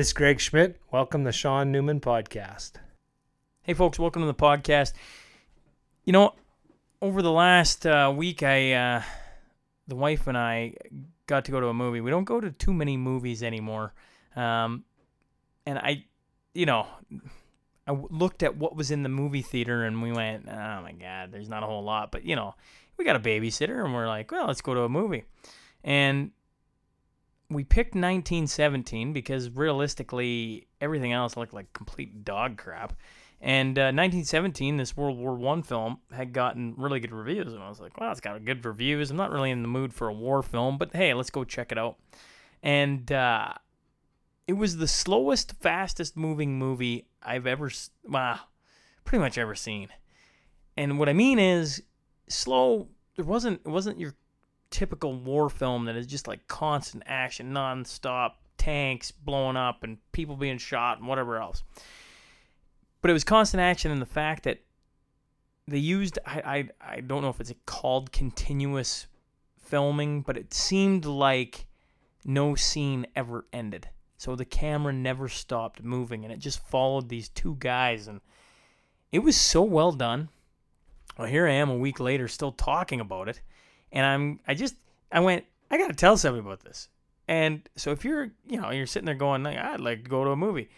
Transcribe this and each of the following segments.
This is Greg Schmidt. Welcome to the Sean Newman Podcast. Hey, folks, welcome to the podcast. You know, over the last uh, week, I, uh, the wife and I, got to go to a movie. We don't go to too many movies anymore, um, and I, you know, I looked at what was in the movie theater, and we went, "Oh my God, there's not a whole lot." But you know, we got a babysitter, and we're like, "Well, let's go to a movie," and we picked 1917 because realistically everything else looked like complete dog crap. And uh, 1917 this world war one film had gotten really good reviews and i was like well it's got good reviews. I'm not really in the mood for a war film but hey let's go check it out. And uh, it was the slowest fastest moving movie i've ever well pretty much ever seen. And what i mean is slow there wasn't it wasn't your typical war film that is just like constant action, non-stop tanks blowing up and people being shot and whatever else. But it was constant action in the fact that they used I, I I don't know if it's called continuous filming, but it seemed like no scene ever ended. So the camera never stopped moving and it just followed these two guys and it was so well done. Well, here I am a week later still talking about it and I'm I just I went I got to tell somebody about this. And so if you're you know you're sitting there going like I'd like to go to a movie,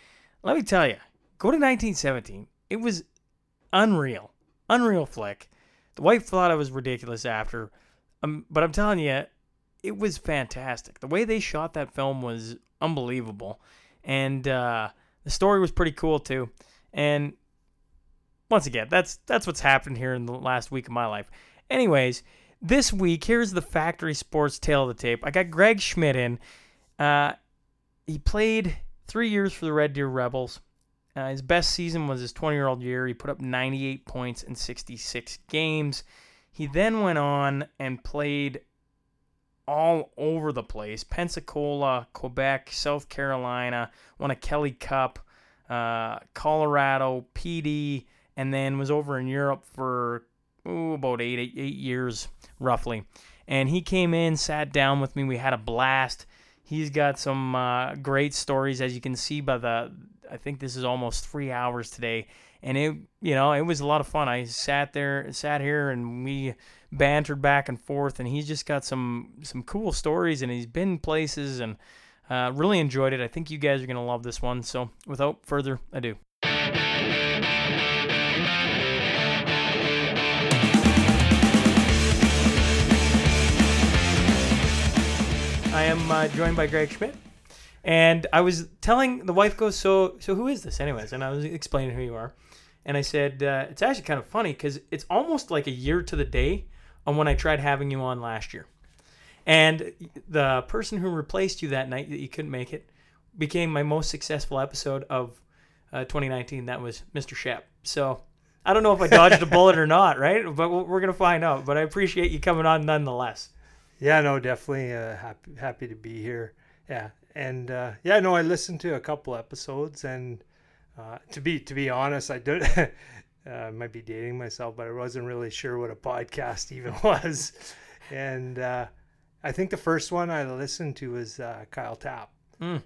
let me tell you, go to 1917. It was unreal, unreal flick. The wife thought I was ridiculous after, um, but I'm telling you, it was fantastic. The way they shot that film was unbelievable, and uh, the story was pretty cool too. And once again, that's that's what's happened here in the last week of my life. Anyways, this week, here's the factory sports tail of the tape. I got Greg Schmidt in. Uh, he played three years for the Red Deer Rebels. Uh, his best season was his 20 year old year. He put up 98 points in 66 games. He then went on and played all over the place Pensacola, Quebec, South Carolina, won a Kelly Cup, uh, Colorado, PD, and then was over in Europe for ooh, about eight, eight, eight years roughly. And he came in, sat down with me. We had a blast. He's got some uh, great stories, as you can see by the. I think this is almost three hours today, and it, you know, it was a lot of fun. I sat there, sat here, and we bantered back and forth. And he's just got some some cool stories, and he's been places, and uh, really enjoyed it. I think you guys are gonna love this one. So, without further ado. I am uh, joined by Greg Schmidt, and I was telling the wife goes, so so who is this, anyways? And I was explaining who you are, and I said uh, it's actually kind of funny because it's almost like a year to the day on when I tried having you on last year, and the person who replaced you that night that you couldn't make it became my most successful episode of uh, 2019. That was Mr. Shep. So. I don't know if I dodged a bullet or not, right? But we're gonna find out. But I appreciate you coming on nonetheless. Yeah, no, definitely uh, happy happy to be here. Yeah, and uh, yeah, no, I listened to a couple episodes, and uh, to be to be honest, I don't. I might be dating myself, but I wasn't really sure what a podcast even was. And uh, I think the first one I listened to was uh, Kyle Tapp. Mm.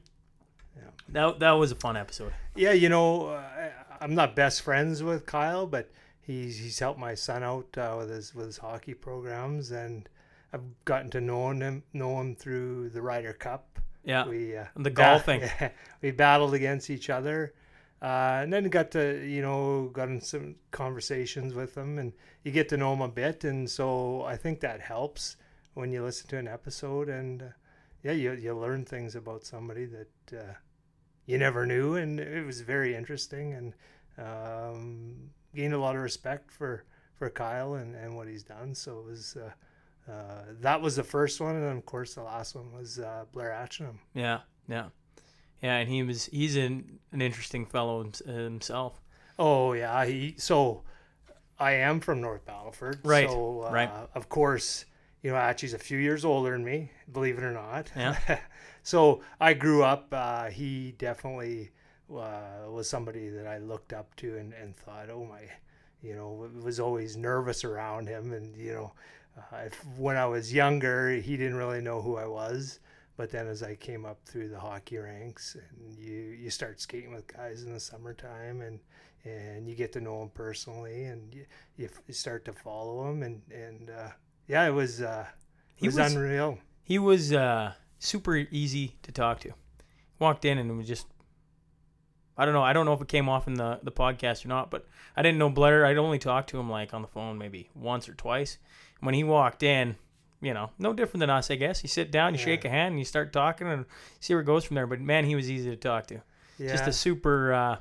Yeah. That, that was a fun episode. Yeah, you know, uh, I'm not best friends with Kyle, but he's he's helped my son out with his with his hockey programs, and I've gotten to know him know him through the Ryder Cup. Yeah, we uh, the golfing. Ba- we battled against each other, uh, and then got to you know got in some conversations with him, and you get to know him a bit, and so I think that helps when you listen to an episode, and uh, yeah, you you learn things about somebody that uh, you never knew, and it was very interesting, and um, gained a lot of respect for for Kyle and, and what he's done. So it was uh, uh, that was the first one, and of course the last one was uh, Blair Atcheynum. Yeah, yeah, yeah, and he was he's an an interesting fellow himself. Oh yeah, he so I am from North Battleford, right? So uh, right. of course, you know Atchie's a few years older than me, believe it or not. Yeah. so I grew up. Uh, he definitely uh, was somebody that I looked up to and, and thought, oh my, you know, was always nervous around him, and you know uh, if, when I was younger, he didn't really know who I was, but then as I came up through the hockey ranks, and you you start skating with guys in the summertime, and and you get to know them personally, and you, you, you start to follow them, and and uh, yeah, it was uh, it He was, was- unreal. He was uh, super easy to talk to. Walked in and was just. I don't know. I don't know if it came off in the, the podcast or not, but I didn't know Blair. I'd only talked to him like on the phone maybe once or twice. When he walked in, you know, no different than us, I guess. You sit down, you Yeah. shake a hand, and you start talking and see where it goes from there. But man, he was easy to talk to. Yeah, Just a super uh,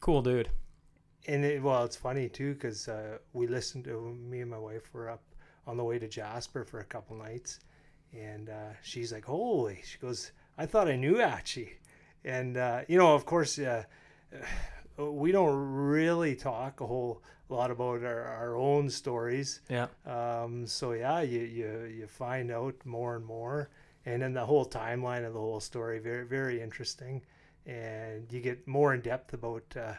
cool dude. and it, well, it's funny too because uh, we listened to me and my wife were up on the way to Jasper for a couple nights, and uh, she's like, "Holy!" She goes, "I thought I knew Archie," and uh, you know, of course, uh, we don't really talk a whole lot about our, our own stories. Yeah. Um, so yeah, you, you you find out more and more, and then the whole timeline of the whole story very very interesting, and you get more in depth about uh,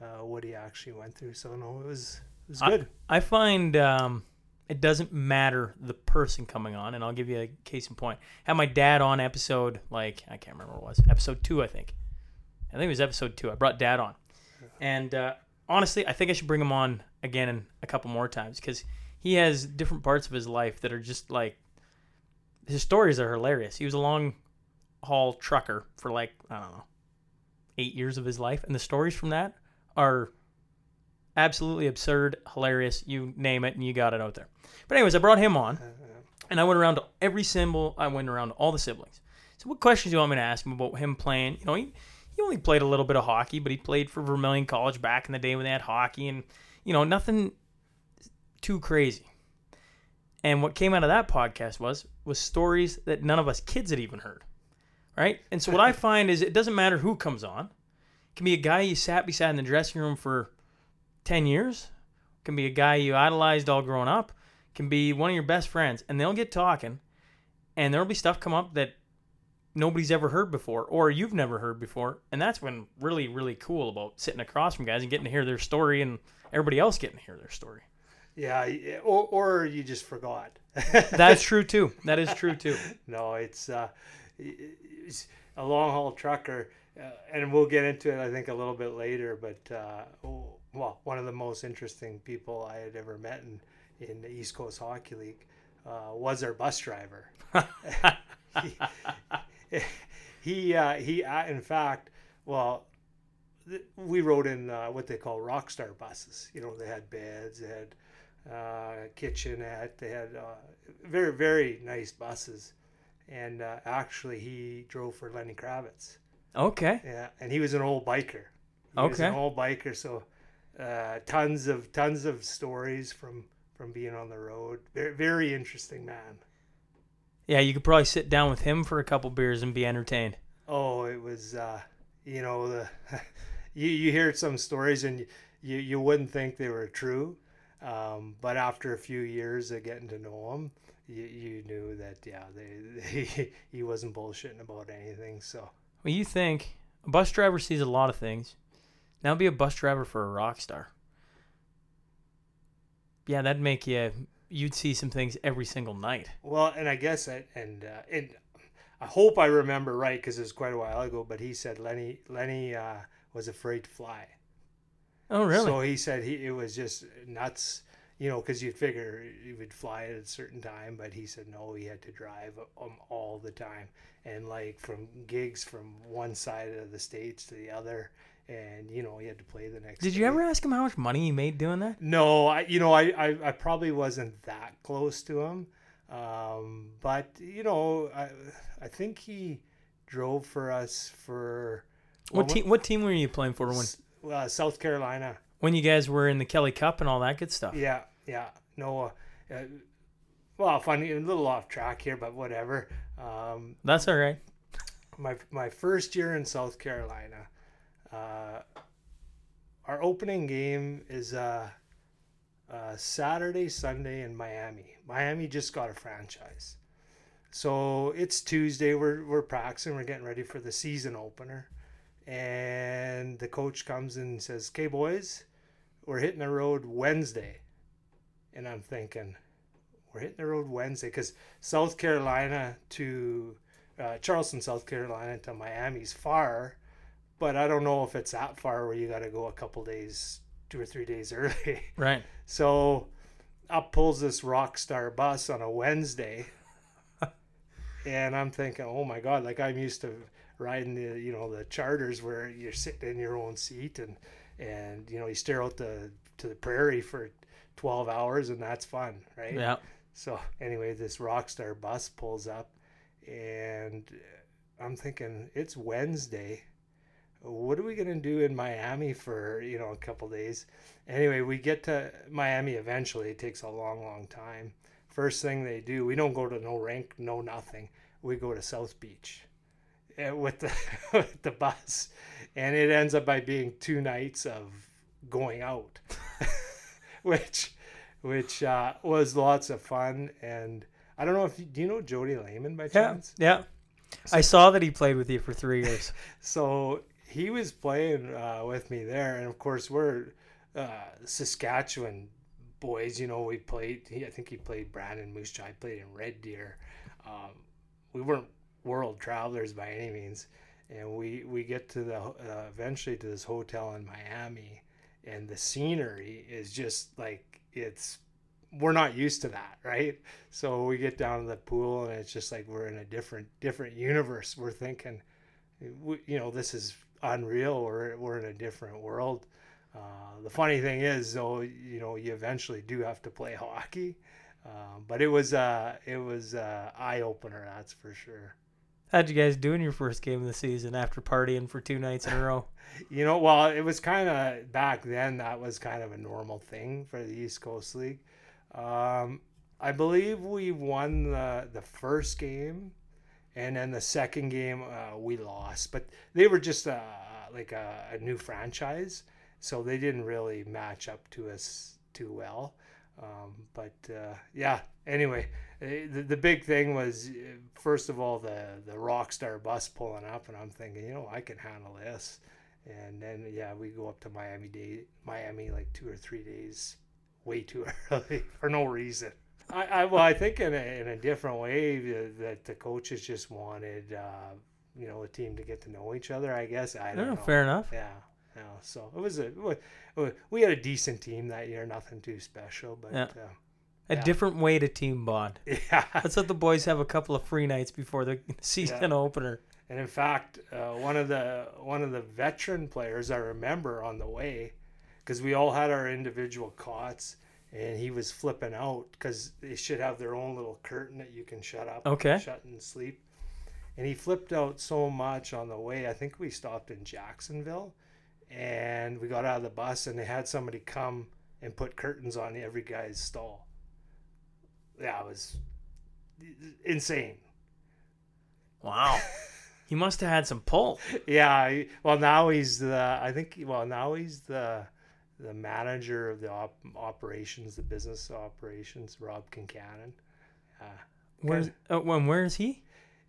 uh, what he actually went through. So no, it was it was good. I find um, it doesn't matter the person coming on, and I'll give you a case in point. I Had my dad on episode like I can't remember what it was episode two, I think. I think it was episode two. I brought dad on, and uh, honestly, I think I should bring him on again in a couple more times because he has different parts of his life that are just like his stories are hilarious. He was a long haul trucker for like I don't know eight years of his life, and the stories from that are absolutely absurd, hilarious. You name it, and you got it out there. But anyways, I brought him on, and I went around to every symbol. I went around to all the siblings. So, what questions do you want me to ask him about him playing? You know, he, he only played a little bit of hockey, but he played for Vermilion College back in the day when they had hockey, and you know, nothing too crazy. And what came out of that podcast was was stories that none of us kids had even heard, right? And so what I find is it doesn't matter who comes on. It can be a guy you sat beside in the dressing room for ten years. It can be a guy you idolized all growing up. It can be one of your best friends, and they'll get talking, and there'll be stuff come up that nobody's ever heard before, or you've never heard before, and that's when really really cool about sitting across from guys and getting to hear their story, and everybody else getting to hear their story. Yeah, or or you just forgot. That's true too. That is true too. no, it's, uh, it's a long haul trucker, uh, and we'll get into it I think a little bit later. But uh, oh, well, one of the most interesting people I had ever met in in the East Coast Hockey League uh, was our bus driver. he he, uh, he uh, in fact, well. th- We rode in uh, what they call rock star buses. You know, they had beds, they had uh, kitchenette. They had uh, very very nice buses, and uh, actually he drove for Lenny Kravitz. Okay. Yeah, and he was an old biker. He was an old biker, so uh, tons of tons of stories from from being on the road. Very very interesting man. Yeah, you could probably sit down with him for a couple beers and be entertained. Oh, it was uh, you know the you you hear some stories and you you wouldn't think they were true, um, but after a few years of getting to know him, you, you knew that yeah they, they he wasn't bullshitting about anything. So Well, you think a bus driver sees a lot of things. Now be a bus driver for a rock star. Yeah, that'd make you. You'd see some things every single night. well, and I guess I, and uh, and I hope I remember right because it was quite a while ago. But he said Lenny Lenny uh, was afraid to fly. Oh, really? So he said he it was just nuts, you know, because you'd figure he would fly at a certain time, but he said no, he had to drive um, all the time, and like from gigs from one side of the states to the other, and you know he had to play the next. Did you ever ask him how much money he made doing that? No, I you know I I, I probably wasn't that close to him, um, but you know I I think he drove for us for What team? What team were you playing for when uh, South Carolina. when you guys were in the Kelly Cup and all that good stuff? Yeah, yeah. No, uh, uh, well, funny, a little off track here, but whatever. Um, That's all right. my my first year in South Carolina, uh, our opening game is uh, uh, Saturday, Sunday in Miami. Miami just got a franchise, so it's Tuesday. We're we're practicing. We're getting ready for the season opener, and the coach comes and says, "Okay, boys, we're hitting the road Wednesday," and I'm thinking. We're hitting the road Wednesday because South Carolina to uh, Charleston, South Carolina to Miami's far, but I don't know if it's that far where you got to go a couple days, two or three days early. Right. So up pulls this Rockstar bus on a Wednesday. and I'm thinking, oh my God, like I'm used to riding the, you know, the charters where you're sitting in your own seat and, and, you know, you stare out the, to the prairie for 12 hours and that's fun. Right. Yeah. So anyway, this Rockstar bus pulls up and I'm thinking it's Wednesday. What are we going to do in Miami for, you know, a couple days? Anyway, we get to Miami eventually. It takes a long, long time. First thing they do, we don't go to no rank, no nothing. We go to South Beach eh, with the with the bus, and it ends up by being two nights of going out, which which uh, was lots of fun. And I don't know if you, do you know Jody Lehman by Yeah. chance? Yeah. I saw that he played with you for three years. So he was playing uh, with me there, and of course we're uh, Saskatchewan boys. You know, we played. He, I think he played Brandon Moose Jaw. I played in Red Deer. Um, we weren't world travelers by any means, and we we get to the uh, eventually to this hotel in Miami, and the scenery is just like it's. We're not used to that, right? So we get down to the pool, and it's just like we're in a different different universe. We're thinking, you know, this is unreal. We're we're in a different world. Uh, the funny thing is, though, you know, you eventually do have to play hockey. Uh, but it was uh, it was uh, eye opener, that's for sure. How'd you guys do in your first game of the season after partying for two nights in a row? You know, well, it was kind of back then. That was kind of a normal thing for the East Coast League. Um, I believe we won the the first game, and then the second game uh, we lost. But they were just uh, like a, a new franchise, so they didn't really match up to us too well. Um, but uh, yeah, anyway, eh, the, the big thing was eh, first of all the the Rockstar bus pulling up, and I'm thinking, you know, I can handle this. And then yeah, we go up to Miami day Miami like two or three days, way too early for no reason. I, I well, I think in a, in a different way that the coaches just wanted, uh, you know, a team to get to know each other. I guess I don't Yeah, know. fair enough. Yeah, yeah. So it was a we- we had a decent team that year, nothing too special, but Yeah. uh, A Yeah. different way to team bond. yeah. Let's let the boys have a couple of free nights before the season opener. And in fact, uh, one of the one of the veteran players I remember on the way, because we all had our individual cots, and he was flipping out because they should have their own little curtain that you can shut up, Okay. shut and sleep. And he flipped out so much on the way. I think we stopped in Jacksonville, and we got out of the bus, and they had somebody come and put curtains on every guy's stall. Yeah, it was insane. Wow. he must have had some pull. yeah well now he's the i think well now he's the the manager of the op- operations the business operations rob concannon uh, Where's uh, when? Where is he?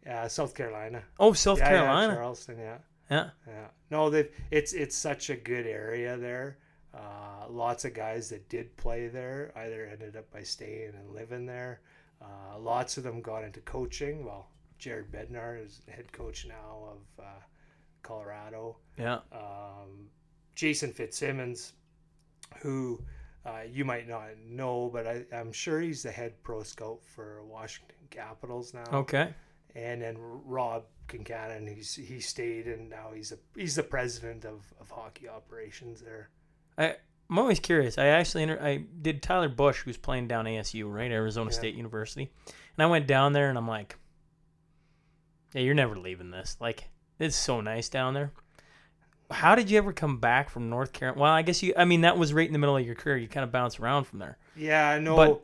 uh, south carolina Oh, South yeah, Carolina. yeah, charleston yeah Yeah. yeah no they it's it's such a good area there uh, lots of guys that did play there either ended up by staying and living there uh, lots of them got into coaching well jared bednar is head coach now of uh, colorado Yeah. um, Jason Fitzsimmons, who uh, you might not know, but I, I'm sure he's the head pro scout for Washington Capitals now. Okay. And then Rob Concannon, he's he stayed and now he's a he's the president of, of hockey operations there. I I'm always curious. I actually inter- I did Tyler Bush, who's playing down ASU, right, Arizona Yeah. State University, and I went down there and I'm like, "Yeah, you're never leaving this. Like, it's so nice down there." How did you ever come back from North Carolina? Well, I guess you. I mean, that was right in the middle of your career. You kind of bounce around from there. Yeah, I know. But-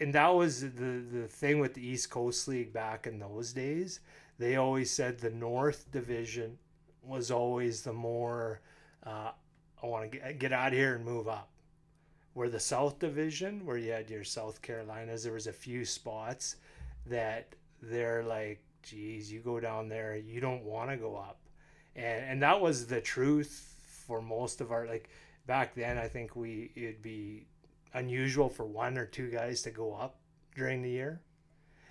and that was the the thing with the East Coast League back in those days. They always said the North Division was always the more uh, I want to get, get out of here and move up. Where the South Division, where you had your South Carolinas, there was a few spots that they're like, geez, you go down there, you don't want to go up, and and that was the truth for most of our like back then. I think we it'd be unusual for one or two guys to go up during the year.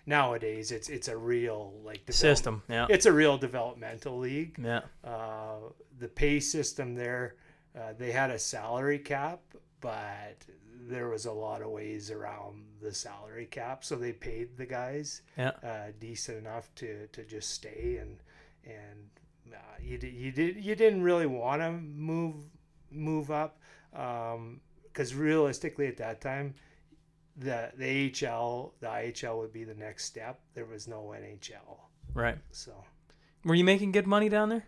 nowadays it's it's a real like System. Yeah. It's a real developmental league. Yeah. Uh, the pay system there, uh, they had a salary cap, but there was a lot of ways around the salary cap, so they paid the guys Yeah. uh, decent enough to, to just stay and and uh, you did you did you didn't really want to move move up because realistically at that time the the AHL the IHL would be the next step. There was no NHL, Right. so. Were you making good money down there?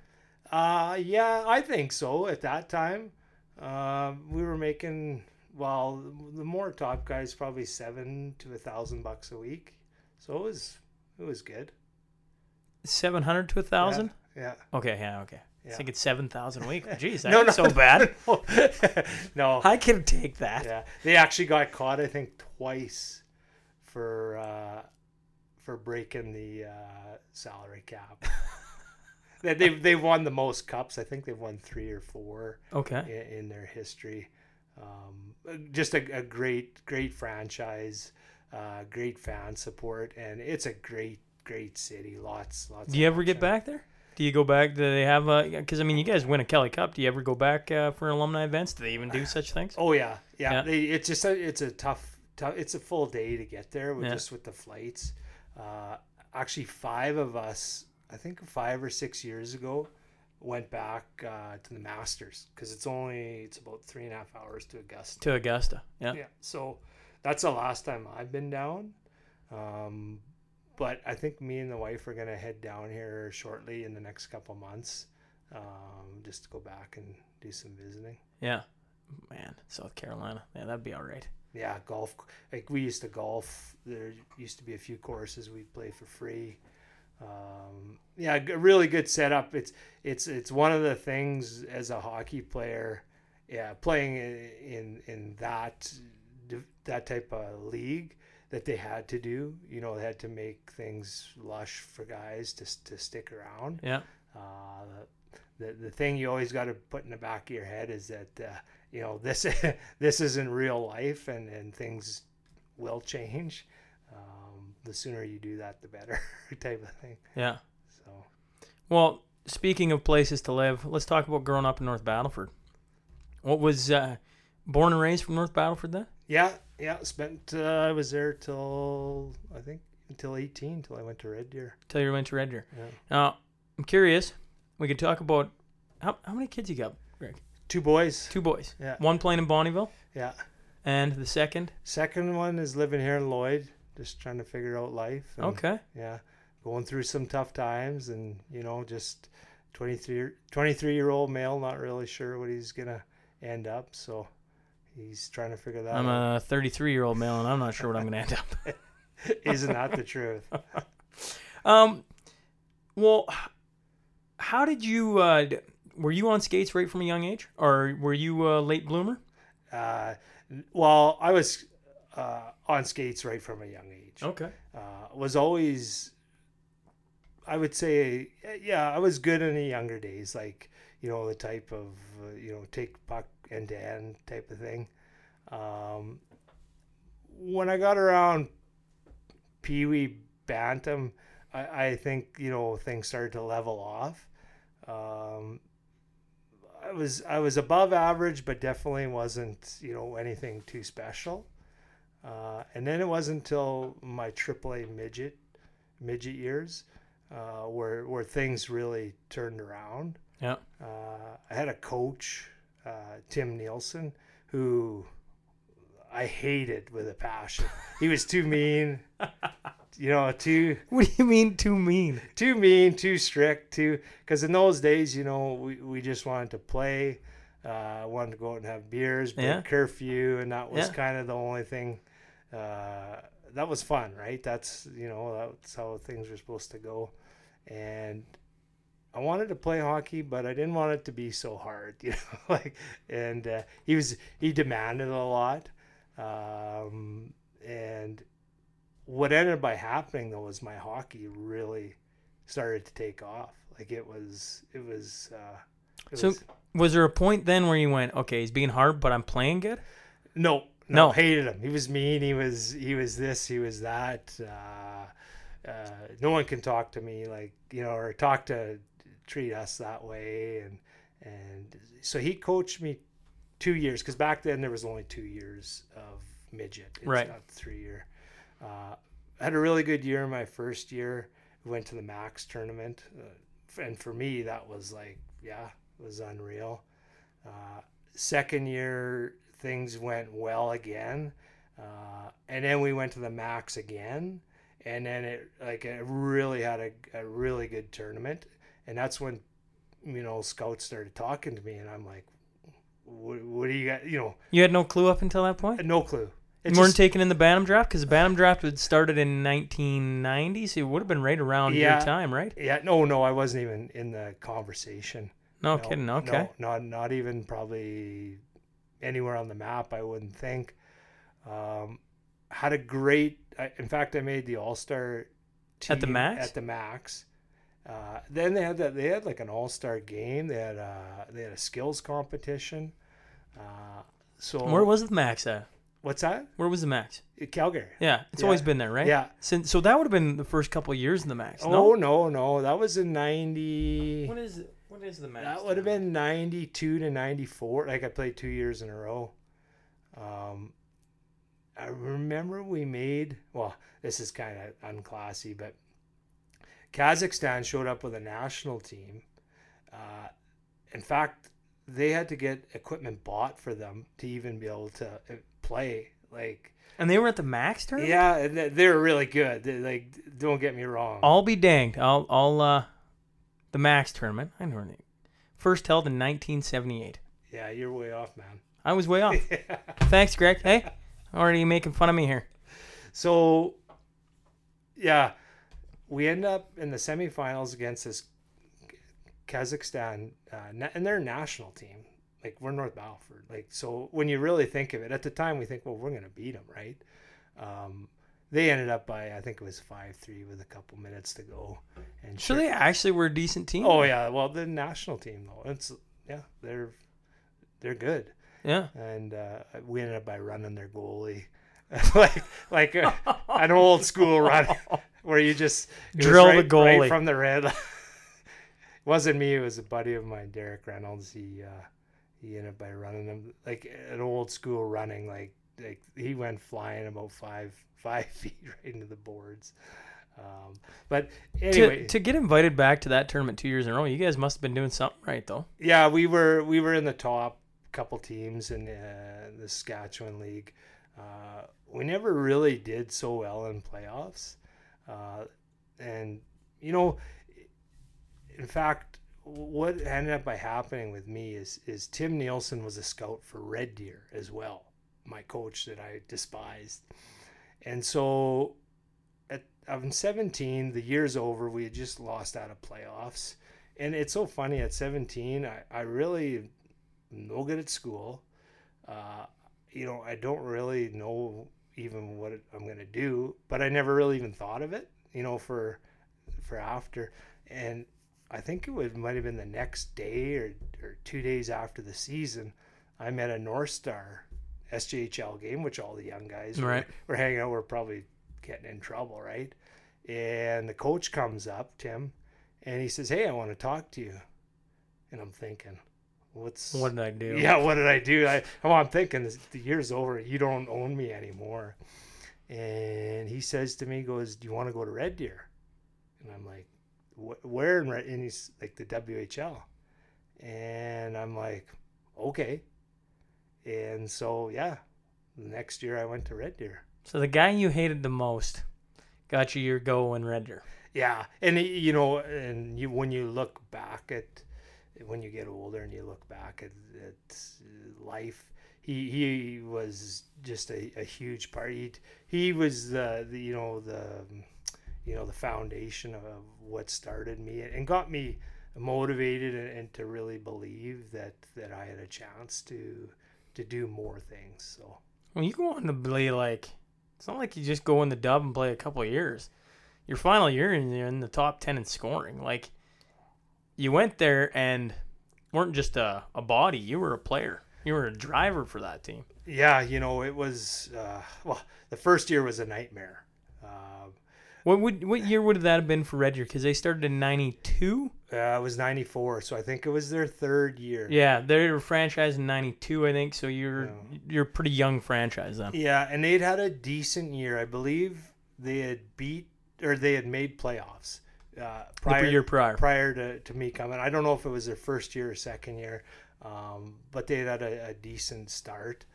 Uh, yeah, I think so. At that time, um, we were making well, the more top guys probably seven to a thousand bucks a week. So it was it was good. Seven hundred to a thousand. Yeah. Okay. Yeah. Okay. I Yeah. think it's seven thousand a week. Jeez, that's No, no, so bad. no. I can take that. Yeah, they actually got caught. I think twice for uh, for breaking the uh, salary cap. They- they've they've won the most cups. I think they've won three or four. Okay. in, in their history. Um, just a, a great, great franchise, uh, great fan support, and it's a great, great city. Lots, lots. Do you ever get back there? Do you go back? Do they have a? Because I mean, you guys win a Kelly Cup. Do you ever go back uh, for alumni events? Do they even do such things? Oh yeah, yeah. Yeah. They, it's just a, it's a tough, tough. It's a full day to get there, with, Yeah. just with the flights. Uh, actually, five of us, I think five or six years ago, went back uh, to the Masters because it's only it's about three and a half hours to Augusta. To Augusta. Yeah. yeah so that's the last time i've been down um, but i think me and the wife are going to head down here shortly in the next couple months um, just to go back and do some visiting Yeah. Man, South Carolina. Yeah, that'd be all right. yeah golf like we used to golf there used to be a few courses we'd play for free um, yeah g- really good setup it's it's it's one of the things as a hockey player yeah playing in in, in that that type of league that they had to do you know they had to make things lush for guys to, to stick around Yeah. uh, the, the thing you always got to put in the back of your head is that uh, you know this this isn't real life and, and things will change um, the sooner you do that the better type of thing Yeah. so Well, speaking of places to live, let's talk about growing up in North Battleford. What was uh, born and raised from North Battleford then? yeah yeah spent uh, I was there till I think until 18 till I went to Red Deer Till you went to Red Deer. yeah. Now, I'm curious. We could talk about how how many kids you got, Greg? two boys Two boys. Yeah. One playing in Bonnyville, yeah and the second. second one is living here in Lloyd just trying to figure out life and- Okay. yeah going through some tough times and you know just 23 23 year old male not really sure what he's gonna end up so he's trying to figure that out. I'm a 33 year old male, and I'm not sure what I'm going to end up. isn't that the truth Um, well, how did you? Uh, were you on skates right from a young age, or were you a late bloomer? uh, well i was uh, on skates right from a young age Okay. uh, was always i would say yeah i was good in the younger days like you know the type of uh, you know take puck end to end type of thing um, when i got around pee wee bantam I, I think you know things started to level off um, I was I was above average, but definitely wasn't you know anything too special. Uh, and then it wasn't until my AAA midget midget years uh, where where things really turned around. Yeah. Uh, I had a coach, uh, Tim Nielsen, who I hated with a passion. He was too mean, you know, too What do you mean too mean? too mean, too strict, too. Because in those days, you know, we, we just wanted to play, uh, wanted to go out and have beers, break Yeah. curfew, and that was Yeah. kind of the only thing. Uh, that was fun, right? That's you know that's how things were supposed to go, and I wanted to play hockey, but I didn't want it to be so hard, you know. like, and uh, he was he demanded a lot, um, and what ended by happening though was my hockey really started to take off. Like it was, it was. Uh, it So- was, Was there a point then where you went, okay, he's being hard, but I'm playing good? no, no, No. hated him. He was mean. He was, he was this. He was that. Uh, uh, no one can talk to me like you know or talk to treat us that way. And and so he coached me two years because back then there was only two years of midget. It's Right. not three year. Uh, I had a really good year my first year. Went to the Mac's tournament uh, and for me that was like yeah it was unreal. Uh, second year things went well again. Uh, and then we went to the Mac's again. And then it like it really had a, a really good tournament and that's when you know scouts started talking to me and i'm like what, what do you got you know You had no clue up until that point. no clue You It weren't just- taken in the Bantam draft because the Bantam draft had started in 1990, so it would have been right around Yeah. your time, right? yeah no no i wasn't even in the conversation No, No, kidding. Okay. no, not not even probably anywhere on the map i wouldn't think um, had a great I, in fact i made the all-star At the Mac's? at the Mac's uh, then they had that they had like an all-star game they had uh they had a skills competition uh, so Where was the Mac's at? what's that Where was the Mac's? calgary Yeah, it's Yeah. always been there, right? yeah Since so that would have been the first couple years in the Mac's. oh No. no no that was in 90 What is it? What is the Mac's? That would have been 92 to 94. Like I played two years in a row. Um, I remember we made, well, this is kind of unclassy, but Kazakhstan showed up with a national team. Uh, in fact, they had to get equipment bought for them to even be able to uh, play. Like, And they were at the Mac's tournament. yeah, and they- they're really good. They, like, don't get me wrong. I'll be danged. I'll I'll uh, the Mac's tournament. I know name. First held in 1978. yeah, you're way off, man. I was way off. Thanks, Greg. Hey, already making fun of me here. So, yeah, we end up in the semifinals against this Kazakhstan, uh, and they're national team. Like we're North Battleford. Like so, when you really think of it, at the time we think, well, we're gonna beat them, right? Um, they ended up by I think it was five three with a couple minutes to go, and So sure- they actually were a decent team. Oh yeah, well the national team though, it's yeah they're they're good yeah. and uh, we ended up by running their goalie, like like a, an old school run where you just Drill the right, goalie. right from the red. it wasn't me; it was a buddy of mine, Derek Reynolds. He uh, he ended up by running them like an old school running, like like he went flying about five five feet right into the boards. Um, but anyway, To, to get invited back to that tournament two years in a row, you guys must have been doing something right, though. yeah, we were we were in the top couple teams in uh, the Saskatchewan League. Uh, we never really did so well in playoffs, uh, and you know, in fact, what ended up by happening with me is is Tim Nielsen was a scout for Red Deer as well, my coach that I despised, and so at I'm 17, the year's over. We had just lost out of playoffs. And it's so funny at 17, I, I really am no good at school. Uh, you know, I don't really know even what I'm going to do, but I never really even thought of it, you know, for for after. And I think it would might have been the next day or, or two days after the season, I'm at a North Star SJHL game, which all the young guys were, Right. were hanging out. We're probably getting in trouble, right? And the coach comes up, Tim, and he says, "Hey, I want to talk to you." And I'm thinking, "What's What did I do? yeah, what did I do? I, oh, I'm thinking this, the year's over. You don't own me anymore. And he says to me, goes, do you want to go to Red Deer? And I'm like, where in Red? And he's like, the WHL. And I'm like, okay. And so, yeah, the next year I went to Red Deer. So the guy you hated the most got you your go in Red Deer. Yeah, and you know, and you when you look back at when you get older and you look back at, at uh, life, he he was just a, a huge part. He he was the, the you know the you know the foundation of what started me and got me motivated and, and to really believe that that I had a chance to to do more things. So Well, you go on to play like it's not like you just go in the dub and play a couple years. Your final year and you're in the top ten in scoring. Like you went there and weren't just a, a body, you were a player. You were a driver for that team. Yeah, you know, it was uh, well. The first year was a nightmare. Uh, What would what year would that have been for Red Deer? Because they started in '92. Uh, it was '94, so I think it was their third year. Yeah, they were franchised in '92, I think. So you're Yeah. you're a pretty young franchise then. Yeah, and they'd had a decent year. I believe they had beat or they had made playoffs uh, The prior year prior. prior to, to me coming. I don't know if it was their first year or second year, um, but they had a, a decent start.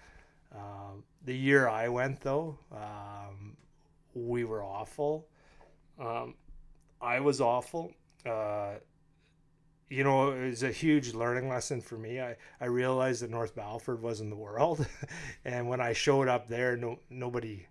Um, the year I went though, um, we were awful. Um, I was awful. Uh, you know, it was a huge learning lesson for me. I, I realized that North Battleford wasn't the world, and when I showed up there, no nobody,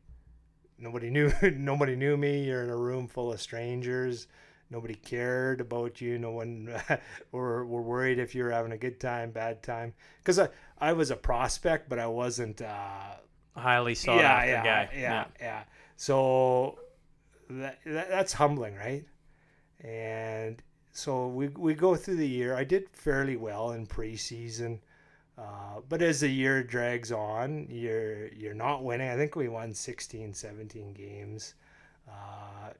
nobody knew nobody knew me. You're in a room full of strangers. Nobody cared about you. No one were, were worried if you were having a good time, bad time. Because I, I was a prospect, but I wasn't. Uh, Highly sought yeah, after yeah, guy. Yeah, yeah, So that, that that's humbling, right? And so we we go through the year. I did fairly well in preseason, uh, but as the year drags on, you're you're not winning. I think we won 16, 17 games. Uh,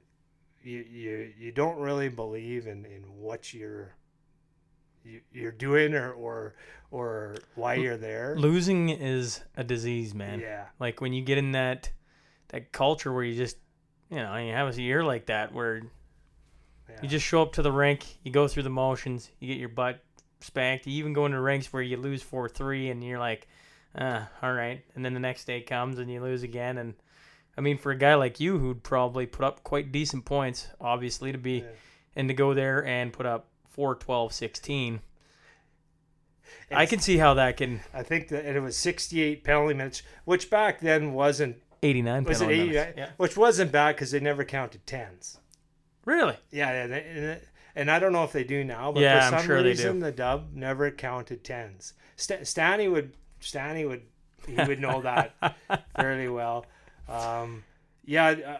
you, you you don't really believe in, in what you're you, you're doing or, or or why you're there. Losing is a disease, man. Yeah. Like when you get in that that culture where you just you know you have a year like that where yeah. you just show up to the rink, you go through the motions, you get your butt spanked. You even go into rinks where you lose four three, and you're like, ah, all right. And then the next day comes and you lose again. And I mean, for a guy like you who'd probably put up quite decent points, obviously to be Yeah. and to go there and put up 4 12 16 i can see how that can I think that it was 68 penalty minutes, which back then wasn't 89 was it penalty 80, minutes. yeah which wasn't bad because they never counted tens. really Yeah, and, I don't know if they do now, but Yeah, for I'm some sure they reason the dub never counted tens. St- Stanley would Stanley would he would know that fairly well. Um, yeah,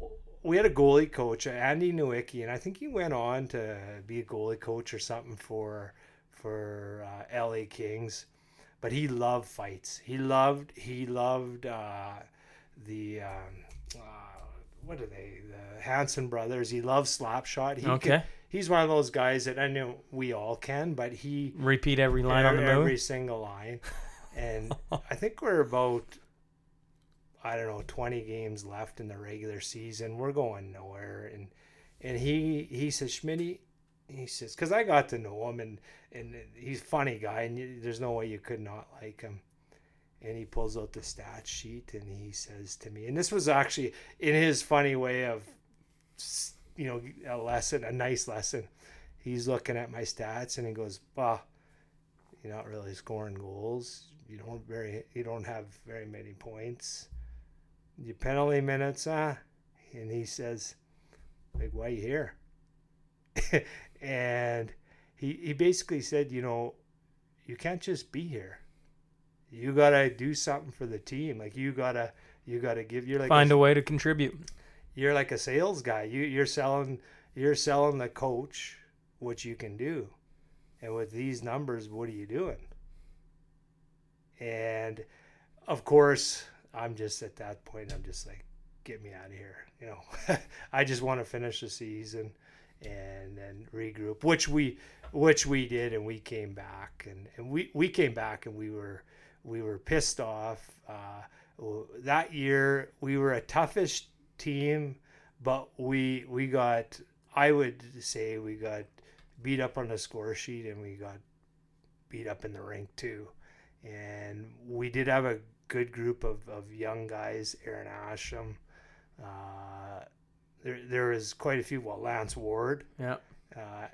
uh, we had a goalie coach, Andy Nowicki, and I think he went on to be a goalie coach or something for for uh, LA Kings. But he loved fights. He loved he loved uh, the um, uh, what are they the Hanson brothers. He loves slap shot. He okay could- he's one of those guys that I know we all can, but he repeat every line on the every move single line. And I think we're about I don't know 20 games left in the regular season. We're going nowhere and and he he says Schmitty he says cuz I got to know him and and he's funny guy and you, there's no way you could not like him. And he pulls out the stat sheet and he says to me and this was actually in his funny way of you know a lesson, a nice lesson. He's looking at my stats and he goes, "Bah, you're not really scoring goals. You don't very you don't have very many points. Your penalty minutes, huh? And he says, like, why you here? and he he basically said, you know, you can't just be here. You gotta do something for the team. Like you gotta you gotta give you're like find a, a way to contribute you're like a sales guy. You you're selling you're selling the coach what you can do. And with these numbers, what are you doing? And of course, I'm just at that point I'm just like get me out of here, you know. I just want to finish the season and then regroup, which we which we did and we came back and, and we, we came back and we were we were pissed off. Uh, that year we were a toughish team, but we we got I would say we got beat up on the score sheet and we got beat up in the rink too. And we did have a good group of, of young guys, Aaron Asham. Uh, there, there was quite a few. Well, Lance Ward, yeah uh,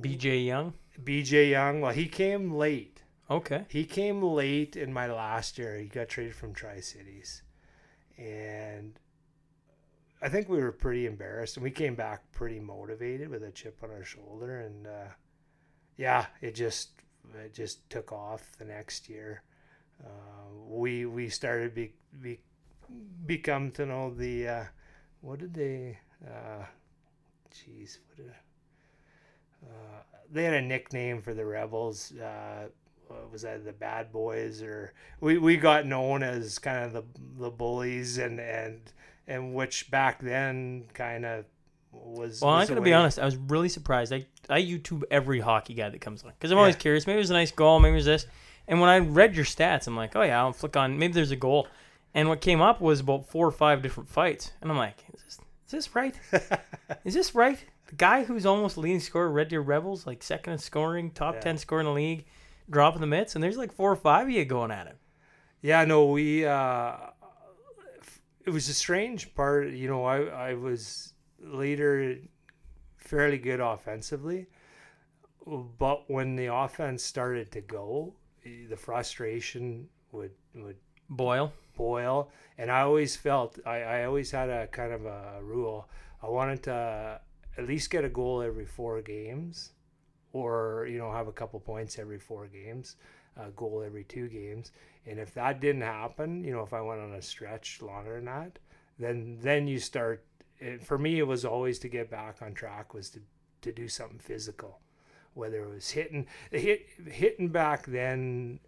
bj young BJ Young. Well, he came late. okay He came late in my last year. He got traded from Tri Cities, and I think we were pretty embarrassed. And we came back pretty motivated with a chip on our shoulder, and uh, yeah, it just it just took off the next year. Uh, we we started be, be become to know the uh, what did they uh, jeez what did uh, they had a nickname for the rebels uh, was that the bad boys or we, we got known as kind of the the bullies and and and which back then kind of was. Well, I'm gonna be honest. I was really surprised. I I YouTube every hockey guy that comes on because I'm always curious. Maybe it was a nice goal. Maybe it was this. And when I read your stats, I'm like, oh yeah, I'll flick on. Maybe there's a goal. And what came up was about four or five different fights. And I'm like, is this, is this right? is this right? The guy who's almost leading scorer, Red Deer Rebels, like second in scoring, top Yeah. ten scorer in the league, dropping the mitts, and there's like four or five of you going at him. Yeah, no, we. Uh, it was a strange part. You know, I I was later fairly good offensively, but when the offense started to go, the frustration would would Boyle. boil, and I always felt I I always had a kind of a rule. I wanted to at least get a goal every four games, or you know have a couple points every four games, a goal every two games. And if that didn't happen, you know, if I went on a stretch longer than that, then then you start. It, for me, it was always to get back on track was to to do something physical, whether it was hitting hit hitting back then.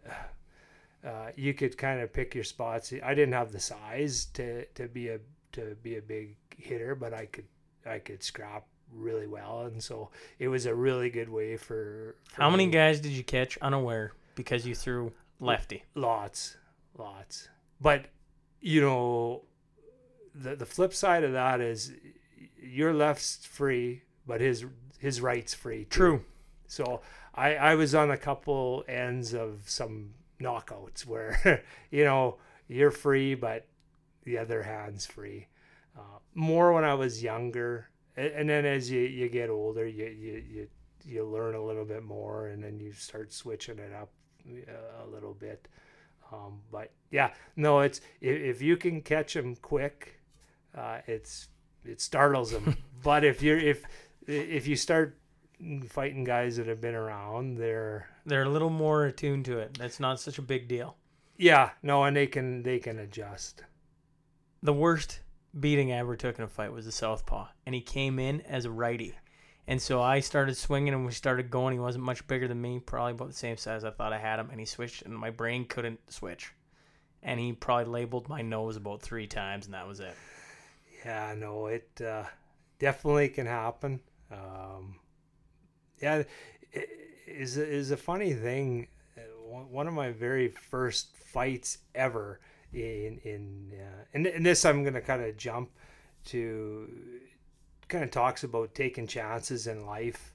Uh, you could kind of pick your spots. I didn't have the size to, to be a to be a big hitter, but I could I could scrap really well, and so it was a really good way for. for How many me. guys did you catch unaware because you threw lefty? Lots, lots. But you know, the the flip side of that is your left's free, but his his right's free. Too. True. So I I was on a couple ends of some knockouts where you know you're free, but the other hand's free. Uh, more when I was younger, and, then as you, you get older, you, you you you learn a little bit more, and then you start switching it up uh, a little bit. Um, but yeah, no, it's if, if you can catch them quick, uh, it's it startles them. but if you're if if you start fighting guys that have been around, they're They're a little more attuned to it. That's not such a big deal. yeah, no, and they can they can adjust. The worst beating I ever took in a fight was a southpaw, and he came in as a righty. And so I started swinging and we started going. He wasn't much bigger than me, probably about the same size I thought I had him. And he switched, and my brain couldn't switch. And he probably labeled my nose about three times, and that was it. Yeah, no, it uh, definitely can happen. Um, yeah, it is a- is a funny thing. Uh, one one of my very first fights ever in in uh, and, and this I'm gonna kind of jump to kind of talks about taking chances in life.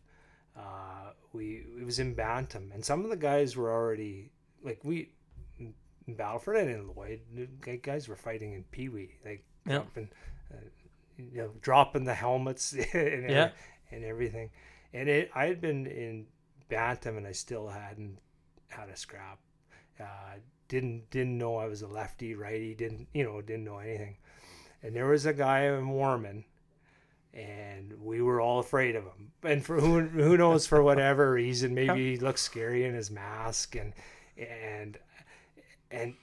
Uh, we it was in Bantam, and some of the guys were already like we in Battleford and in Lloyd, guys were fighting in Pee Wee, like Yeah. dropping, uh, you know, dropping the helmets and Yeah. and everything. And it, I had been in Bantam, and I still hadn't had a scrap. Uh, didn't didn't know I was a lefty, righty. Didn't you know? Didn't know anything. And there was a guy in Warman, and we were all afraid of him. And for who who knows for whatever reason, maybe he looked scary in his mask, and and and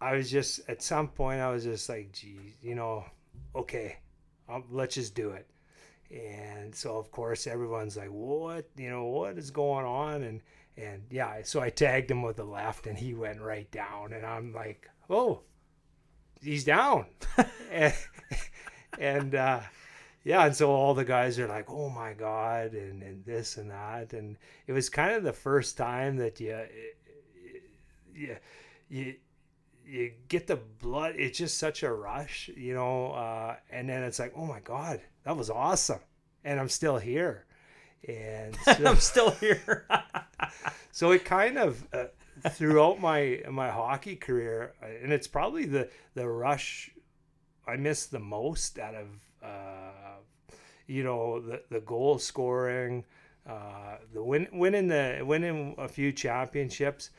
I was just at some point I was just like, geez, you know, okay, um, let's just do it. And so of course everyone's like, what, you know, what is going on? And and yeah, so I tagged him with the left, and he went right down, and I'm like, oh, he's down, and, and uh, yeah, and so all the guys are like, oh my god, and and this and that, and it was kind of the first time that you, you, you you get the blood it's just such a rush you know uh, and then it's like oh my god that was awesome and i'm still here and so, I'm still here. so it kind of uh, throughout my my hockey career uh, and it's probably the the rush i miss the most out of uh, you know the the goal scoring uh, the win winning the winning a few championships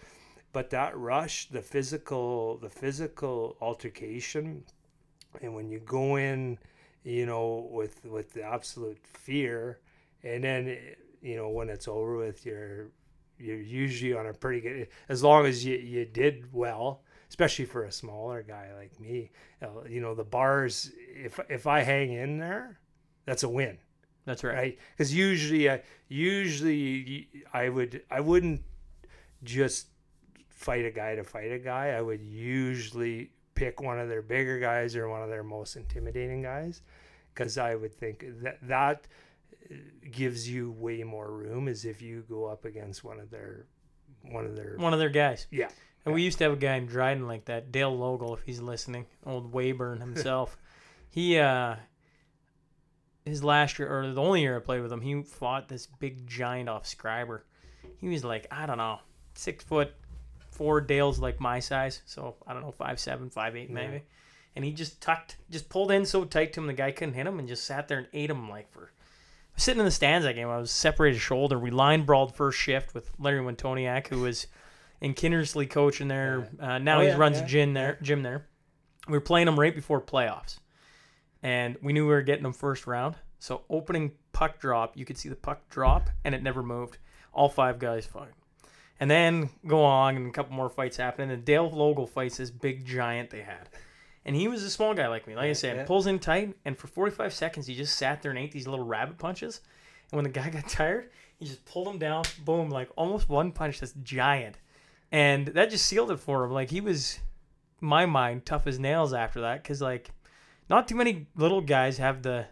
but that rush the physical the physical altercation and when you go in you know with with the absolute fear and then you know when it's over with you're you're usually on a pretty good as long as you, you did well especially for a smaller guy like me uh, you know the bars if if i hang in there that's a win That's right. right because usually i usually i would i wouldn't just fight a guy to fight a guy i would usually pick one of their bigger guys or one of their most intimidating guys, because I would think that that gives you way more room is if you go up against one of their one of their One of their guys. yeah And we used to have a guy in Dryden like that, Dale Logal, if he's listening, old Wayburn himself. he, uh, his last year, or the only year I played with him, he fought this big giant off Scriber. He was like, I don't know, six foot four. Dale's like my size, so I don't know, five seven, five eight maybe. Yeah. And he just tucked, just pulled in so tight to him, the guy couldn't hit him, and just sat there and ate him like for. Sitting in the stands that game. I was separated shoulder. We line brawled first shift with Larry Wintoniak, who was in Kindersley coaching there. Uh, now Oh, he yeah, runs yeah, a gym there. Gym there. We were playing him right before playoffs, and we knew we were getting him first round. So opening puck drop, you could see the puck drop, and it never moved. All five guys fought. And then go on, and a couple more fights happen. And Dale Logal fights this big giant they had. And he was a small guy like me. Like I said, yeah. pulls in tight, and for 45 seconds, he just sat there and ate these little rabbit punches. And when the guy got tired, he just pulled him down, boom, like almost one punch that's giant. And that just sealed it for him. Like he was, my mind, tough as nails after that. Because, like, not too many little guys have the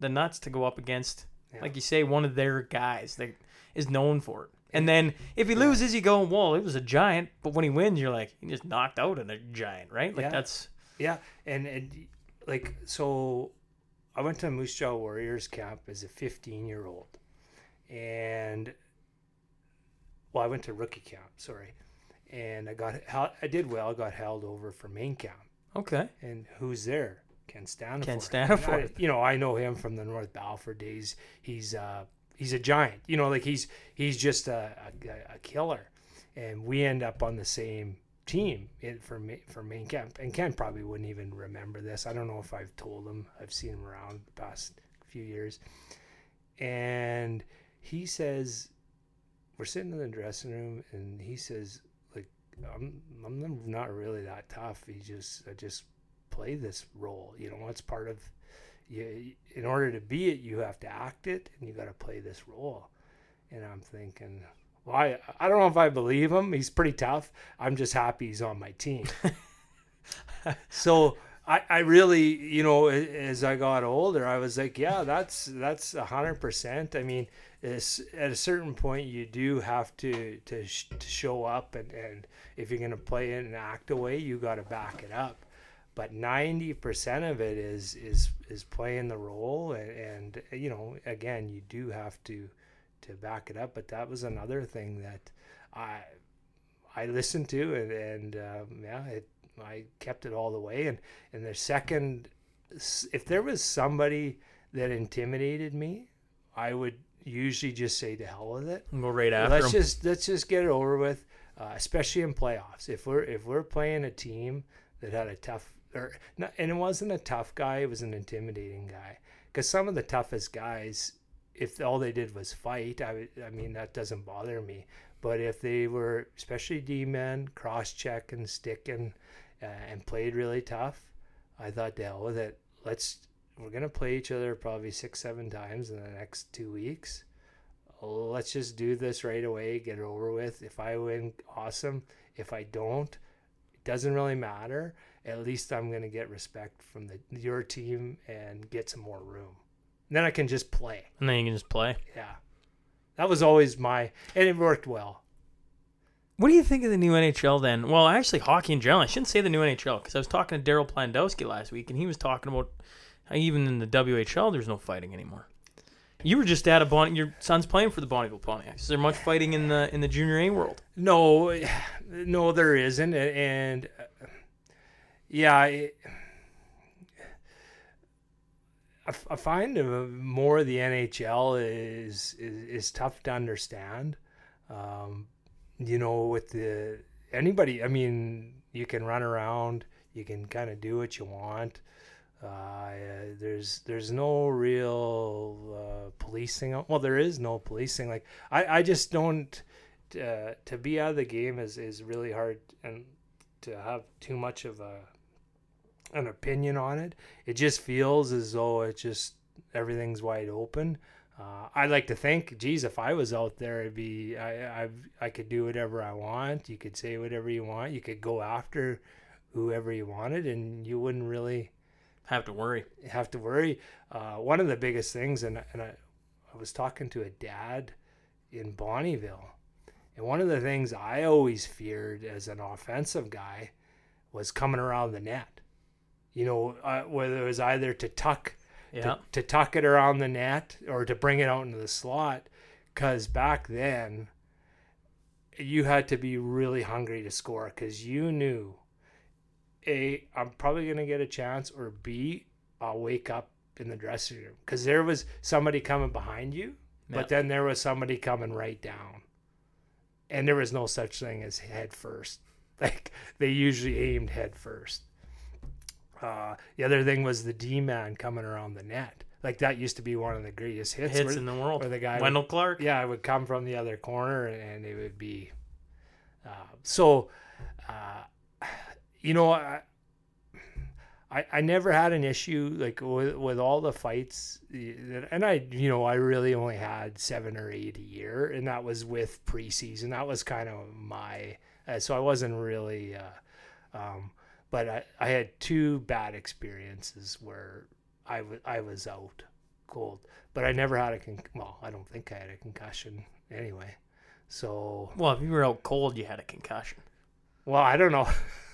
the nuts to go up against, Yeah. like you say, one of their guys that is known for it. And then if he loses, you go, well, it was a giant. But when he wins, you're like, he just knocked out a giant, right? Like Yeah. that's Yeah, and, and like so, I went to Moose Jaw Warriors camp as a 15 year old, and well, I went to rookie camp. Sorry, and I got I did well. Got held over for main camp, okay. and who's there? Ken Staniforth. Ken And Staniforth. I- you know, I know him from the North Battleford days. He's uh he's a giant. You know, like he's he's just a a, a killer, and we end up on the same team for for main camp. And Ken probably wouldn't even remember this. I don't know if I've told him. I've seen him around the past few years, and he says we're sitting in the dressing room, and he says like I'm I'm not really that tough. He just I just play this role. You know, it's part of you. In order to be it, you have to act it, and you got to play this role. And I'm thinking, well, I I don't know if I believe him. He's pretty tough. I'm just happy he's on my team. so. I, I really, you know, as I got older, I was like, yeah, that's that's a hundred percent. I mean, it's, at a certain point, you do have to to, sh- to show up, and, and if you're gonna play it and act away, you got to back it up but 90% of it is is is playing the role and, and you know again you do have to to back it up but that was another thing that i i listened to and, and um, yeah it i kept it all the way and and the second if there was somebody that intimidated me i would usually just say to hell with it Go right after let's him. just let's just get it over with, uh, especially in playoffs. If we're if we're playing a team that had a tough or not, and it wasn't a tough guy, it was an intimidating guy. Because some of the toughest guys, if all they did was fight, I I mean that doesn't bother me. But if they were, especially D men, cross check and uh, and played really tough, I thought, the hell with it. Let's we're gonna play each other probably six seven times in the next two weeks let's just do this right away, get it over with. If I win, awesome. If I don't, doesn't really matter. At least I'm gonna get respect from the your team and get some more room. And then I can just play. and then you can just play. Yeah, that was always my, and it worked well. What do you think of the new NHL then? Well, actually, hockey in general. I shouldn't say the new NHL because I was talking to Daryl Plandowski last week, and he was talking about even in the WHL there's no fighting anymore. You were just at a Bon. Your son's playing for the Bonnyville Pontiacs. Is there much fighting in the in the junior A world? No, no, there isn't, and, uh, yeah, it, I, I find more of the NHL is, is is tough to understand. Um, you know, with the anybody, I mean, you can run around, you can kind of do what you want. Uh, there's there's no real uh, policing. Well, there is no policing. Like I, I just don't. Uh, to be out of the game is, is really hard, and to have too much of a an opinion on it, it just feels as though it just everything's wide open. Uh, I like to think, geez, if I was out there, it'd be I I I could do whatever I want. You could say whatever you want. You could go after whoever you wanted, and you wouldn't really Have to worry. have to worry. Uh, one of the biggest things, and and I, I was talking to a dad in Bonnyville, and one of the things I always feared as an offensive guy was coming around the net. You know, uh, whether it was either to tuck Yeah. to, to tuck it around the net or to bring it out into the slot, because back then you had to be really hungry to score because you knew a I'm probably gonna get a chance or b I'll wake up in the dressing room because there was somebody coming behind you, Yeah. but then there was somebody coming right down, and there was no such thing as head first. Like they usually aimed head first. Uh, the other thing was the D man coming around the net. Like that used to be one of the greatest hits. Hits where- in the world. where the guy would- Wendell Clark. yeah, it would come from the other corner and it would be uh, so uh, you know I, I I never had an issue like with, with all the fights that- and I you know I really only had seven or eight a year and that was with preseason. That was kind of my uh, so I wasn't really uh, um, but I, I had two bad experiences where I wa- I was out cold but I never had a con- well I don't think I had a concussion anyway. So Well, if you were out cold, you had a concussion. well I don't know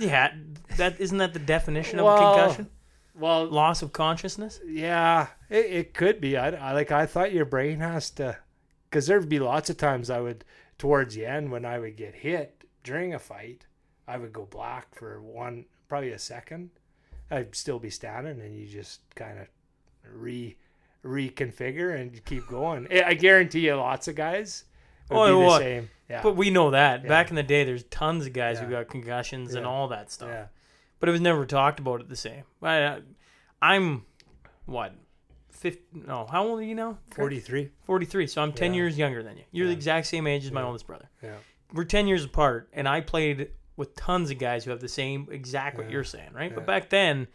Yeah, that isn't that the definition of Well, a concussion? well Loss of consciousness. Yeah, it, it could be. I, I like I thought your brain has to, because there'd be lots of times I would towards the end when I would get hit during a fight, I would go black for one probably a second. I'd still be standing, and you just kind of re reconfigure and keep going. I I guarantee you, lots of guys Oh, be the same. Yeah, But we know that Yeah. back in the day, there's tons of guys who got concussions and all that stuff. yeah, But it was never talked about it the same. I, I'm what, fifty? No, how old are you now? forty three. Forty-three. So I'm ten Yeah. years younger than you. You're the exact same age as my Yeah. oldest brother. Yeah, We're ten years apart, and I played with tons of guys who have the same exact what you're saying, right? But back then,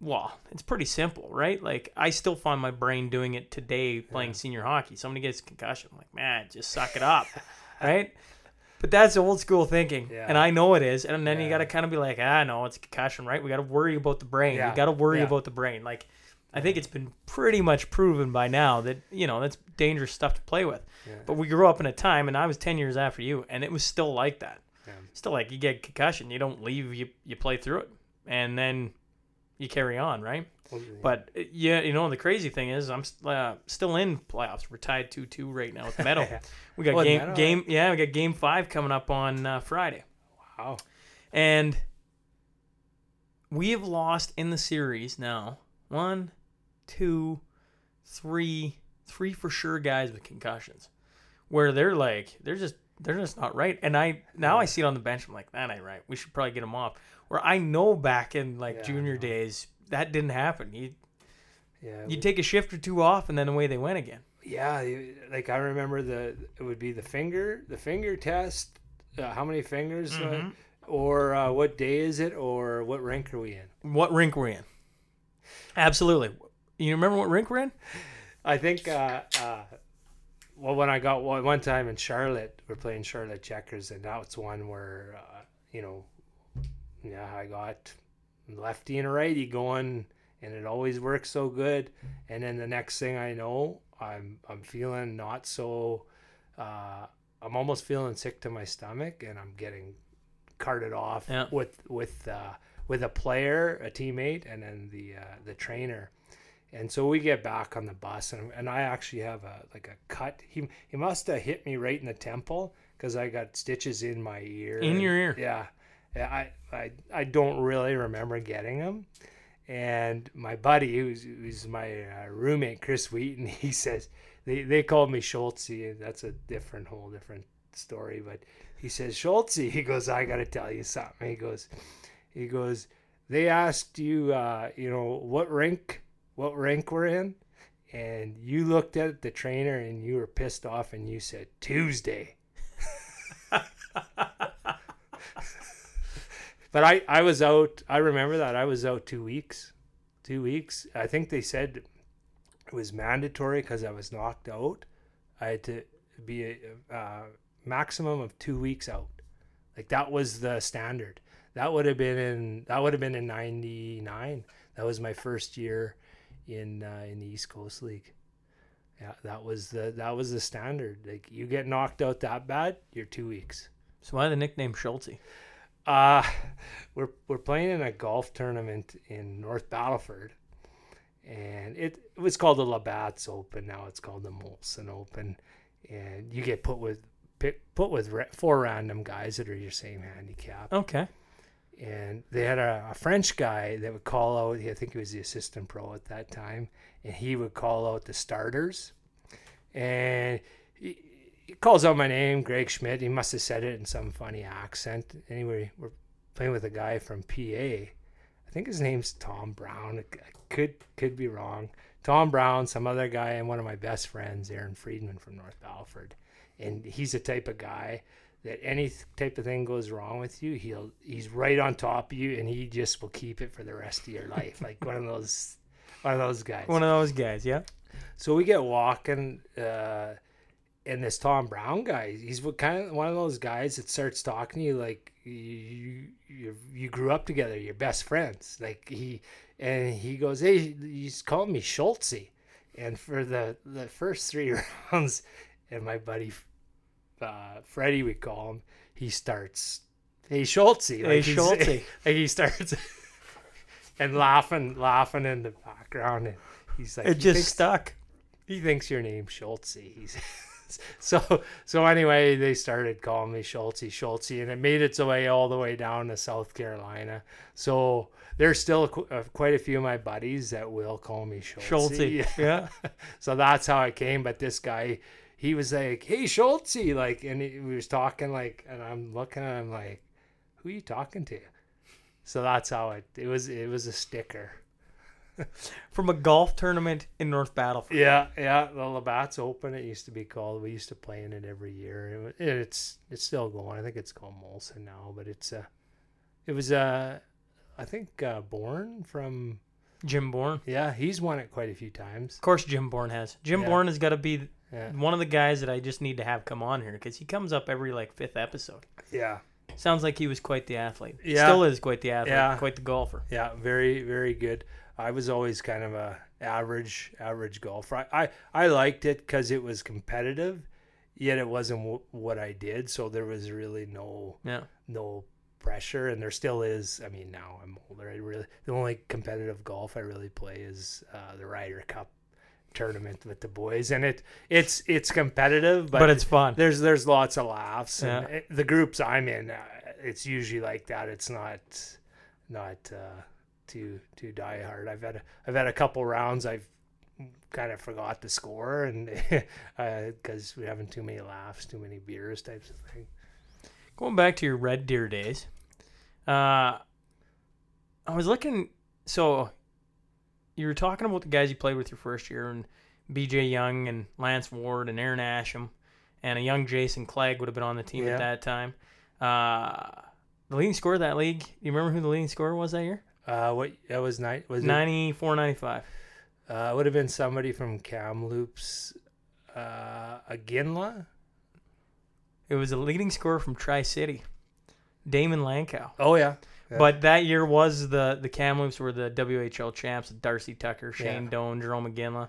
well, it's pretty simple, right? Like I still find my brain doing it today playing Yeah. senior hockey. Somebody gets a concussion, I'm like, man, just suck it up, right? But that's old school thinking, Yeah. and I know it is. And then you got to kind of be like, ah, no, it's a concussion, right? We got to worry about the brain. Yeah. We got to worry Yeah. about the brain. Like, I think it's been pretty much proven by now that you know that's dangerous stuff to play with. yeah, But we grew up in a time, and I was ten years after you, and it was still like that. yeah. Still like you get concussion, you don't leave, you you play through it, and then you carry on, right? Well, But uh, yeah, you know the crazy thing is I'm uh, still in playoffs. We're tied two two right now with Metal. We got Oh, game Meadow, game yeah we got game five coming up on uh, Friday, wow. and we have lost in the series now one, two, three, three for sure guys with concussions, where they're like they're just they're just not right. And I now I see it on the bench. I'm like that ain't right. We should probably get them off. Where I know back in like Yeah, junior days that didn't happen. You Yeah, you take a shift or two off, and then away they went again. Yeah, like I remember the it would be the finger the finger test. Uh, how many fingers, uh, Mhm. or uh, what day is it, or what rank are we in? What rink we're in? Absolutely. You remember what rink we're in? I think. Uh, uh, well, when I got one, one time in Charlotte, we're playing Charlotte checkers, and that was one where uh, you know, yeah, I got lefty and righty going, and it always works so good. And then the next thing I know, I'm I'm feeling not so. Uh, I'm almost feeling sick to my stomach, and I'm getting carted off Yeah. with with uh, with a player, a teammate, and then the uh, the trainer. And so we get back on the bus, and, and I actually have a like a cut. He he must have hit me right in the temple because I got stitches in my ear. In and- your ear. Yeah, yeah. I I I don't really remember getting them. And my buddy, who's who's my uh, roommate, Chris Wheaton, he says they they called me Schultze, and that's a different whole different story. But he says Schultze. He goes, I got to tell you something. He goes, he goes. They asked you, uh, you know, what rank, what rank we're in, and you looked at the trainer and you were pissed off, and you said Tuesday. but I, I was out. I remember that I was out two weeks, two weeks. I think they said it was mandatory because I was knocked out. I had to be a, uh maximum of two weeks out. Like that was the standard. that would have been in that would have been in '99. That was my first year in uh, in the East Coast League. Yeah, that was the that was the standard. Like you get knocked out that bad, you're two weeks. So why the nickname Schulte? Uh we're we're playing in a golf tournament in North Battleford, and it, it was called the Labatt's Open. Now it's called the Molson Open, and you get put with pick, put with four random guys that are your same handicap. Okay. And they had a, a French guy that would call out. I think he was the assistant pro at that time, and he would call out the starters, and he, he calls out my name, Greg Schmidt. He must have said it in some funny accent. Anyway, we're playing with a guy from PA. I think his name's Tom Brown. I could could be wrong. Tom Brown, some other guy, and one of my best friends, Aaron Friedman from North Battleford. And he's the type of guy that any type of thing goes wrong with you, he'll he's right on top of you, and he just will keep it for the rest of your life, like one of those one of those guys. One of those guys, yeah. So we get walking, uh, and this Tom Brown guy, he's what kind of one of those guys that starts talking to you like you you, you grew up together, you're best friends. Like he and he goes, hey, he's calling me Schultze, and for the the first three rounds, and my buddy uh, Freddie, we call him, he starts, hey Schultze, like Hey Schulte. like he starts and laughing, laughing in the background, and he's like, It he just thinks- stuck. he thinks your name's Schultze. He's so so anyway, they started calling me Schultze, Schultze, and it made its way all the way down to South Carolina. So there's still uh, quite a few of my buddies that will call me Schultze. Schulte. Yeah. so that's how it came. But this guy, he was like, "Hey Schultze," like, and he, we was talking like, and I'm looking at him like, "Who are you talking to?" So that's how it. It was. It was a sticker. From a golf tournament in North Battleford. Yeah, yeah. The Labatt's Open. It used to be called. We used to play in it every year. It, it's it's still going. I think it's called Molson now, but it's uh, it was uh, I think uh, Bourne from Jim Bourne. yeah. He's won it quite a few times. Of course, Jim Bourne has. Jim Yeah. Bourne has got to be Yeah, one of the guys that I just need to have come on here because he comes up every like fifth episode. yeah, Sounds like he was quite the athlete. Yeah. Still is quite the athlete. Yeah. Quite the golfer. yeah. Very very good. I was always kind of a average average golfer. I I, I liked it because it was competitive, yet it wasn't w- what I did. So there was really no Yeah. no pressure and there still is i mean now i'm older i really the only competitive golf i really play is uh, the ryder cup tournament with the boys and it it's it's competitive but, But, it's fun. there's there's lots of laughs and Yeah. it- the groups i'm in uh, it's usually like that it's not not uh too too die hard i've had a, i've had a couple rounds i've kind of forgot the score and because we're having too many laughs too many beers types of thing Going back to your Red Deer days, uh, I was looking. So you were talking about the guys you played with your first year, and B.J. Young and Lance Ward and Aaron Asham, and a young Jason Clegg would have been on the team Yeah. at that time. Uh, the leading scorer of that league. You remember who the leading scorer was that year? Uh, what that was night was it? 94, 95. Uh, it would have been somebody from Kamloops, uh, Iginla. It was a leading scorer from Tri City, Daymond Langkow. Oh yeah, Yeah. But that year was the the Kamloops were the WHL champs. Darcy Tucker, Shane Yeah. Doan, Jarome Iginla.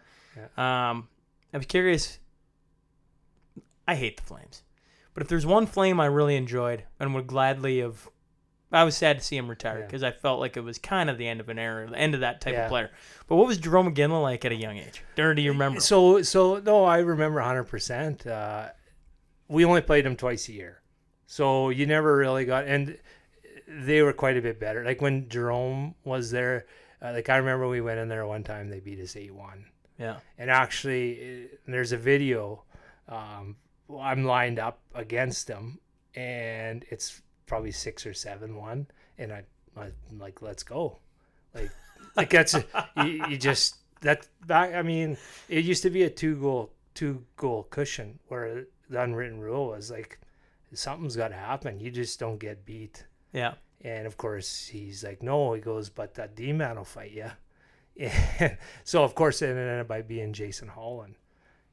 Um, I was curious. I hate the Flames, but if there's one Flame I really enjoyed and would gladly have, I was sad to see him retire Yeah. because I felt like it was kind of the end of an era, the end of that type Yeah. of player. But what was Jarome Iginla like at a young age? Do you remember? So so no, I remember hundred percent. Uh, we only played him twice a year, so you never really got. And they were quite a bit better. Like when Jarome was there, uh, like I remember we went in there one time. They beat us eight one. Yeah. and actually uh, there's a video um, i'm lined up against them and it's probably six or seven one and i i'm like let's go like like that's you, you just that back i mean it used to be a two goal two goal cushion where the unwritten rule was like something's got to happen you just don't get beat Yeah. and of course, he's like, no, he goes, but that D man will fight you. And so, of course, it ended up by being Jason Holland.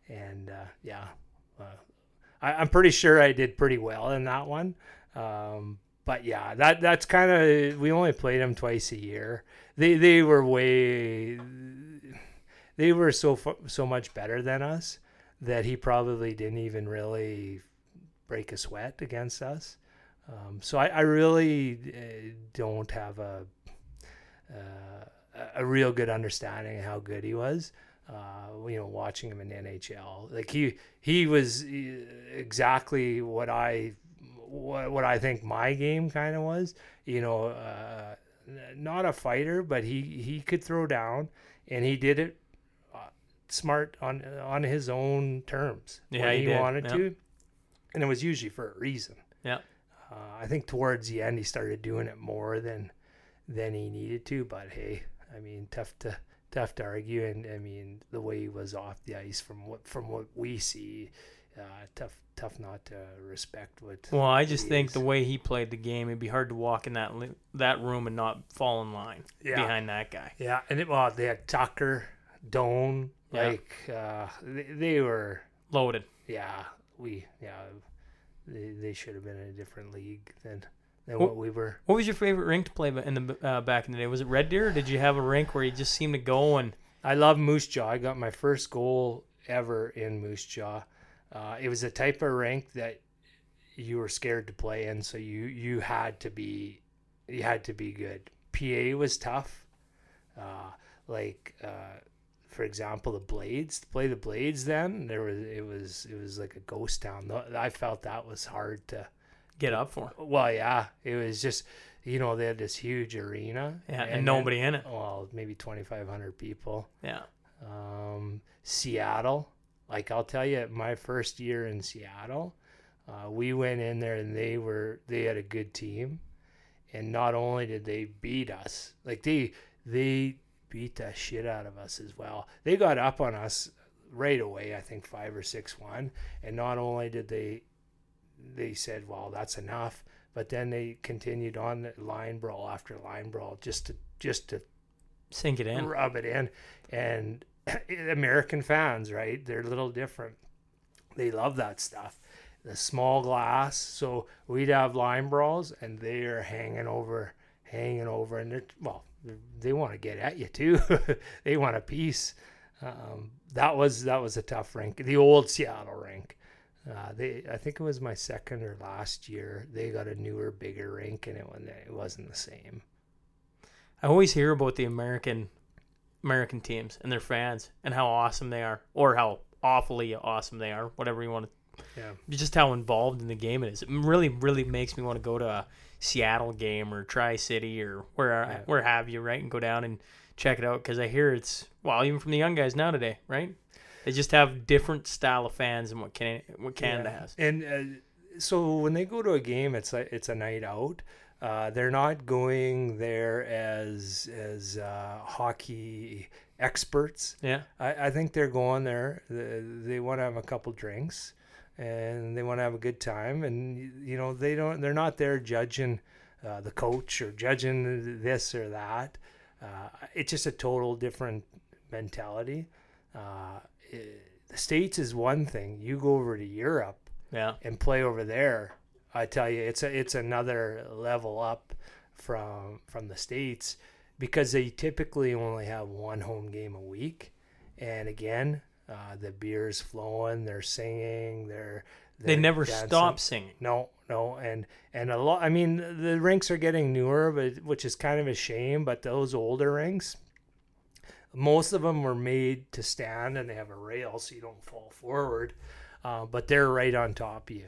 And uh, yeah, uh, I, I'm pretty sure I did pretty well in that one. Um, but yeah, that that's kind of we only played them twice a year. They they were way they were so so much better than us that he probably didn't even really break a sweat against us. Um, so I, I really uh, don't have a uh, a real good understanding of how good he was. Uh, you know, watching him in NHL, like he he was uh, exactly what I what, what I think my game kind of was. You know, uh, not a fighter, but he he could throw down, and he did it uh, smart on on his own terms Yeah, when he he, wanted yeah. to, and it was usually for a reason. Yeah. Uh, I think towards the end he started doing it more than than he needed to. But hey, I mean, tough to tough to argue. And I mean, the way he was off the ice from what from what we see, uh, tough tough not to respect what. Well, I just think is. the way he played the game, it'd be hard to walk in that li- that room and not fall in line yeah, behind that guy. yeah, and it, well, they had Tucker, Doan, Yeah. like uh, they, they were Loaded. yeah we yeah they, they should have been in a different league than than Well- what we were. What was your favorite rink to play in the uh, back in the day? Was it Red Deer? Or did you have a rink where you just seemed to go and I love Moose Jaw. I got my first goal ever in Moose Jaw. Uh, it was a type of rink that you were scared to play in, so you you had to be you had to be good. PA was tough. Uh, like uh, for example, the Blades to play the Blades. Then there was it was it was like a ghost town. I felt that was hard to. get up for? Well, yeah, it was just you know they had this huge arena. Yeah, and, then- nobody in it. well, maybe twenty five hundred people Yeah. um, Seattle. Like I'll tell you, my first year in Seattle, uh, we went in there and they were they had a good team, and not only did they beat us, like they they beat the shit out of us as well. They got up on us right away. I think five or six one, and not only did they they said, well, that's enough, but then they continued on line brawl after line brawl just to just to Sink it in. rub it in. And American fans, right? They're a little different. They love that stuff. The small glass. So we'd have line brawls, and they are hanging over, hanging over, and they're well, they're- want to get at you too. they want a piece. Um, that was that was a tough rink. The old Seattle rink. Uh, they, I think it was my second or last year. They got a newer, bigger rink, and it wasn't the same. I always hear about the American American teams and their fans and how awesome they are, or how awfully awesome they are, whatever you want to. Yeah. Just how involved in the game it is. It really, really makes me want to go to a Seattle game or Tri City or where Yeah. where have you, right? And go down and check it out because I hear it's well, even from the young guys now today, right? They just have different style of fans than what can what Canada Yeah. has. And uh, so when they go to a game, it's like it's a night out. Uh, they're not going there as as uh, hockey experts. Yeah, I, I think they're going there. They, they want to have a couple drinks, and they want to have a good time. And you know they don't. They're not there judging uh, the coach or judging this or that. Uh, it's just a total different mentality. Uh, i the states is one thing. You go over to Europe yeah. and play over there, I tell you, it's a it's another level up from from the states because they typically only have one home game a week, and again, uh, the beer's flowing, they're singing, they're, They they're never dancing. stop singing. No, no, and and a lot. I mean, the rinks are getting newer, but which is kind of a shame. But those older rinks, most of them were made to stand, and they have a rail so you don't fall forward. Uh, but they're right on top of you,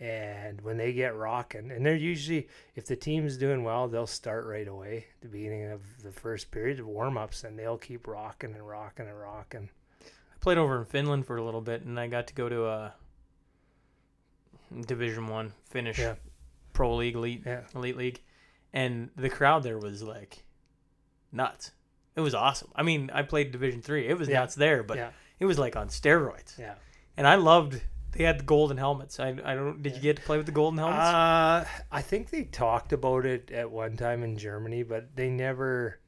and when they get rocking, and they're usually if the team's doing well, they'll start right away at the beginning of the first period of warm ups, and they'll keep rocking and rocking and rocking. I played over in Finland for a little bit, and I got to go to a Division One Finnish Yeah. Pro League, elite Yeah. elite league, and the crowd there was like nuts. It was awesome. I mean, I played Division Three. It was Yeah. nuts there, but it was like on steroids. yeah. And I loved. They had the golden helmets. I, I don't. Did you get to play with the golden helmets? Uh, I think they talked about it at one time in Germany, but they never.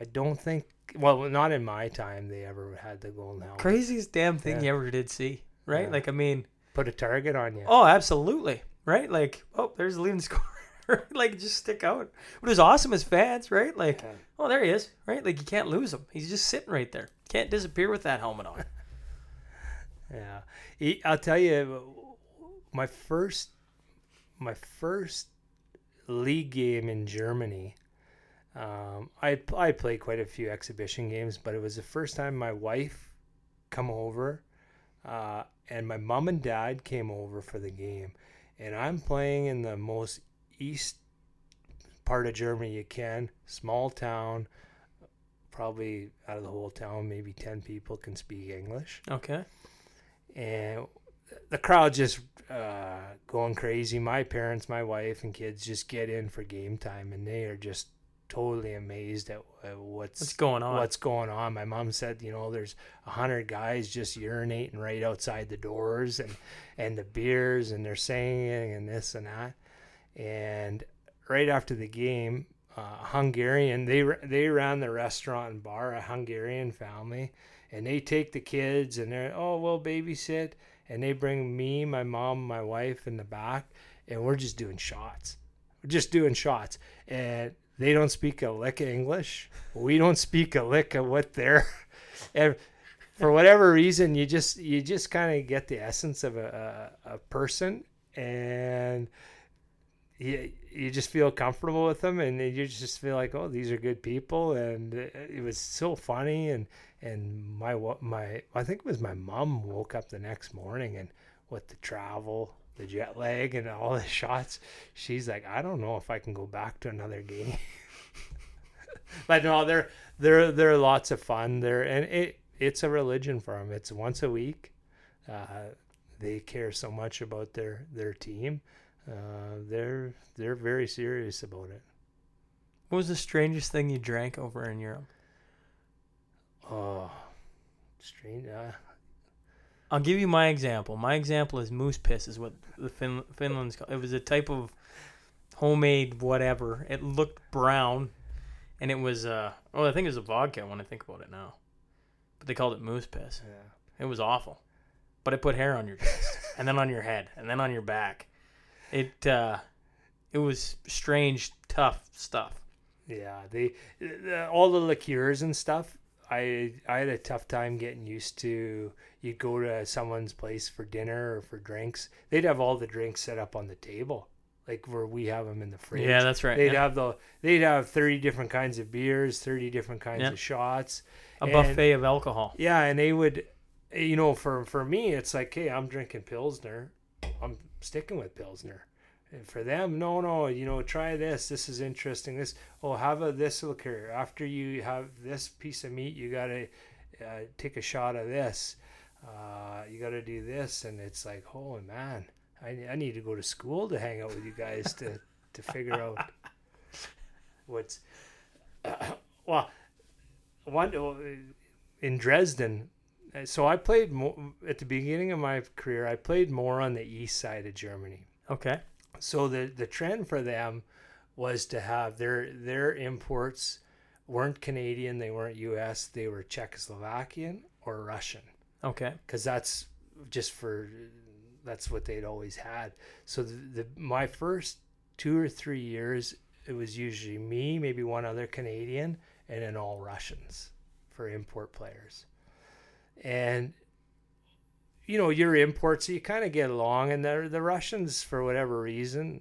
I don't think. Well, not in my time. They ever had the golden helmet. Craziest damn thing Yeah. you ever did see, right? Yeah. Like I mean, Put a target on you. oh, absolutely, right? Like oh, there's the leading score. like just stick out. But it was awesome as fans, right? Like, Yeah. oh, there he is, right? Like you can't lose him. He's just sitting right there. Can't disappear with that helmet on. Yeah, I'll tell you, my first, my first league game in Germany. Um, I I played quite a few exhibition games, but it was the first time my wife come over, uh, and my mom and dad came over for the game, and I'm playing in the most east part of Germany you can, small town. Probably out of the whole town, maybe ten people can speak English Okay. And the crowd just uh, going crazy. My parents, my wife, and kids just get in for game time, and they are just totally amazed at uh, what's What's going on? what's going on. My mom said, you know, there's a hundred guys just urinating right outside the doors, and and the beers, and they're singing and this and that, and right after the game. Uh, Hungarian, they they ran the restaurant and bar, a Hungarian family, and they take the kids and they're oh we'll babysit and they bring me my mom my wife in the back and we're just doing shots. We're just doing shots and they don't speak a lick of english. We don't speak a lick of what they're and for whatever reason you just you just kind of get the essence of a, a, a person and you, you just feel comfortable with them and you just feel like oh these are good people and it it was so funny and and my my I think it was my mom woke up the next morning and with the travel, the jet lag, and all the shots, she's like, I don't know if I can go back to another game. but no, they're they're they're lots of fun. They're and it it's a religion for them. It's once a week. Uh, they care so much about their their team. Uh, they're they're very serious about it. What was the strangest thing you drank over in Europe? Oh, strange. Uh, I'll give you my example. My example is moose piss, is what the fin- Finland's called. It was a type of homemade whatever. It looked brown, and it was uh oh I think it was a vodka when I think about it now, but they called it moose piss. yeah. It was awful, but it put hair on your chest, and then on your head, and then on your back. It uh, it was strange, tough stuff. Yeah, they the, all the liqueurs and stuff. I I had a tough time getting used to. You'd go to someone's place for dinner or for drinks. They'd have all the drinks set up on the table, like where we have them in the fridge. Yeah, that's right. They'd yeah. have the they'd have thirty different kinds of beers, thirty different kinds Yeah. of shots. A and- buffet of alcohol. Yeah, and they would, you know, for for me, it's like, hey, I'm drinking pilsner, I'm sticking with pilsner. And for them, no, no, you know, try this. This is interesting. This, oh, have a this liqueur. After you have this piece of meat, you gotta uh, take a shot of this. Uh, you gotta do this, and it's like, holy man, I, I need to go to school to hang out with you guys to to figure out what's. well, one in Dresden. uh, So I played more at the beginning of my career. I played more on the east side of Germany. Okay. So the the trend for them was to have their their imports weren't Canadian, they weren't U.S., they were Czechoslovakian or Russian Okay. because that's just for that's what they'd always had. So the, the my first two or three years, it was usually me, maybe one other Canadian, and then all Russians for import players. And you know, your imports, you kind of get along, and the the Russians, for whatever reason,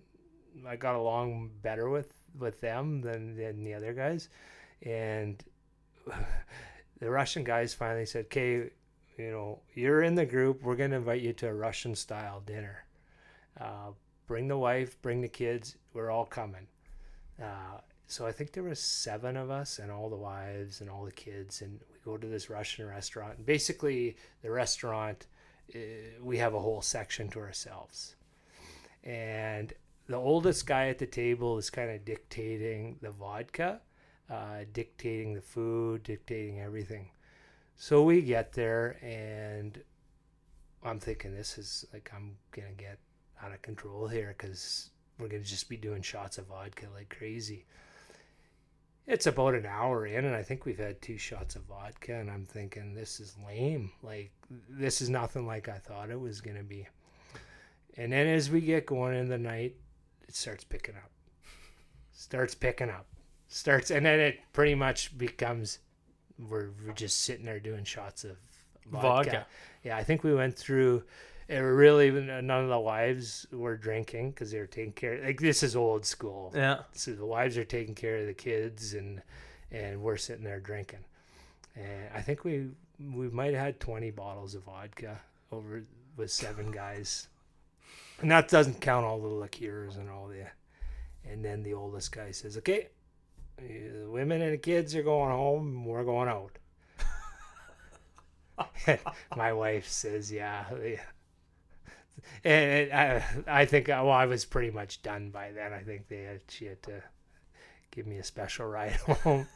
I got along better with with them than than the other guys, and the Russian guys finally said, "Okay, you know, you're in the group. We're going to invite you to a Russian style dinner. Uh, bring the wife, bring the kids. We're all coming. Uh, so I think there was seven of us and all the wives and all the kids. And we go to this Russian restaurant. And basically, the restaurant, we have a whole section to ourselves. And the oldest guy at the table is kind of dictating the vodka, uh, dictating the food, dictating everything. So we get there, and I'm thinking this is like I'm gonna get out of control here because we're gonna just be doing shots of vodka like crazy. It's about an hour in, and I think we've had two shots of vodka, and I'm thinking this is lame. Like this is nothing like I thought it was gonna be. And then as we get going in the night, it starts picking up. starts picking up, starts, and then it pretty much becomes we're, we're just sitting there doing shots of vodka. Vodka. Yeah, I think we went through. It really uh, none of the wives were drinking because they were taking care. Like this is old school. Yeah. So the wives are taking care of the kids, and and we're sitting there drinking. And I think we we might have had twenty bottles of vodka over with seven guys, and that doesn't count all the liqueurs and all the. And then the oldest guy says, "Okay, the women and the kids are going home. We're going out." My wife says, "Yeah." Yeah." And I, I think well, I was pretty much done by then. I think they had, she had to give me a special ride home.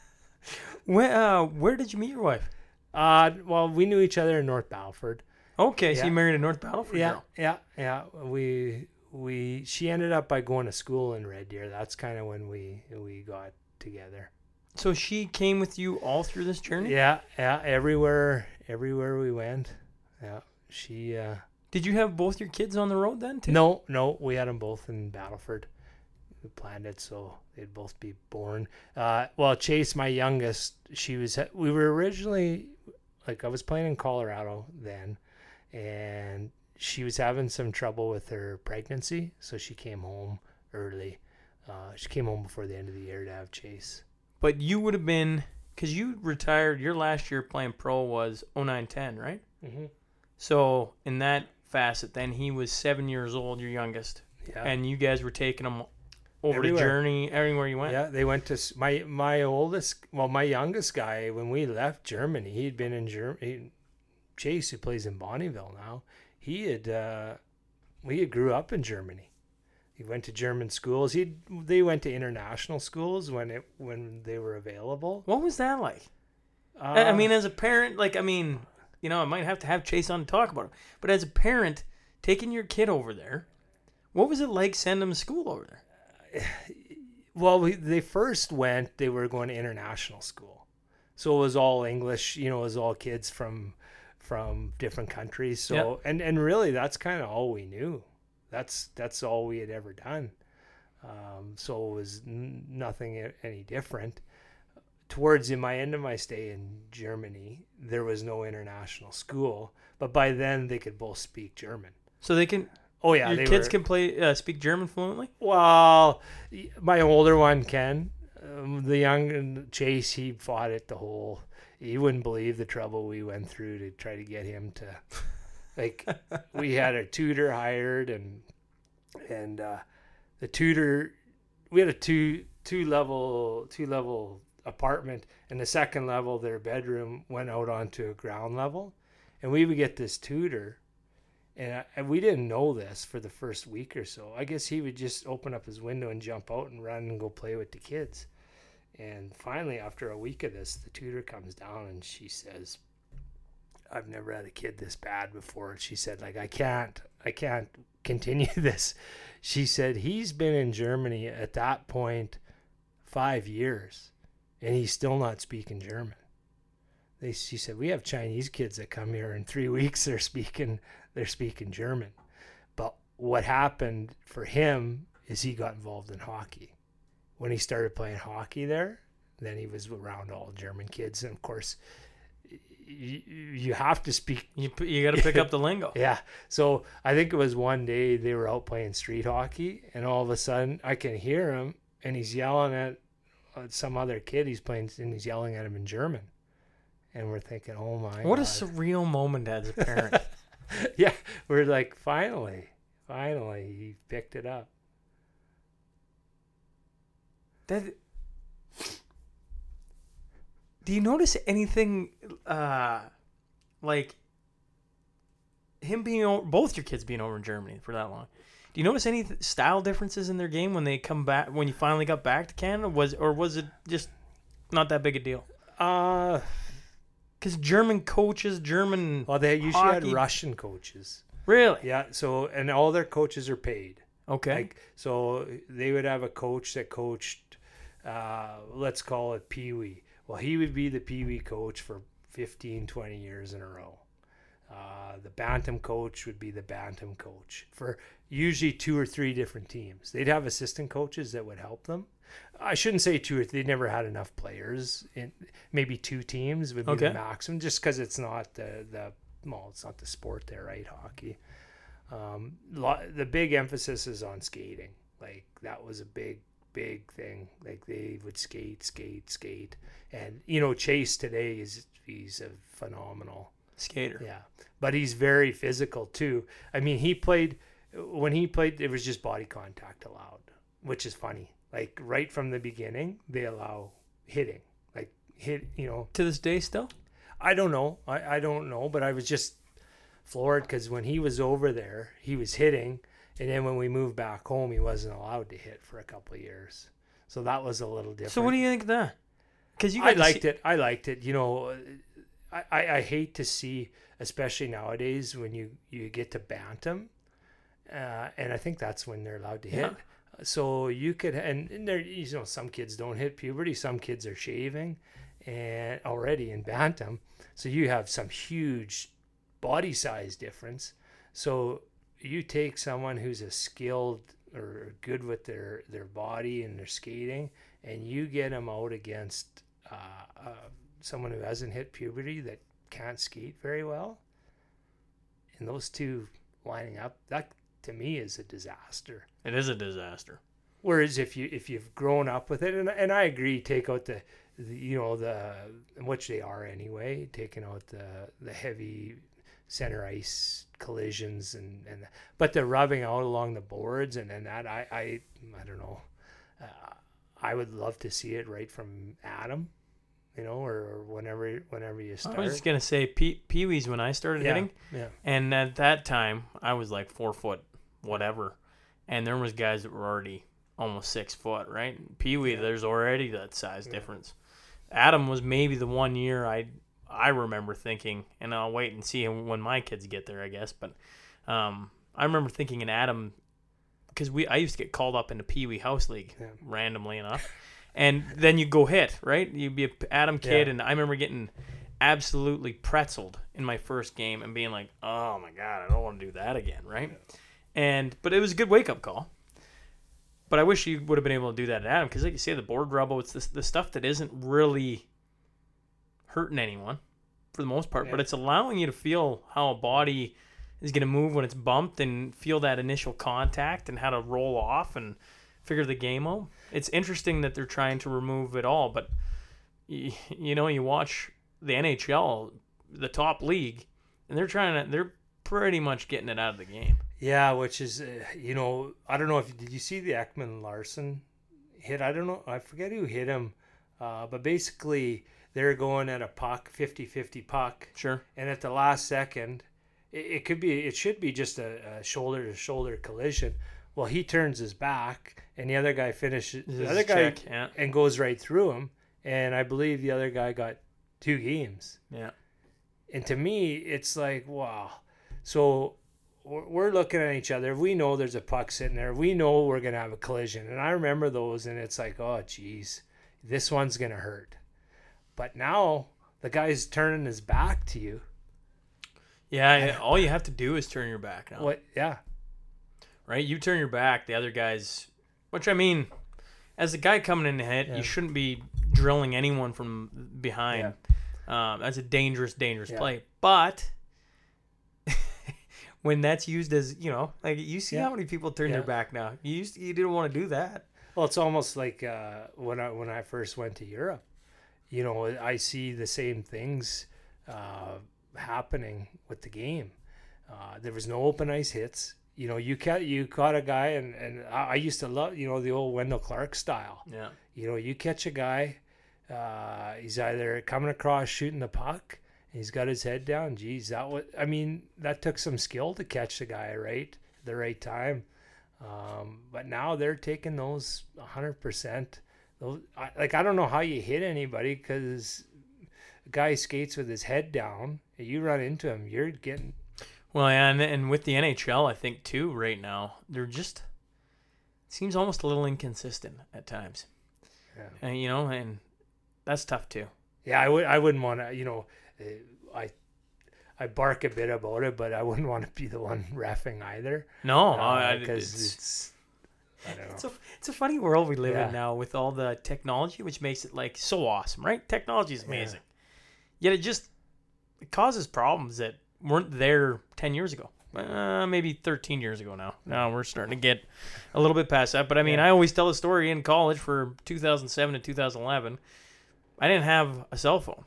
Where uh, where did you meet your wife? Uh, well, we knew each other in North Battleford. Okay, so you married a North Battleford Yeah, girl. yeah, yeah. We we she ended up by going to school in Red Deer. That's kind of when we we got together. So she came with you all through this journey. Yeah, yeah. Everywhere, everywhere we went. Yeah, she. uh Did you have both your kids on the road then too? No, no, we had them both in Battleford. We planned it so they'd both be born. Uh, well, Chase, my youngest, she was. We were originally like I was playing in Colorado then, and she was having some trouble with her pregnancy, so she came home early. Uh, she came home before the end of the year to have Chase. But you would have been because you retired. Your last year playing pro was 0910, right? Mm-hmm. So in that facet, then he was seven years old, your youngest, Yeah. and you guys were taking him over the journey everywhere you went. Yeah, they went to my my oldest, well, my youngest guy. When we left Germany, he'd been in Germany. Chase, who plays in Bonnyville now, he had uh, we had grew up in Germany. He went to German schools. He they went to international schools when it when they were available. What was that like? Uh, I mean, as a parent, like I mean, you know, I might have to have Chase on to talk about it. But as a parent, taking your kid over there, what was it like sending him to school over there? well, we, they first went. They were going to international school, so it was all English. You know, it was all kids from from different countries. So Yep. and and really, that's kind of all we knew. That's that's all we had ever done. Um, so it was n- nothing any different. Towards in my end of my stay in Germany, there was no international school, but by then they could both speak German. So they can, Oh yeah, your kids were, can play, uh, speak German fluently. well, my older one can. Um, the young Chase, he fought it the whole. You wouldn't believe the trouble we went through to try to get him to, like, we had a tutor hired and and uh, the tutor, we had a two two level two level apartment, and the second level their bedroom went out onto a ground level, and we would get this tutor and, I, and we didn't know this for the first week or so. I guess he would just open up his window and jump out and run and go play with the kids. And finally, after a week of this, the tutor comes down and she says, "I've never had a kid this bad before." She said, "Like I can't, I can't continue this." She said he's been in Germany at that point five years, and he's still not speaking German. They, she said, we have Chinese kids that come here in three weeks. They're speaking they're speaking German. But what happened for him is he got involved in hockey. When he started playing hockey there, then he was around all German kids. And of course, you, you have to speak. You you got to pick up the lingo. Yeah. So I think it was one day they were out playing street hockey, and all of a sudden I can hear him, and he's yelling at some other kid. He's playing, and he's yelling at him in German. And we're thinking, oh my What a surreal moment as a parent. yeah, we're like, finally, finally, he picked it up. that. Do you notice anything, uh, like him being over, both your kids being over in Germany for that long? Do you notice any th- style differences in their game when they come back when you finally got back to Canada? Was or was it just not that big a deal? Uh, Because German coaches, German well, they usually Hockey. had Russian coaches. really Yeah, so and all their coaches are paid. okay. Like so, they would have a coach that coached, uh, let's call it Pee Wee. Well, he would be the Pee Wee coach for 15, 20 years in a row. Uh, the bantam coach would be the bantam coach for usually two or three different teams. They'd have assistant coaches that would help them. I shouldn't say two or three. They never had enough players. In maybe two teams would be Okay. the maximum, just because it's not the the well, it's not the sport there, right? Hockey. Um, lo- the big emphasis is on skating. Like that was a big big thing. Like they would skate, skate, skate, and you know Chase today is he's a phenomenal Skater. yeah, but he's very physical too. I mean, he played when he played. It was just body contact allowed, which is funny. Like right from the beginning, they allow hitting, like hit. You know, To this day, still. I don't know. I, I don't know, but I was just floored because when he was over there, he was hitting, and then when we moved back home, he wasn't allowed to hit for a couple of years. So that was a little different. So what do you think of that? Because you I liked see- it. I liked it. You know, I, I, I hate to see, especially nowadays, when you, you get to bantam, uh, and I think that's when they're allowed to hit. So you could, and, and there, you know, some kids don't hit puberty. Some kids are shaving, and already in bantam. So you have some huge body size difference. So you take someone who's a skilled or good with their their body and their skating, and you get them out against uh, uh, someone who hasn't hit puberty that can't skate very well. And those two lining up, that to me is a disaster. It is a disaster. Whereas if you if you've grown up with it, and and I agree, take out the, the you know the which they are anyway, taking out the the heavy center ice collisions and and but the rubbing out along the boards and and that I I I don't know, uh, I would love to see it right from Adam, you know, or, or whenever whenever you start. I was just gonna say Pee Wee's when I started yeah, hitting, yeah, and at that time I was like four foot, whatever, and there was guys that were already almost six foot, right? Pee Wee, Yeah. there's already that size Yeah. difference. Adam was maybe the one year I I remember thinking, and I'll wait and see when my kids get there, I guess. But um, I remember thinking in Adam, because we I used to get called up into Pee Wee House League Yeah. randomly enough, and then you go hit right. You'd be a Adam kid, and I remember getting absolutely pretzeled in my first game and being like, oh my god, I don't want to do that again, right? And but it was a good wake up call. But I wish you would have been able to do that at Adam because, like you say, the board rubble, it's the, the stuff that isn't really hurting anyone for the most part, but it's allowing you to feel how a body is going to move when it's bumped and feel that initial contact and how to roll off and figure the game out. It's interesting that they're trying to remove it all, but you, you know, you watch the NHL, the top league, and they're trying to, they're pretty much getting it out of the game. Yeah, which is, uh, you know, I don't know if did you see the Ekman-Larsson hit? I don't know, I forget who hit him, uh, but basically they're going at a puck, 50-50 puck, Sure. and at the last second, it, it could be, it should be just a, a shoulder-to-shoulder collision. Well, he turns his back, and the other guy finishes. This The other guy check, yeah. and goes right through him, and I believe the other guy got two games. Yeah. And to me, it's like, wow. So we're looking at each other. We know there's a puck sitting there. We know we're going to have a collision. And I remember those, and it's like, oh, geez, this one's going to hurt. But now the guy's turning his back to you. Yeah, yeah, all you have to do is turn your back now. What? Yeah. right? You turn your back, the other guy's. Which I mean, as a guy coming in to hit, Yeah. you shouldn't be drilling anyone from behind. Um, that's a dangerous, dangerous Yeah. play. But when that's used as, you know, like you see Yeah. how many people turn their back now. You used you didn't want to do that. Well, it's almost like uh, when I when I first went to Europe. You know, I see the same things uh, happening with the game. Uh, there was no open ice hits. You know, you caught you caught a guy, and and I, I used to love you know the old Wendel Clark style. Yeah. You know, you catch a guy, uh, he's either coming across shooting the puck, he's got his head down. Geez, that was I mean that took some skill to catch the guy right at the right time. Um, but now they're taking those 100%. Those, I, like, I don't know how you hit anybody because a guy skates with his head down. You run into him, you're getting. Well, yeah, and and with the NHL, I think too right now they're just seems almost a little inconsistent at times. Yeah. And you know, and that's tough too. Yeah, I would. I wouldn't want to. You know, uh, I. I bark a bit about it, but I wouldn't want to be the one refing either. No, because it's- it's, I don't know. It's a it's a funny world we live Yeah. in now with all the technology, which makes it like so awesome, right? Technology is amazing, yet it just it causes problems that weren't there ten years ago, uh, maybe thirteen years ago now. Now we're starting to get a little bit past that. But I mean, Yeah. I always tell a story in college for 2007 to 2011. I didn't have a cell phone,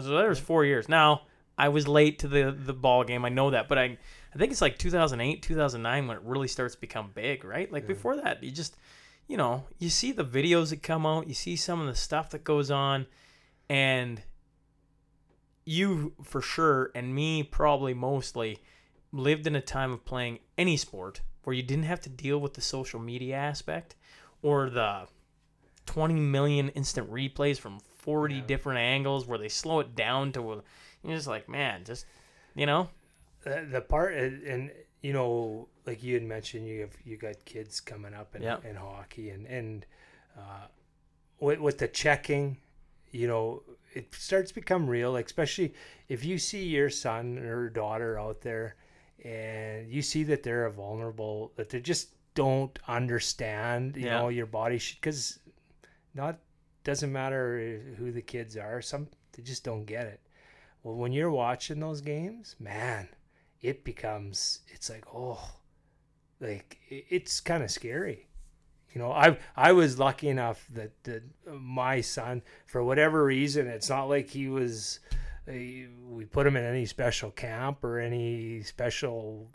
so was four years. Now I was late to the the ball game. I know that, but I I think it's like 2008, 2009 when it really starts to become big, right? Like before that, you just, you know, you see the videos that come out, you see some of the stuff that goes on, and you for sure, and me probably mostly, lived in a time of playing any sport where you didn't have to deal with the social media aspect or the 20 million instant replays from 40 Yeah. different angles where they slow it down to, you're just like, man, just, you know? the, the part and, and you know like you had mentioned you have you got kids coming up in, Yeah. in hockey and and uh, with, with the checking you know it starts to become real like especially if you see your son or daughter out there and you see that they're a vulnerable that they just don't understand you Yeah. know your body because not doesn't matter who the kids are some they just don't get it. Well when you're watching those games man it becomes it's like oh like it's kind of scary. You know i i was lucky enough that, that my son for whatever reason it's not like he was uh, we put him in any special camp or any special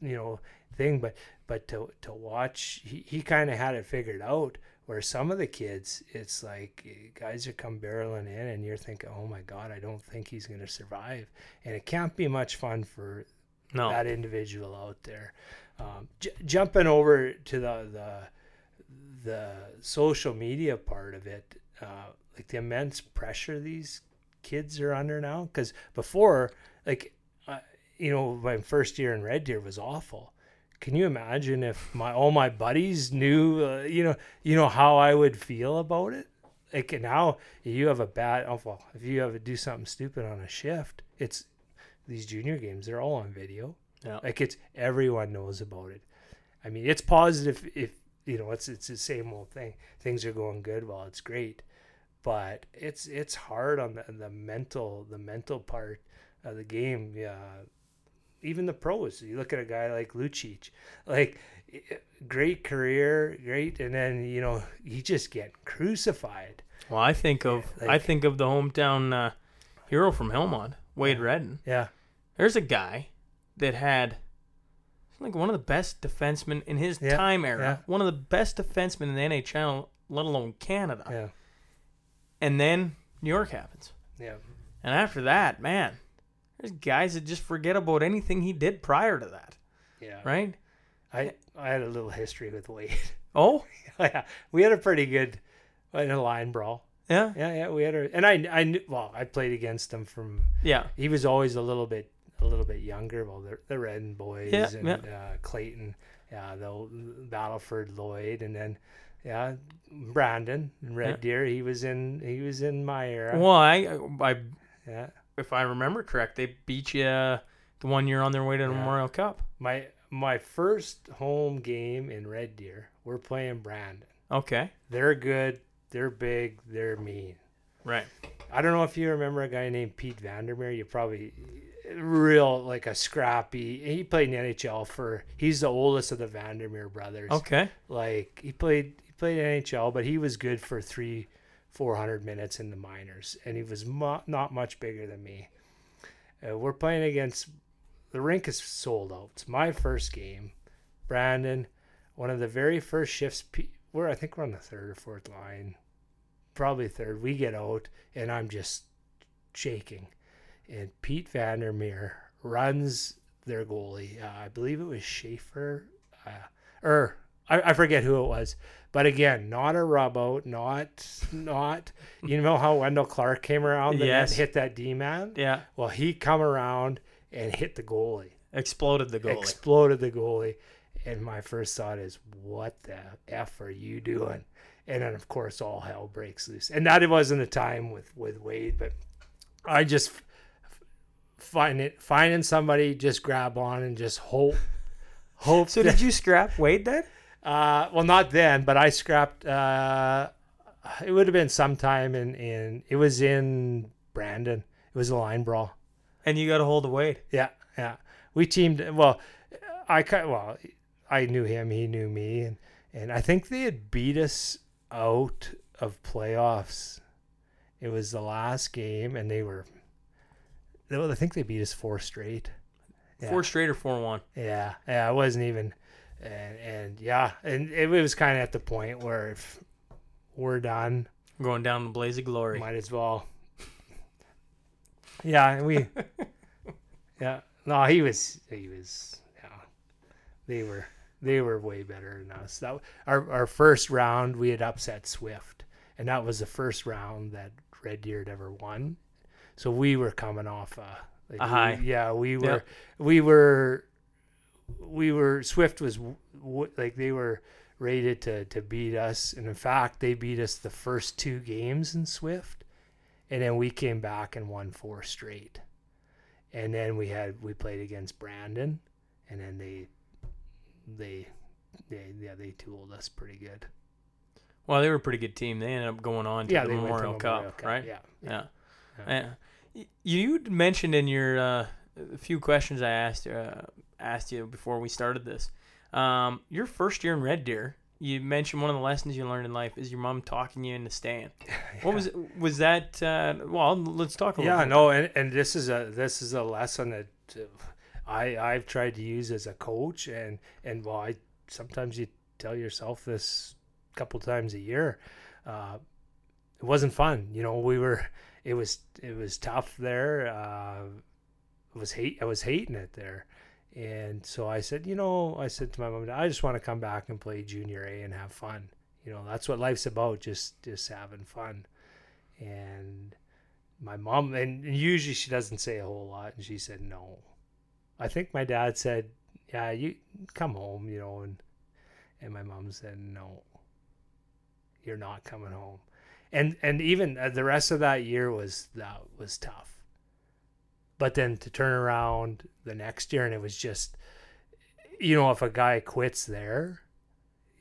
you know thing but but to to watch he, he kind of had it figured out where some of the kids it's like eh, guys are come barreling in and you're thinking oh my god i don't think he's going to survive and it can't be much fun for No. that individual out there. Um, j- jumping over to the the the social media part of it, uh, like the immense pressure these kids are under now. Because before, like, uh, you know, my first year in Red Deer was awful. Can you imagine if my all my buddies knew, uh, you know, you know how I would feel about it? Like now, you have a bad. Oh, well, if you have to do something stupid on a shift, it's these junior games. They're all on video. Yeah. Like it's everyone knows about it. I mean, it's positive if you know it's it's the same old thing. Things are going good, well, it's great, but it's it's hard on the the mental the mental part of the game. Yeah, even the pros. You look at a guy like Lucic, like great career, great, and then you know he just get crucified. Well, I think of Yeah, I think of the hometown uh, hero from Hillmond, Wade Redden. Yeah, There's a guy that had like one of the best defensemen in his Yeah, time era, yeah. one of the best defensemen in the NHL, let alone Canada. yeah, And then New York happens, yeah. and after that, man, there's guys that just forget about anything he did prior to that, Yeah, right? I I had a little history with Wade. Oh, yeah, we had a pretty good in a line brawl. yeah, Yeah, yeah, we had a, and I I knew well, I played against him from. yeah, He was always a little bit a little bit younger. Well, the the Redden boys Yeah, and yeah. Uh, Clayton, yeah, the Battleford Lloyd, and then yeah, Brandon Red Yeah. Deer. He was in he was in my era. Well, I, I, yeah, if I remember correct, they beat you the one year on their way to the Yeah. Memorial Cup. my my first home game in Red Deer. We're playing Brandon. Okay, They're good. They're big. They're mean. right. I don't know if you remember a guy named Pete Vandermeer. You probably real like a scrappy. He played in the NHL for. He's the oldest of the Vandermeer brothers. Okay, Like he played he played in NHL, but he was good for three, four hundred minutes in the minors, and he was mu- not much bigger than me. Uh, we're playing against the rink is sold out. It's my first game. Brandon, one of the very first shifts. P- We're I think we're on the third or fourth line, probably third. We get out, and I'm just shaking. And Pete Vandermeer runs their goalie. Uh, I believe it was Schaefer, uh, or I, I forget who it was. But again, not a rub not not. You know how Wendel Clark came around the Yes. net, hit that D man. yeah, Well, he come around and hit the goalie, exploded the goalie. exploded the goalie, and my first thought is, "What the f are you doing?" And then of course all hell breaks loose, and that it wasn't a time with with Wade, but I just find it, finding somebody, just grab on and just hope, hope. So that- did you scrap Wade then? Uh, well, not then, but I scrapped. Uh, it would have been sometime in in. It was in Brandon. It was a line brawl. And you got a hold of Wade. Yeah, yeah. We teamed. Well, I well, I knew him. He knew me, and and I think they had beat us out of playoffs. It was the last game, and they were. Well, I think they beat us four straight. Yeah. Four straight or four one. Yeah, yeah, I wasn't even, and and yeah, and it was kind of at the point where if we're done, Going down the blaze of glory. might as well. Yeah, and we, yeah, no, he was, he was, yeah, they were, they were way better than us. That our our first round we had upset Swift, and that was the first round that Red Deer had ever won. So we were coming off a, like A we- high. yeah, we were, Yep. we were, we were Swift was like they were rated to to beat us, and in fact they beat us the first two games in Swift, and then we came back and won four straight, and then we had we played against Brandon, and then they they they yeah they tooled us pretty good. Well, they were a pretty good team. They ended up going on to Yeah, the went to Memorial, Cup, Memorial Cup, right? Yeah, Yeah. Yeah. Yeah. You mentioned in your uh, a few questions I asked uh, asked you before we started this. Um, your first year in Red Deer, you mentioned one of the lessons you learned in life is your mom talking you into staying. What was was that? Uh, well, let's talk a little. yeah no and, and this is a this is a lesson that uh, i i've tried to use as a coach and and well i sometimes you tell yourself this a couple times a year uh it wasn't fun you know we were it was it was tough there uh it was hate i was hating it there and so i said you know i said to my mom i just want to come back and play junior a and have fun. You know that's what life's about just just having fun. And my mom and usually she doesn't say a whole lot and she said no. I think my dad said yeah you come home you know and and my mom said no you're not coming home. And and even uh, the rest of that year was that was tough but then to turn around the next year and it was just you know if a guy quits there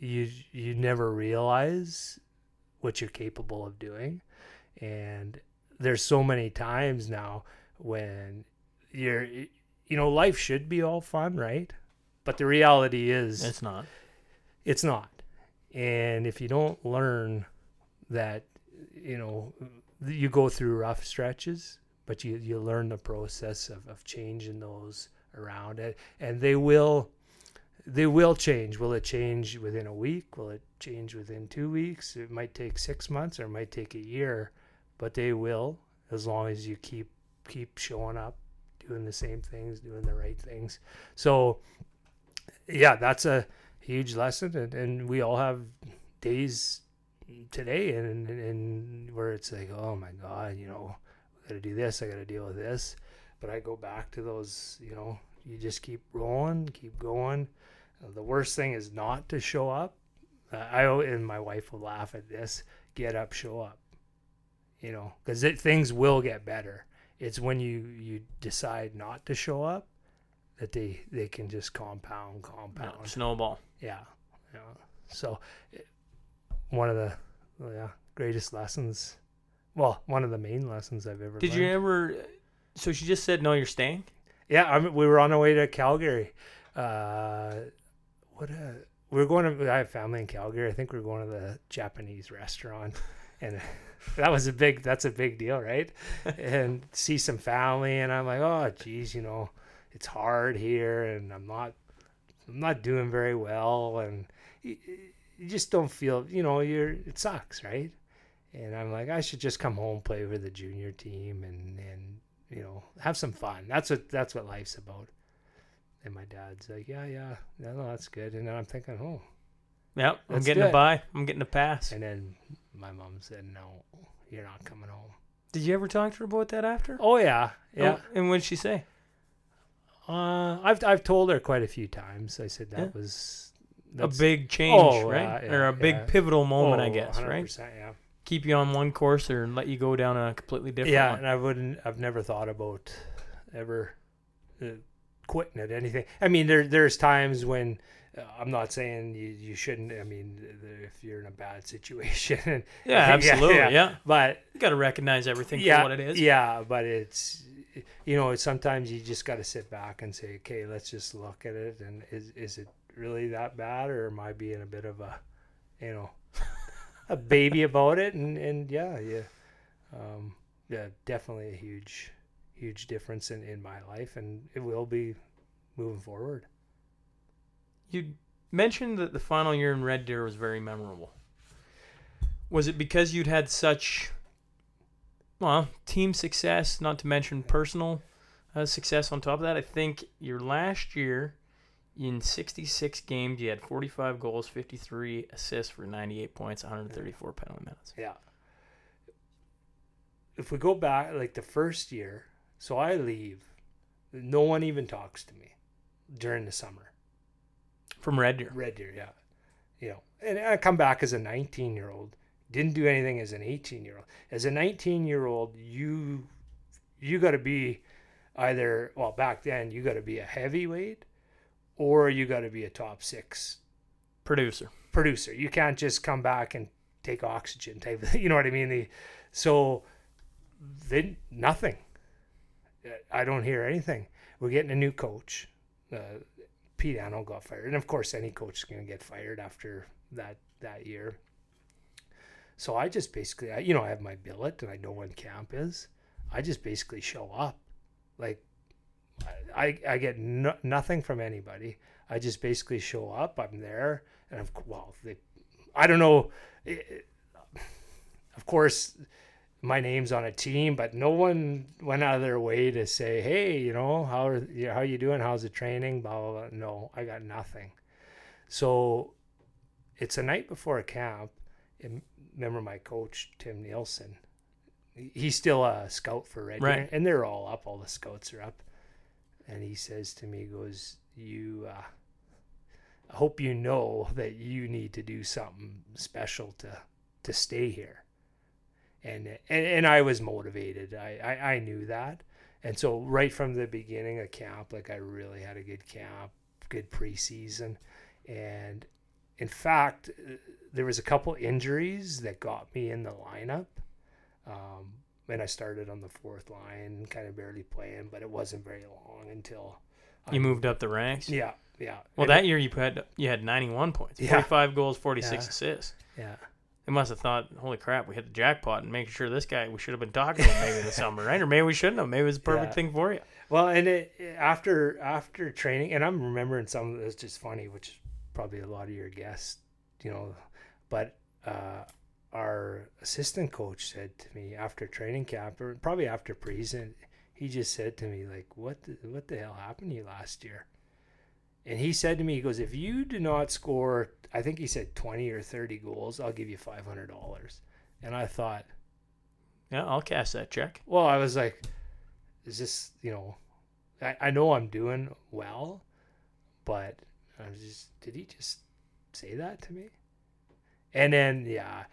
you you never realize what you're capable of doing. And there's so many times now when you're you know life should be all fun right? But the reality is it's not. it's not. And if you don't learn that you know you go through rough stretches but you you learn the process of, of changing those around it. And they will they will change. Will it change within a week? Will it change within two weeks? It might take six months or it might take a year but they will as long as you keep keep showing up doing the same things doing the right things. So yeah that's a huge lesson and, and we all have days today and, and and where it's like oh my god you know i gotta do this i gotta deal with this. But i go back to those you know you just keep rolling keep going. Uh, the worst thing is not to show up. Uh, i and my wife will laugh at this get up show up. You know because things will get better. It's when you you decide not to show up that they they can just compound compound. Snowball. yeah, yeah. So, it- one of the yeah greatest lessons, well, one of the main lessons I've ever. Did you ever? So she just said no. You're staying. Yeah, I mean, we were on our way to Calgary. Uh, what a we were going to. I have family in Calgary. I think we are going to the Japanese restaurant, and that was a big. That's a big deal, right? and see some family, and I'm like, oh, geez, you know, it's hard here, and I'm not. I'm not doing very well, and you, you just don't feel. You know, you're. It sucks, right? And I'm like, I should just come home, play with the junior team, and and you know, have some fun. That's what that's what life's about. And my dad's like, yeah, yeah, no, no, that's good. And then I'm thinking, oh. Yep. I'm getting a buy. I'm getting a pass. And then my mom said, no, you're not coming home. Did you ever talk to her about that after? Oh yeah, yeah. Oh, and what did she say? Uh, I've I've told her quite a few times. I said that Yeah. was A big change, Oh, right? yeah, or a big yeah. pivotal moment, I oh, guess, right? 100%, Yeah. Keep you on one course or let you go down a completely different yeah, one. and I wouldn't. I've never thought about ever uh, quitting at anything. I mean, there there's times when uh, I'm not saying you, you shouldn't. I mean, if you're in a bad situation, and, Yeah, absolutely. Yeah, But you got to recognize everything yeah, for what it is. yeah, but it's you know, sometimes you just got to sit back and say, okay, let's just look at it, and is is it really that bad, or am I being a bit of a, you know, a baby about it? And and yeah, yeah, um, yeah, definitely a huge, huge difference in in my life, and it will be moving forward. You mentioned that the final year in Red Deer was very memorable. Was it because you'd had such, well, team success, not to mention personal uh, success on top of that? I think your last year, in 66 games, you had 45 goals, 53 assists for 98 points, 134 penalty minutes. Yeah. If we go back, like the first year, so I leave, no one even talks to me during the summer. From Red Deer. Red Deer, yeah. You know, and I come back as a 19 year old. Didn't do anything as an 18 year old. As a 19 year old, you you got to be either well back then you got to be a heavyweight or you got to be a top six Producer. producer. You can't just come back and take oxygen type. You know what I mean? The, so then nothing. I don't hear anything. We're getting a new coach. Uh, Pete Anno got fired, and of course, any coach is going to get fired after that that year. So I just basically, I, you know, I have my billet and I know when camp is. I just basically show up, like I I get no, nothing from anybody. I just basically show up. I'm there, and of cou- well, they, I don't know. It, of course, my name's on a team, but no one went out of their way to say, "Hey, you know, how are you, how you doing? How's the training?" Blah blah blah. No, I got nothing. So, it's a night before a camp. And remember my coach Tim Nielsen. He's still a scout for Red Deer, Right. and they're all up. All the scouts are up, and he says to me, he "Goes, you." Uh, I hope you know that you need to do something special to to stay here. And and, and I was motivated. I, I, I knew that. And so right from the beginning of camp, like I really had a good camp, good preseason. And in fact, uh, there was a couple injuries that got me in the lineup. Um, and I started on the fourth line, kind of barely playing, but it wasn't very long until You moved up the ranks. Yeah, yeah. Well, And- that year you had you had 91 points, Yeah. 45 goals, 46 Yeah. assists. yeah. They must have thought, "Holy crap, we hit the jackpot!" And making sure this guy we should have been talking to him maybe in the summer, right? Or maybe we shouldn't have. Maybe it was the perfect Yeah. thing for you. Well, and it, after after training, and I'm remembering some of this just funny, which is probably a lot of your guests, you know, but uh, our assistant coach said to me after training camp, or probably after present, he just said to me like, "What the, what the hell happened to you last year?" And he said to me, he goes, "If you do not score, I think he said twenty or thirty goals, I'll give you five hundred dollars." And I thought, Yeah, I'll cash that check. well, I was like, is this, you know, I, I know I'm doing well, but I was just, did he just say that to me? And then, yeah,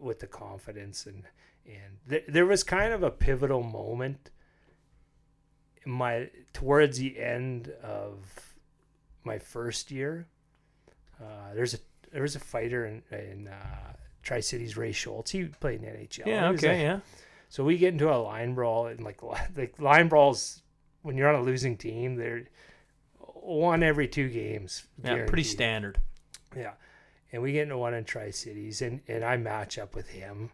with the confidence and, and th- there was kind of a pivotal moment in my, towards the end of my first year. Uh, there's a, there was a fighter in, in uh, Tri Cities, Ray Schultz. He played in NHL. Yeah, He was a- okay, yeah. so we get into a line brawl, and like like line brawls, when you're on a losing team, they're one every two games. Yeah, pretty standard. Yeah, and we get into one in Tri Cities, and and I match up with him,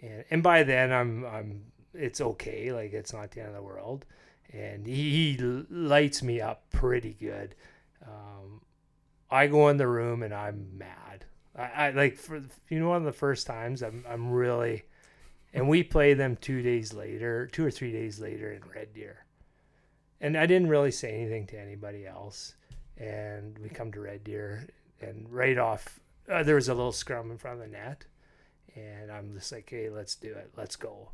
and and by then I'm I'm it's okay, like it's not the end of the world, and he, he lights me up pretty good. Um, I go in the room and I'm mad. I, I like for you know one of the first times I'm I'm really, and we play them two days later, two or three days later in Red Deer, and I didn't really say anything to anybody else, and we come to Red Deer and right off uh, there was a little scrum in front of the net, and I'm just like, hey, let's do it, let's go.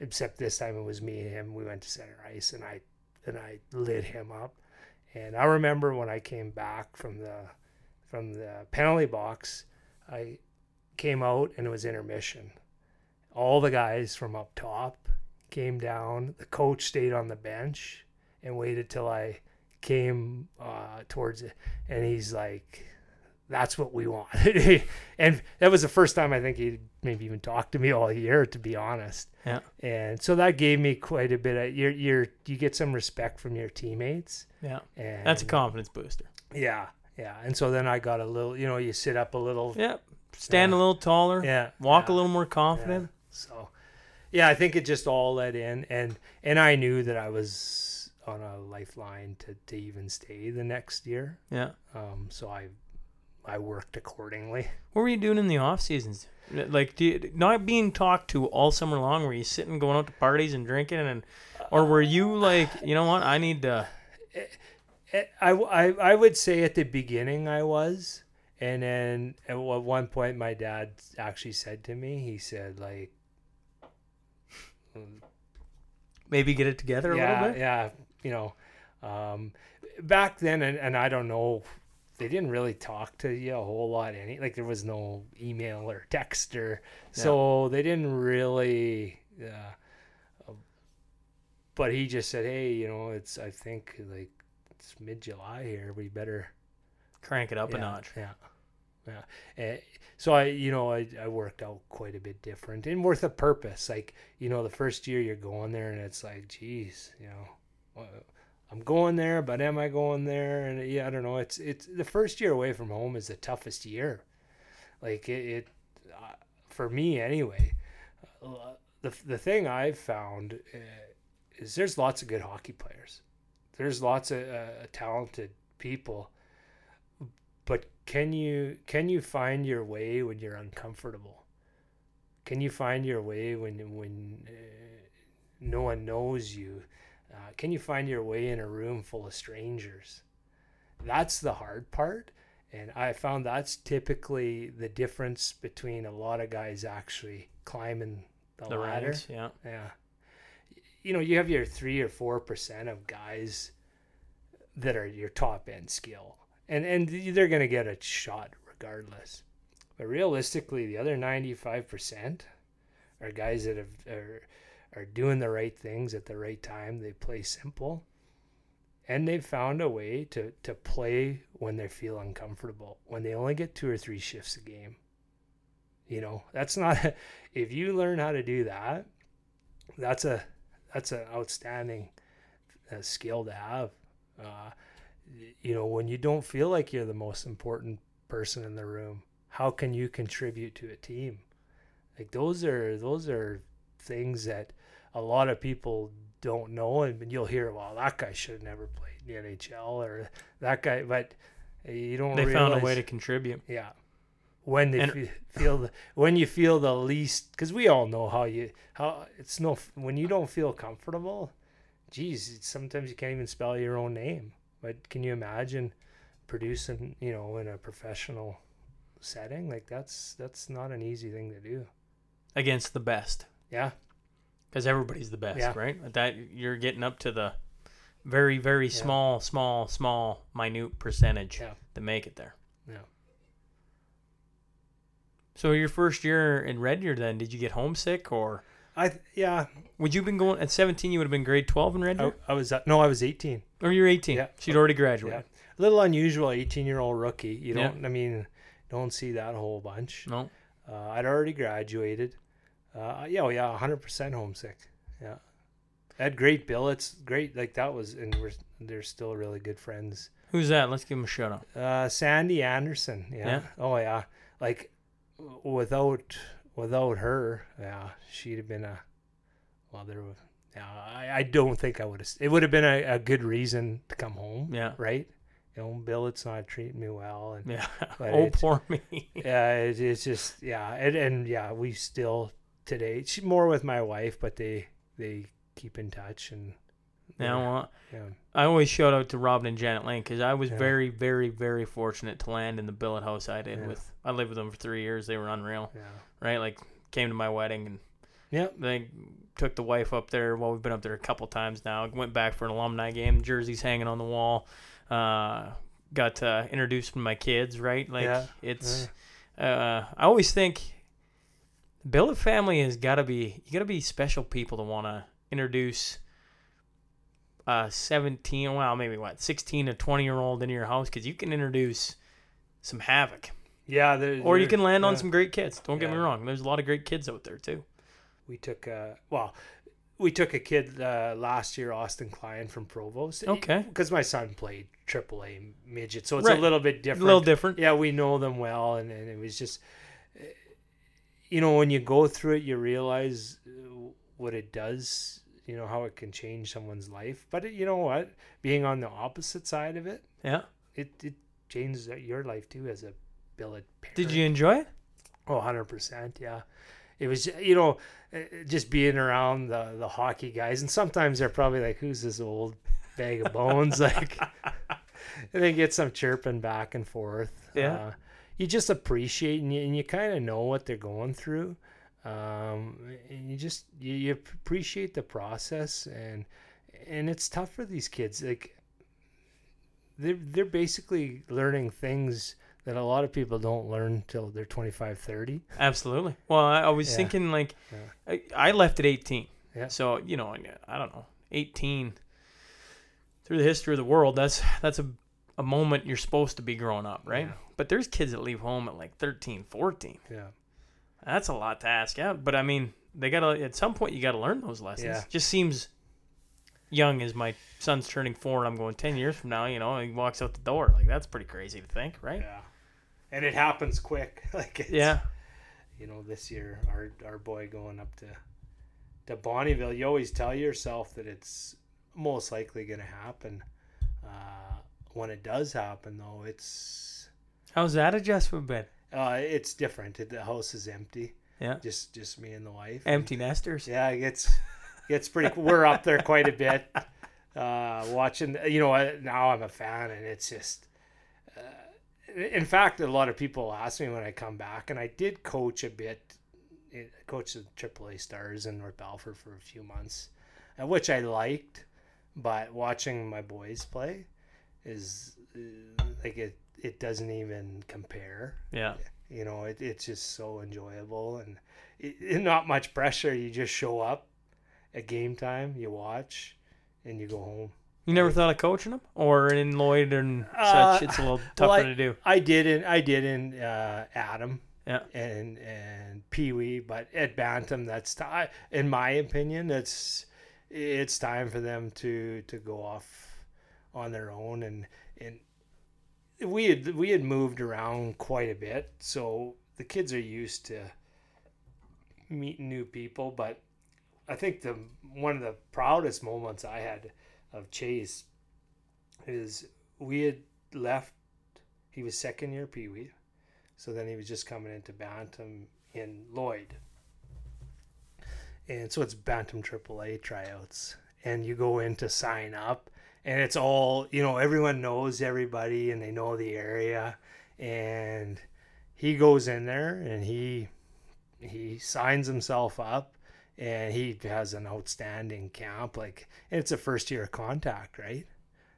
Except this time it was me and him. We went to center ice, and I and I lit him up. And I remember when I came back from the from the penalty box, I came out and it was intermission. All the guys from up top came down. The coach stayed on the bench, and waited till I came uh, towards it, and he's like, "That's what we want." and that was the first time I think he maybe even talked to me all year, to be honest. Yeah. And so that gave me quite a bit of you're you're you get some respect from your teammates, Yeah. and That's a confidence booster. yeah, yeah. And so then I got a little, you know, you sit up a little, Yep. Stand a little taller. yeah, Walk yeah. a little more confident. So, yeah, I think it just all led in, and and I knew that I was on a lifeline to, to even stay the next year. Yeah. Um, so I I worked accordingly. What were you doing in the off seasons? Like, do you, not being talked to all summer long. Were you sitting, going out to parties and drinking, and or were you like, you know what, I need to? Eh, I, I, I would say at the beginning I was, and then at one one point my dad actually said to me, he said like, Maybe get it together a yeah, little bit. yeah, you know, um, back then, and, and I don't know, they didn't really talk to you a whole lot. Any like there was no email or text or so they didn't really. Uh, but he just said, "Hey, you know, it's I think like it's mid July here. We better Crank it up a notch. Yeah, yeah. Uh, so I, you know, I, I worked out quite a bit different and worth a purpose. Like, you know, the first year you're going there and it's like, geez, you know, I'm going there, but am I going there? And yeah, I don't know. It's it's the first year away from home is the toughest year. Like it, it uh, for me anyway. Uh, the the thing I've found uh, is there's lots of good hockey players. There's lots of uh, talented people but can you can you find your way when you're uncomfortable can you find your way when when uh, no one knows you uh, can you find your way in a room full of strangers that's the hard part and i found that's typically the difference between a lot of guys actually climbing the, The ladder ranks, yeah. yeah. You know, you have your three or four percent of guys that are your top end skill, and and they're gonna get a shot regardless. But realistically, the other ninety five percent are guys that have are are doing the right things at the right time. They play simple, and they've found a way to to play when they feel uncomfortable. When they only get two or three shifts a game. You know, that's not if you learn how to do that, that's a that's an outstanding uh, skill to have. Uh, you know, when you don't feel like you're the most important person in the room, how can you contribute to a team? Like those are those are things that a lot of people don't know, and you'll hear, "Well, that guy should have never played in the NHL," or that guy, but you don't. They found a way to contribute. yeah. When they And- fe- feel the when you feel the least because we all know how you how it's no when you don't feel comfortable, geez, sometimes you can't even spell your own name. But can you imagine producing you know in a professional setting like that's that's not an easy thing to do. against the best Yeah, because everybody's the best, Yeah. right? That you're getting up to the very, very Yeah. small, small, small, minute percentage Yeah. to make it there. Yeah. So your first year in Red Deer, then did you get homesick, or I yeah would you have been going at 17? You would have been grade 12 in Red I, Deer, I was uh, no I was eighteen. or you're 18? Yeah. She'd already graduated. a little unusual, eighteen year old rookie. You don't I mean don't see that a whole bunch. No, Uh, I'd already graduated. Uh, yeah, oh yeah, 100% homesick. Yeah. I had great billets, great, like that was, and we're, they're still really good friends. who's that? Let's give him a shout out. Uh, Sandy Anderson. Yeah. Yeah. Oh yeah. Like without, without her, yeah, she'd have been a, well, there was, yeah, I, I don't think I would have, it would have been a, a good reason to come home. Yeah. Right. You know, billet's not treating me well. And Yeah. Oh, poor me. yeah, it, it's just yeah, and, and yeah, we still today she, more with my wife, but they they keep in touch and now, uh, yeah, I always shout out to Robin and Janet Lane because I was Yeah. very, very, very fortunate to land in the billet house I did Yeah. with. I lived with them for three years. They were unreal, yeah, right? Like came to my wedding and Yep. they took the wife up there. Well, we've been up there a couple times now. Went back for an alumni game. Jerseys hanging on the wall. Uh, got introduced to my kids. Right, like Yeah. it's. Uh, I always think billet family has got to be. You got to be special people to want to introduce a 17, well, maybe what, 16 to 20 year old into your house because you can introduce some havoc. Yeah, there, Or you can land on some great kids. Don't get me wrong. There's a lot of great kids out there too. We took uh well, we took a kid uh, last year, Austin Klein from Provost. Okay. Because my son played AAA midget, so it's Right. a little bit different. A little different. yeah, we know them well, and, and it was just, uh, you know, when you go through it, you realize uh, what it does. You know how it can change someone's life, but it, you know what? Being on the opposite side of it, Yeah. it it changes your life too as a billet parent. Did you enjoy it? Oh, 100%. Yeah. It was, you know, uh, just being around the, the hockey guys. And sometimes they're probably like, who's this old bag of bones? like, and they get some chirping back and forth. Yeah. Uh, you just appreciate and you, and you kind of know what they're going through. Um, and you just, you, you appreciate the process and, and it's tough for these kids. Like, they're, they're basically learning things that a lot of people don't learn till they're 25 30 Absolutely. Well, I, I was Yeah. thinking like, Yeah. I, I left at 18. Yeah. So you know, I don't know, 18. Through the history of the world, that's that's a a moment you're supposed to be growing up, right? Yeah. But there's kids that leave home at like 13, 14. yeah That's a lot to ask Yeah, But I mean, they gotta at some point you gotta learn those lessons. Yeah. Just seems young as my son's turning four, and I'm going ten years from now. You know, he walks out the door. Like that's pretty crazy to think, right? yeah and it happens quick like it's, Yeah. you know this year our our boy going up to to Bonnyville you always tell yourself that it's most likely going to happen uh when it does happen though it's How's that adjustment been? uh it's different the house is empty Yeah. just just me and the wife Empty nesters. Yeah, it gets gets pretty. We're up there quite a bit, uh, watching. You know, I- now I'm a fan, and it's just. Uh, in fact, a lot of people ask me when I come back, and I did coach a bit, eh, coach the AAA Stars in North Battleford for a few months, uh, which I liked, but watching my boys play is uh, like it. It doesn't even compare Yeah. you know it, it's just so enjoyable and it, it- not much pressure you just show up at game time you watch and you go home You never thought of coaching them, or in Lloyd and Uh, such? It's a little tougher well, I- to do. i did in i did in uh, atom Yeah. and and pee wee but at bantam that's ti in my opinion that's it's time for them to to go off on their own and and we had we had moved around quite a bit so the kids are used to meeting new people but i think the one of the proudest moments i had of chase is we had left he was second year pee wee so then he was just coming into bantam in lloyd. And so it's bantam aaa tryouts and you go in to sign up and it's all you know everyone knows everybody and they know the area. And he goes in there and he he signs himself up and he has an outstanding camp. Like it's a first year contact right?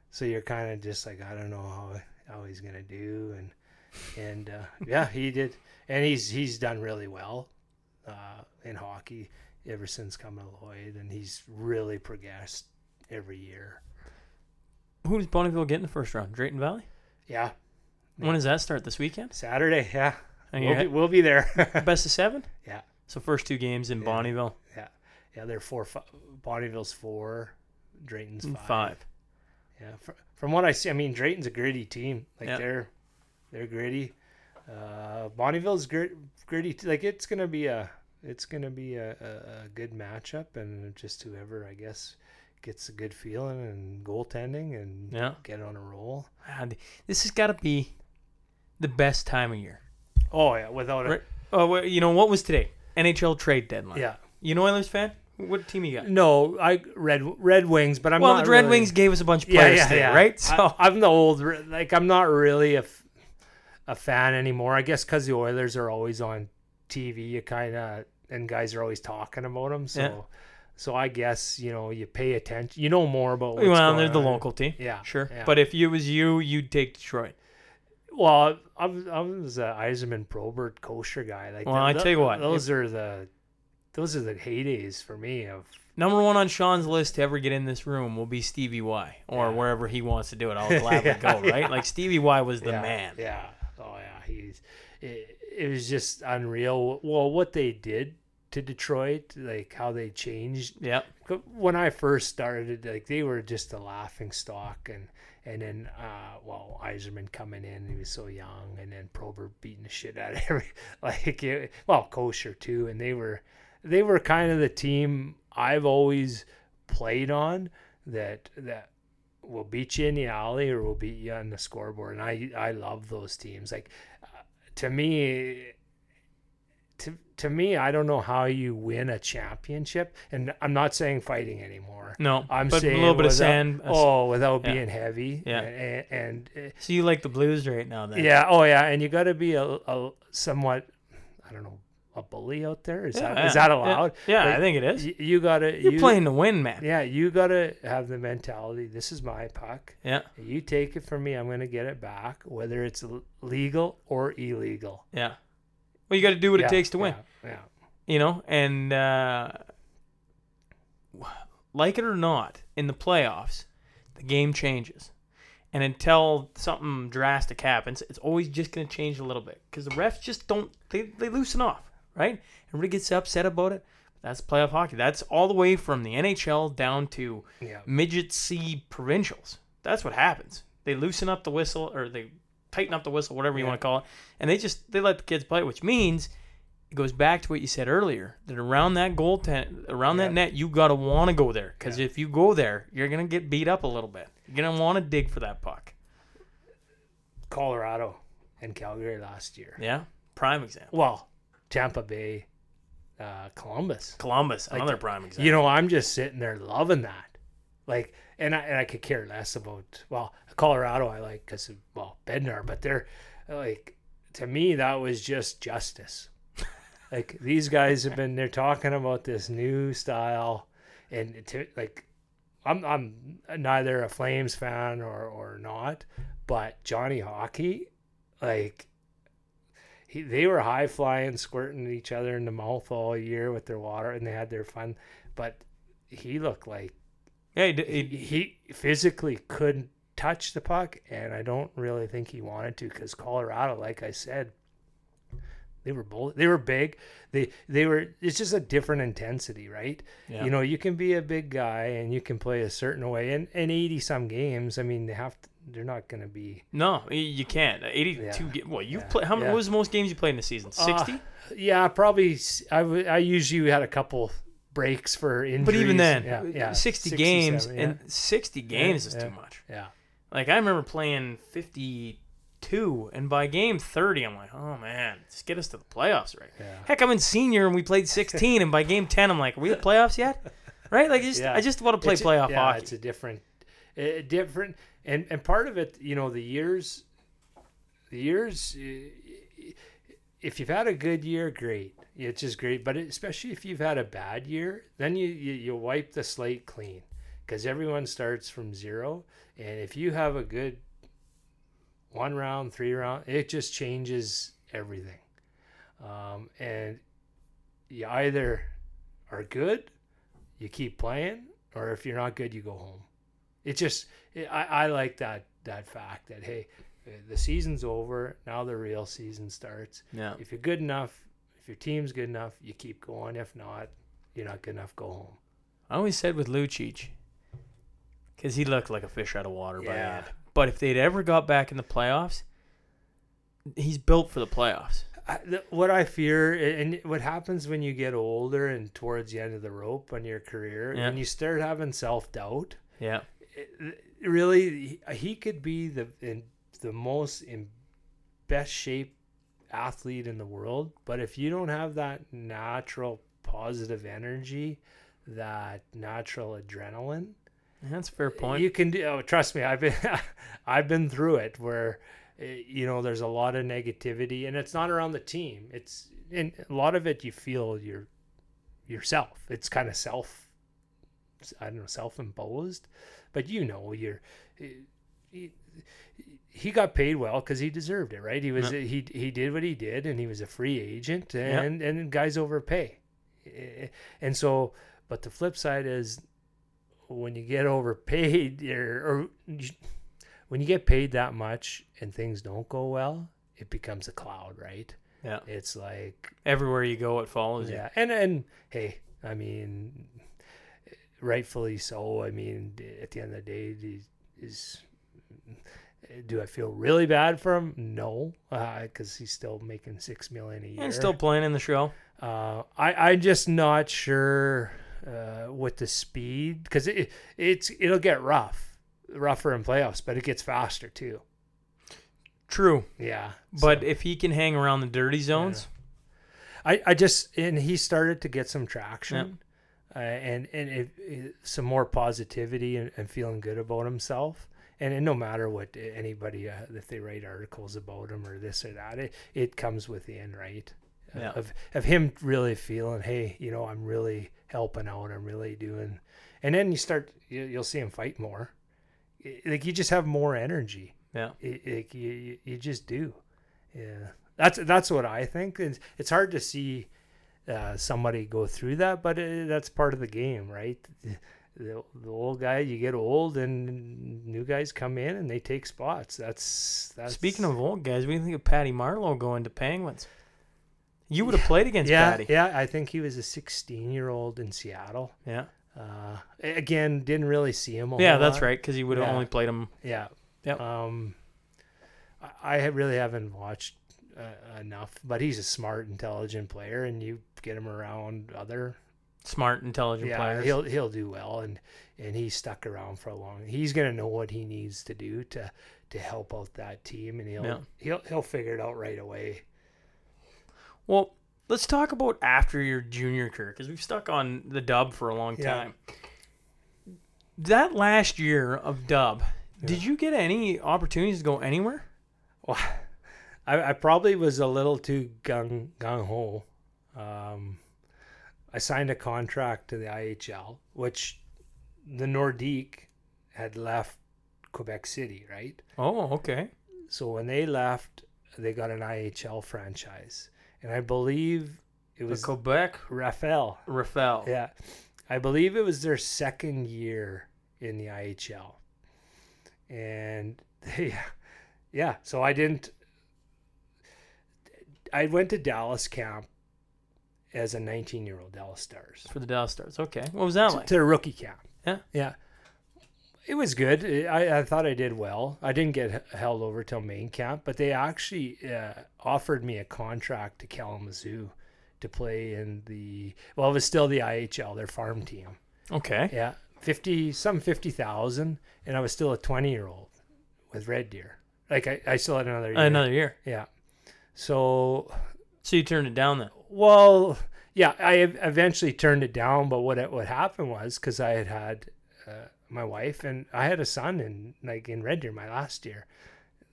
So you're kind of just like i don't know how how he's gonna do. And and uh, yeah he did. And he's he's done really well uh, in hockey ever since coming to lloyd. And he's really progressed every year Who does Bonnyville get in the first round? Drayton Valley. yeah When does that start? This weekend? saturday yeah And we'll you're be, we'll be there best of seven. Yeah. So first two games in. Bonnyville. yeah Yeah. they're four fi- bonnyville's four drayton's five. Five. Yeah, fr- from what I see, I mean Drayton's a gritty team. Like Yeah. they're they're gritty. Uh, Bonnyville's grit, gritty. t- Like it's gonna be a it's gonna be a, a, a good matchup, and just whoever I guess gets a good feeling and goaltending and Yeah. get on a roll. Ah, God, this has got to be the best time of year. Oh yeah, without Right. Oh, well, you know what was today? NHL trade deadline. yeah. You know Oilers fan? What team you got? No, I red Red Wings, but I'm well, not the Red really- Wings gave us a bunch of players yeah, today, yeah. right? So I, am the old like I'm not really a, a fan anymore. I guess because the Oilers are always on TV, you kind of and guys are always talking about them. So, Yeah. So I guess you know you pay attention. You know more about. What's well, they're the on. local team. Yeah, Sure. yeah. But if it was you, you'd take Detroit. Well, I was, I was a Yzerman Probert Kocur guy. Like Well, I th- tell you what, those are the those are the heydays for me of Number one on Sean's list to ever get in this room will be Stevie Y, or Yeah. wherever he wants to do it. I'll gladly Yeah, go. Right? yeah. Like Stevie Y was the man. Yeah. Oh yeah. He's. It, it was just unreal. Well, what they did to Detroit, like how they changed. Yeah. When I first started, like they were just a laughing stock, and and then uh, well, Yzerman coming in, he was so young, and then Probert beating the shit out of every like it, well, Kocur too, and they were they were kind of the team I've always played on that that will beat you in the alley or will beat you on the scoreboard. And I I love those teams. Like uh, to me, to to me, I don't know how you win a championship. And I'm not saying fighting anymore. No, I'm but saying a little bit of without- sand. Uh, oh, without yeah. being heavy. Yeah. And, and, and So you like the Blues right now, then? yeah. Oh yeah. And you got to be a, a somewhat I don't know a bully out there. Is Yeah, that is that allowed? Yeah, Like, I think it is. You, you gotta. You're you, playing to win, man. Yeah, you gotta have the mentality. This is my puck. Yeah, You take it from me, I'm going to get it back, whether it's legal or illegal. yeah. Well, you got to do what Yeah, it takes to win. Yeah, you know, and uh, like it or not, in the playoffs, the game changes. And until something drastic happens, it's always just going to change a little bit because the refs just don't, they, they loosen off, right? Everybody gets upset about it. That's playoff hockey. That's all the way from the NHL down to yeah, yeah. midget C provincials. That's what happens. They loosen up the whistle or they tighten up the whistle, whatever you Yeah. want to call it, and they just they let the kids play, which means it goes back to what you said earlier that around that goal tent, around that net, you gotta want to go there because Yeah. if you go there, you're gonna get beat up a little bit. You're gonna want to dig for that puck. Colorado and Calgary last year. Yeah, prime example. Well, Tampa Bay, uh, Columbus. Columbus, Like, another prime example. You know, I'm just sitting there loving that. Like, and I, and I could care less about, well, Colorado I like because, of, well, Bednar, but they're like, to me, that was just justice. like, these guys have been, they're talking about this new style. And to, like, I'm, I'm neither a Flames fan or, or not, but Johnny Hockey, like, he, they were high flying, squirting each other in the mouth all year with their water, and they had their fun. But he looked like yeah, he, he, he, he physically couldn't touch the puck, and I don't really think he wanted to because Colorado, like I said, they were both they were big. They they were it's just a different intensity, right? yeah. You know, you can be a big guy and you can play a certain way, and and eighty some games. I mean, they have to, they're not going to be no, you can't. 82 Yeah. ga- Well, you've Yeah. played. How many? Yeah. What was the most games you played in the season? 60. Uh, yeah, probably. I, w- I usually had a couple breaks for injuries. But even then, yeah, yeah 60 games 67, yeah. and 60 games is yeah. too much. yeah. Like I remember playing 52 and by game 30 I'm like, "Oh man, just get us to the playoffs right." Yeah. Heck, I'm in senior and we played 16 and by game 10 I'm like, "Are we at playoffs yet?" Right? Like I just Yeah. I just want to play It's a- playoff yeah, hockey. It's a different, a different, and and part of it, you know, the years, the years. If you've had a good year, great. It's just great. But especially if you've had a bad year, then you you, you wipe the slate clean because everyone starts from zero. And if you have a good one round, three round, it just changes everything. Um, and you either are good, you keep playing, or if you're not good, you go home. It just, it, I, I like that that fact that hey, the season's over now. The real season starts. yeah. If you're good enough, if your team's good enough, you keep going. If not, you're not good enough. Go home. I always said with Lucic cuz he looked like a fish out of water by the Yeah. end. But if they'd ever got back in the playoffs, he's built for the playoffs. I, what I fear, and what happens when you get older and towards the end of the rope on your career, Yeah. and you start having self doubt. Yeah. really he, he could be the in the most in best shape athlete in the world but if you don't have that natural positive energy that natural adrenaline That's a fair point. you can do oh, trust me i've been i've been through it where eh, you know there's a lot of negativity and it's not around the team. It's and a lot of it you feel your yourself. It's kind of self i don't know self-imposed but you know you're he, he got paid well because he deserved it right? He was he he did what he did and he was a free agent and and guys overpay. Eh, And so, but the flip side is when you get overpaid or, or you, when you get paid that much and things don't go well, it becomes a cloud, right? Yeah. It's like Everywhere you go, it follows you. yeah, and and hey, I mean, rightfully so. I mean, at the end of the day, is do I feel really bad for him? No, because he's still making six million a year And still playing in the show. Uh, I I'm just not sure uh, with the speed because it it's it'll get rough, rougher in playoffs, but it gets faster too. True. Yeah, But so- if he can hang around the dirty zones, I, I just and he started to get some traction, uh, and and it, it- some more positivity and, and feeling good about himself. And, and no matter what anybody uh, if they write articles about him or this or that, it, it comes within right Yeah. of of him really feeling, hey, you know, I'm really helping out. I'm really doing, and then you start you, you'll see him fight more. Like you just have more energy yeah. it, it, you, you- just do yeah that's that's what i think it's, it's hard to see uh, somebody go through that but uh that's part of the game right the, the old guy you get old and new guys come in and they take spots that's that's Speaking of old guys, we think of Patty Marleau going to Penguins. You would have played against yeah Patty. yeah i think he was a 16 year old in seattle Yeah. uh, again didn't really see him Yeah, that's lot. right. Because he would have Yeah. only played him. Yeah. Yep. Um, I, I really haven't watched uh, enough, but he's a smart, intelligent player, and you get him around other. Smart, intelligent yeah, players. he'll he'll do well, and and he's stuck around for a long. He's gonna know what he needs to do to to help out that team, and he'll Yeah. he'll he'll figure it out right away. Well, let's talk about after your junior career because we've stuck on the dub for a long Yeah. time. That last year of dub, did you get any opportunities to go anywhere? Well, I, I probably was a little too gung gung ho. Um, I signed a contract to the IHL, which the Nordique had left Quebec City, right? Oh, okay. So when they left, they got an IHL franchise, and I believe it The was Quebec Rafales. Rafales. Yeah, I believe it was their second year in the IHL, and they, yeah. So I didn't. I went to Dallas camp as a 19 year old Dallas Stars For the Dallas Stars. Okay. What was that to, like? to rookie camp. Yeah. yeah. It was good. I, I thought I did well. I didn't get held over till main camp, but they actually uh, offered me a contract to Kalamazoo to play in the well, it was still the IHL, their farm team. Okay. Yeah, fifty some fifty thousand, and I was still a twenty year old with Red Deer. Like I, I still had another year. Another year. Yeah. So So you turned it down then? well, yeah, I eventually turned it down, but what what happened was because I had had uh, my wife and I had a son in like in Red Deer my last year,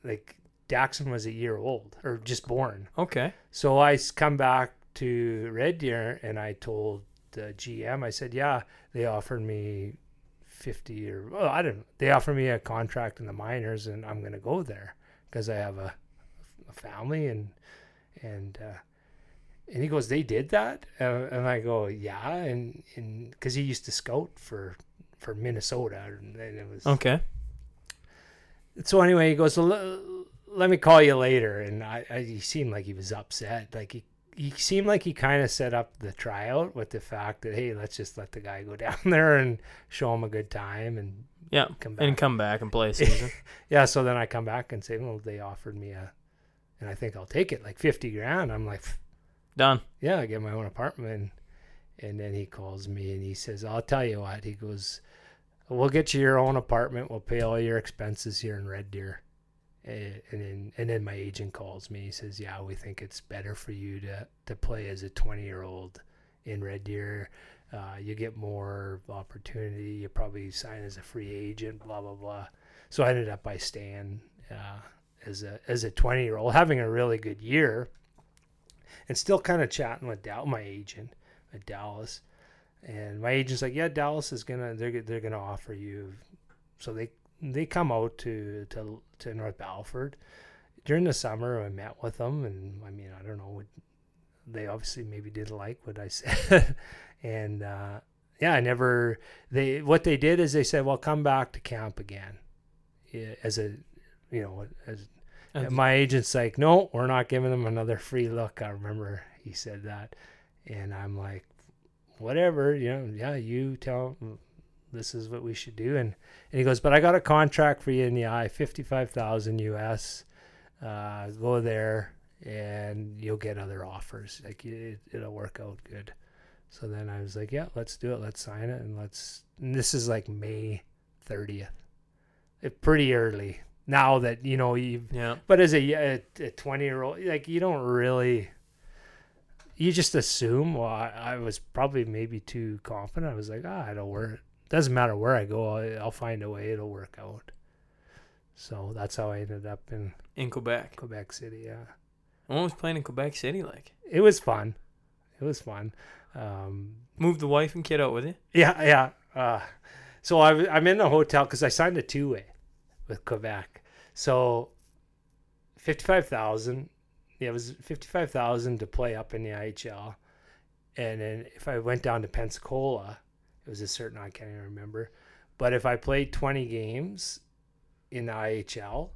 like Daxon was a year old or just born. Okay. So I come back to Red Deer and I told the GM, I said, yeah, they offered me 50 or, well, I don't. They offered me a contract in the minors and I'm going to go there because I have a, a family and, and, uh, and he goes, they did that? Uh, and I go, yeah. And, and cause he used to scout for, for Minnesota and it was, Okay. so anyway, he goes, let me call you later. And I, I, he seemed like he was upset. Like he, he seemed like he kind of set up the tryout with the fact that, hey, let's just let the guy go down there and show him a good time and Yeah. come back. And come back and play a season. yeah. So then I come back and say, well, they offered me a, and I think I'll take it, like 50 grand. I'm like, Done. yeah, I get my own apartment. And then he calls me and he says, I'll tell you what. He goes, We'll get you your own apartment. We'll pay all your expenses here in Red Deer. And then, and then my agent calls me. He says, Yeah, we think it's better for you to, to play as a 20 year old in Red Deer. Uh, you get more opportunity. You probably sign as a free agent, blah, blah, blah. So I ended up by staying uh, as a as a 20 year old, having a really good year and still kind of chatting with Dal- my agent at Dallas. And my agent's like, "Yeah, Dallas is gonna they're they're gonna offer you." So they they come out to to to North Battleford during the summer. I met with them, and I mean, I don't know, what they obviously maybe didn't like what I said, and uh, yeah, I never. They what they did is they said, "Well, come back to camp again," as a, you know, as And- my agent's like, "No, we're not giving them another free look." I remember he said that, and I'm like, "Whatever, you know, yeah, you tell." This is what we should do, and and he goes, "But I got a contract for you in the eye, fifty-five thousand US. Uh, go there, and you'll get other offers. Like it, it'll work out good." So then I was like, "Yeah, let's do it. Let's sign it, and let's." And this is like May thirtieth, it pretty early. Now that you know you've Yeah. but as a a- a twenty year old, like you don't really, you just assume. Well, I, I was probably maybe too confident. I was like, ah, it'll work. Doesn't matter where I go, I'll, I'll find a way. It'll work out. So that's how I ended up in In Quebec. Quebec City. Yeah, What was playing in Quebec City like? it was fun. It was fun. Um, Moved the wife and kid out with you? Yeah, yeah. Uh, so I, am in the hotel because I signed a two way with Quebec. So fifty five thousand. Yeah, it was fifty five thousand to play up in the IHL, and then if I went down to Pensacola, it was a certain I can't even remember. But if I played twenty games in the IHL,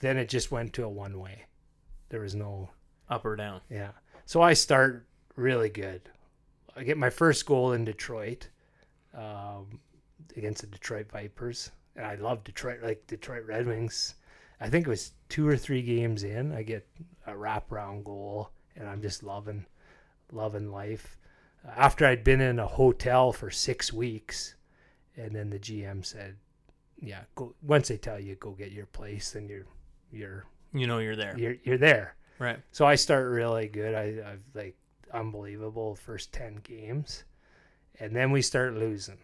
then it just went to a one way. There was no Up or down? yeah. So I start really good. I get my first goal in Detroit um, against the Detroit Vipers. And I love Detroit, like Detroit Red Wings. I think it was two or three games in. I get a wraparound goal, and I'm just loving, loving life. After I'd been in a hotel for six weeks, and then the GM said, "Yeah, go." Once they tell you go get your place, then you're you're You know you're there. you're you're there. Right. So I start really good. I, I've like unbelievable first ten games, and then we start losing,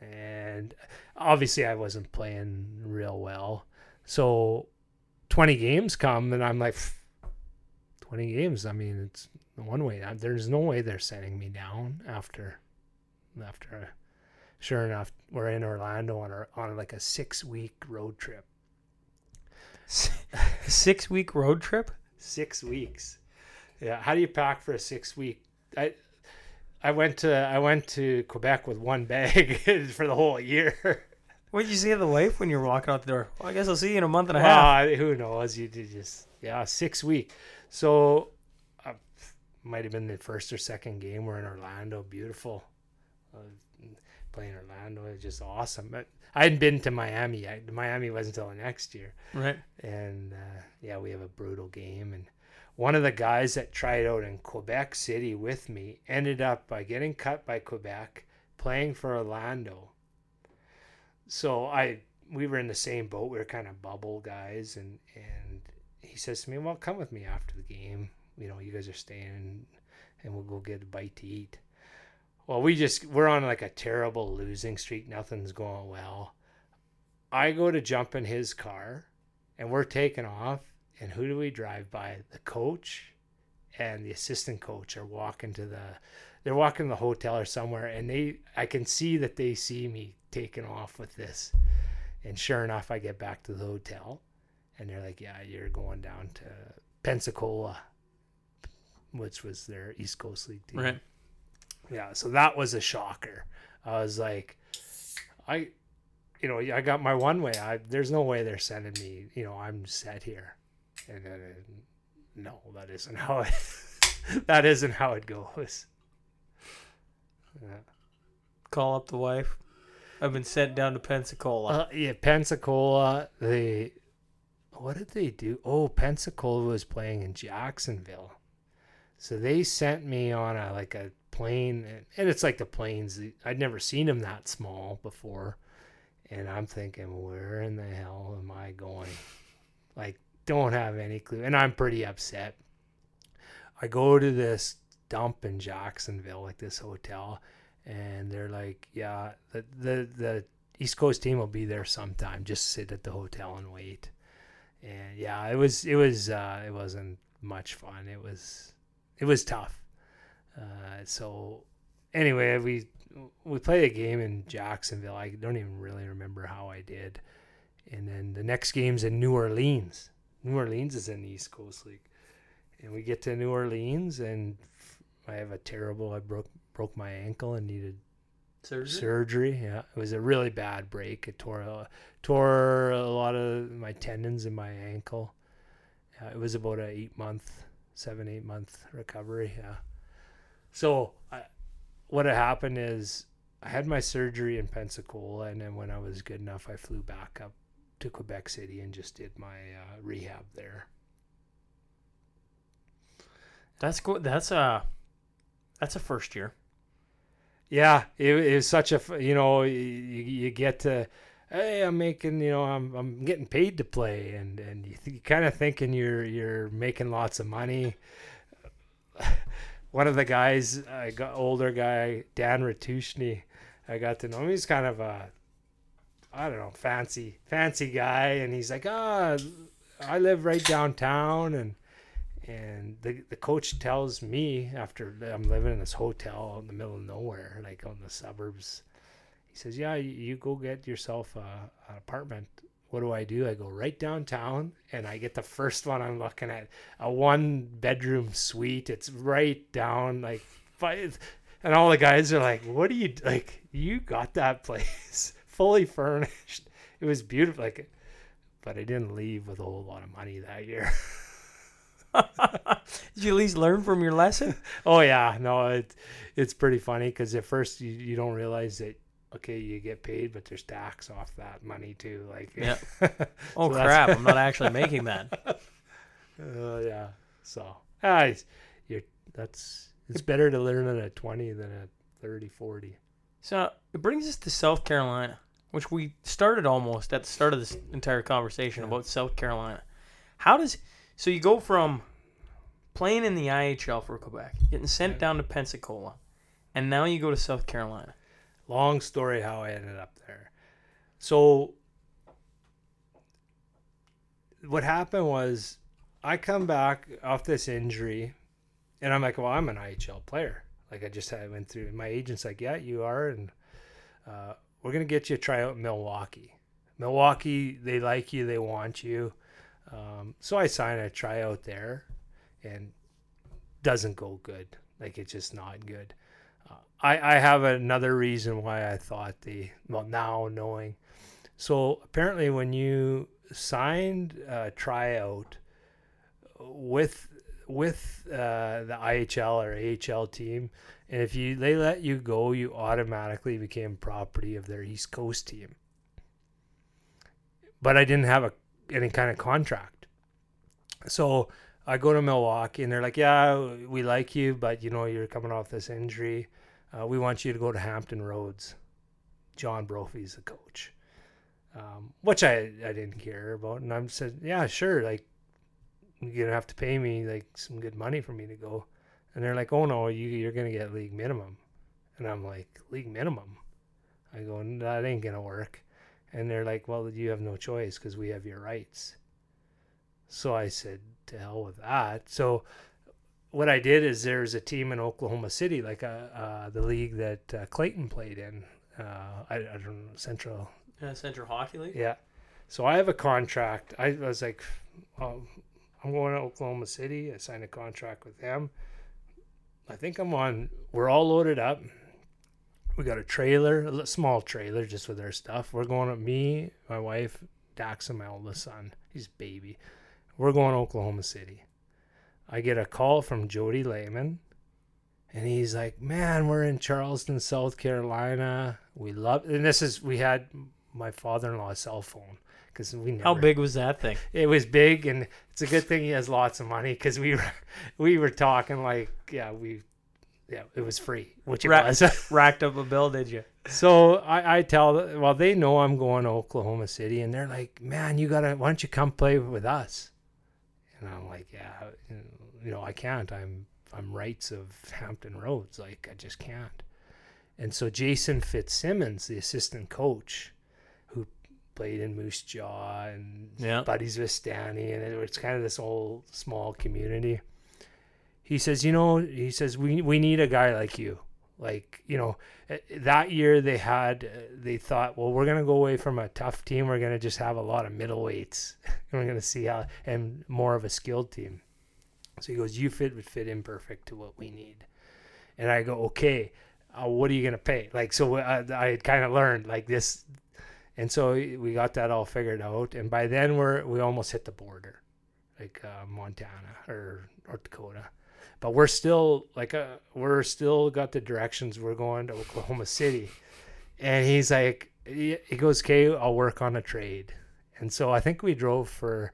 and obviously I wasn't playing real well. So twenty games come, and I'm like, twenty games. I mean, it's one way. Uh, There's no way they're sending me down after after. Sure enough, we're in Orlando on our, on like a six week road trip. Six week road trip? Six weeks. Yeah. How do you pack for a six week? I I went to I went to Quebec with one bag for the whole year. What did you say to the wife when you were walking out the door? Well, I guess I'll see you in a month and a half. Uh, who knows? You did just yeah, six week. So uh, might have been the first or second game. We're in Orlando. Beautiful. Uh, playing Orlando is just awesome. But I hadn't been to Miami yet. Miami wasn't until next year. Right. and uh, yeah, we have a brutal game. And one of the guys that tried out in Quebec City with me ended up by getting cut by Quebec, playing for Orlando. So I we were in the same boat. We were kind of bubble guys, and and he says to me, "Well, come with me after the game. You know, you guys are staying, and we'll go get a bite to eat." Well, we just we're on like a terrible losing streak. Nothing's going well. I go to jump in his car and we're taking off. And who do we drive by? The coach and the assistant coach are walking to the, they're walking to the hotel or somewhere, and they, I can see that they see me taking off with this. And sure enough, I get back to the hotel, and they're like, "Yeah, you're going down to Pensacola, which was their East Coast League team." Right. Yeah, so that was a shocker. I was like, I, you know, I got my one way. I there's no way they're sending me. You know, I'm set here, and then uh, no, that isn't how it. that isn't how it goes. Yeah. Call up the wife. I've been sent down to Pensacola. Uh, yeah, Pensacola. They, what did they do? Oh, Pensacola was playing in Jacksonville, so they sent me on a like a plane, and- and it's like the planes. I'd never seen them that small before, and I'm thinking, where in the hell am I going? Like, don't have any clue, and I'm pretty upset. I go to this dump in Jacksonville, like this hotel, and they're like, "Yeah, the the the East Coast team will be there sometime. Just sit at the hotel and wait." And yeah, it was it was uh, it wasn't much fun. It was it was tough. Uh, so anyway, we we played a game in Jacksonville. I don't even really remember how I did. And then the next game's in New Orleans. New Orleans is in the East Coast League. and we get to New Orleans, and I have a terrible. I broke broke my ankle and needed Surgery? surgery. Yeah, it was a really bad break. It tore a, tore a lot of my tendons in my ankle. Yeah, it was about a eight month, seven eight month recovery. Yeah. So I, what had happened is I had my surgery in Pensacola, and then when I was good enough, I flew back up to Quebec City and just did my uh, rehab there. That's good. That's a that's a first year. Yeah, it, it was such a you know you, you get to hey I'm making you know I'm I'm getting paid to play and and you, th- you kind of thinking you're you're making lots of money. One of the guys, I got older guy Dan Ratushny, I got to know him. He's kind of a I don't know fancy fancy guy, and he's like ah I live right downtown and and the the coach tells me after I'm living in this hotel in the middle of nowhere, like on the suburbs. He says, "Yeah, you, go get yourself a, an apartment. What do I do? I go right downtown, and I get the first one I'm looking at, a one bedroom suite. It's right down like five, and all the guys are like, "What do you like? You got that place fully furnished. It was beautiful, like." But I didn't leave with a whole lot of money that year. Did you at least learn from your lesson? Oh yeah, no, it it's pretty funny because at first you, you don't realize that okay you get paid, but there's tax off that money too. Like Yeah. Oh So that's- crap! I'm not actually making that. uh, yeah. So ah, it's- you're that's it's better to learn at a 20 than at 30, 40. So it brings us to South Carolina, which we started almost at the start of this entire conversation Yeah. about South Carolina. How does so you go from playing in the IHL for Quebec, getting sent down to Pensacola, and now you go to South Carolina. Long story how I ended up there. So what happened was I come back off this injury and I'm like, well, I'm an IHL player. Like I just I went through my agent's like, yeah, you are. And uh, we're going to get you a tryout in Milwaukee. Milwaukee, they like you. They want you. Um, so I sign a tryout there and doesn't go good. Like it's just not good. Uh, I, I have another reason why I thought the well now knowing. So apparently when you signed a tryout with with uh, the IHL or AHL team, and if you they let you go, you automatically became property of their East Coast team. But I didn't have a any kind of contract, so I go to Milwaukee, and they're like, "Yeah, we like you, but you know you're coming off this injury. Uh, we want you to go to Hampton Roads." John Brophy's the coach, um, which I I didn't care about, and I am said, "Yeah, sure, like." you're gonna have to pay me like some good money for me to go and they're like oh no you, you're gonna get league minimum and i'm like league minimum i go that ain't gonna work and they're like well you have no choice because we have your rights so i said to hell with that so what i did is there's a team in oklahoma city like uh, uh, the league that uh, clayton played in uh, I, I don't know central Uh, Central Hockey League. yeah. So I have a contract. I was like, um, I'm going to Oklahoma City. I signed a contract with them. I think I'm on. We're all loaded up. We got a trailer, a small trailer, just with our stuff. We're going with me, my wife, Dax, and my oldest son. He's a baby. We're going to Oklahoma City. I get a call from Jody Lehman, and he's like, "Man, we're in Charleston, South Carolina. We love." And this is we had my father-in-law's cell phone because we never. How big was that thing? It was big, and it's a good thing he has lots of money because we were we were talking like yeah we yeah it was free which it was. Racked up a bill, did you? so I I tell well they know I'm going to Oklahoma City, and they're like, man, you gotta why don't you come play with us? And I'm like, yeah, you know I can't. I'm I'm rights of Hampton Roads, like I just can't. And so Jason Fitzsimmons, the assistant coach, who played in Moose Jaw and Yeah. buddies with Stanley, and it, it's kind of this old small community. He says, you know, he says we we need a guy like you. Like you know, eh, that year they had uh, they thought, well, we're gonna go away from a tough team. We're gonna just have a lot of middleweights. and we're gonna see how and more of a skilled team. So he goes, "You fit would fit in perfect to what we need." And I go, "Okay, uh, what are you gonna pay?" Like so, uh, I had kind of learned like this, and so we got that all figured out. And by then we're we almost hit the border, like uh, Montana or North Dakota, but we're still like uh, we're still got the directions. We're going to Oklahoma City, and he's like, he goes, "Okay, I'll work on a trade." And so I think we drove for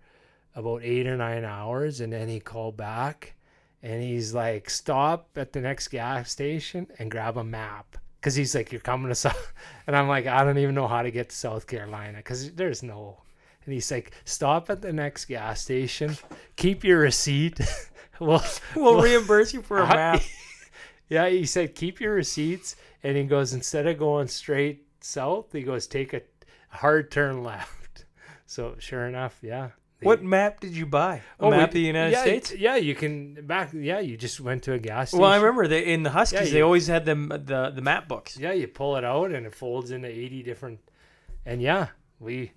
about eight or nine hours, and then he called back, and he's like, "Stop at the next gas station and grab a map." Cause he's like, you're coming to South, and I'm like, I don't even know how to get to South Carolina, cause there's no. And he's like, stop at the next gas station, keep your receipt. well, We'll reimburse you for a map. yeah, he said keep your receipts, and he goes instead of going straight south, he goes take a hard turn left. So sure enough, yeah. they- What map did you buy? A Oh, map we- of the United yeah, States? Yeah, you can back. Yeah, you just went to a gas station. Well, I remember they in the Huskies Yeah, they always had them the the map books. Yeah, you pull it out and it folds into eighty different. And yeah, we,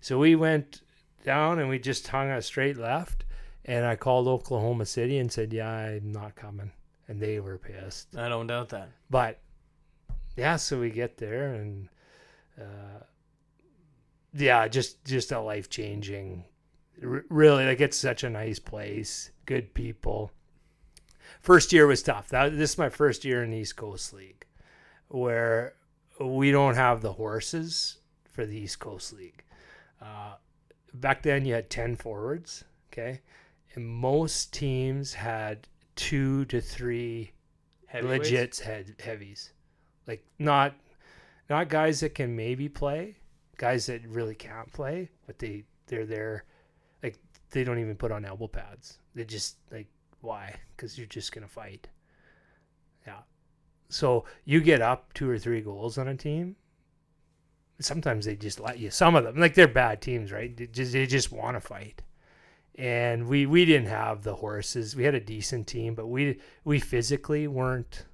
so we went down and we just hung a straight left, and I called Oklahoma City and said, "Yeah, I'm not coming," and they were pissed. I don't doubt that. but yeah so we get there and uh yeah just just a life changing r- really like it's such a nice place good people first year was tough that this is my first year in the east coast league where we don't have the horses for the east coast league uh, back then you had 10 forwards okay and most teams had two to three legit head heavies, like not not guys that can maybe play, guys that really can't play, but they they're there, like they don't even put on elbow pads. They just like why? Because you're just gonna fight. Yeah. So you get up two or three goals on a team. Sometimes they just let you. Some of them, like they're bad teams, right? They just they just want to fight and we we didn't have the horses. We had a decent team, but we we physically weren't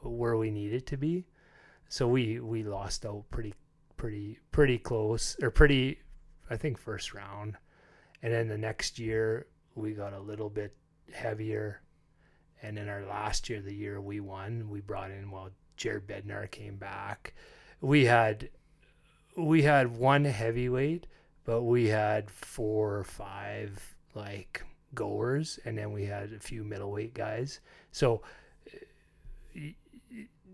where we needed to be. So we we lost out pretty pretty pretty close or pretty I think first round. And then the next year we got a little bit heavier. And then our last year, the year we won, we brought in well Jared Bednar came back. We had we had one heavyweight, but we had four or five like goers, and then we had a few middleweight guys. So y-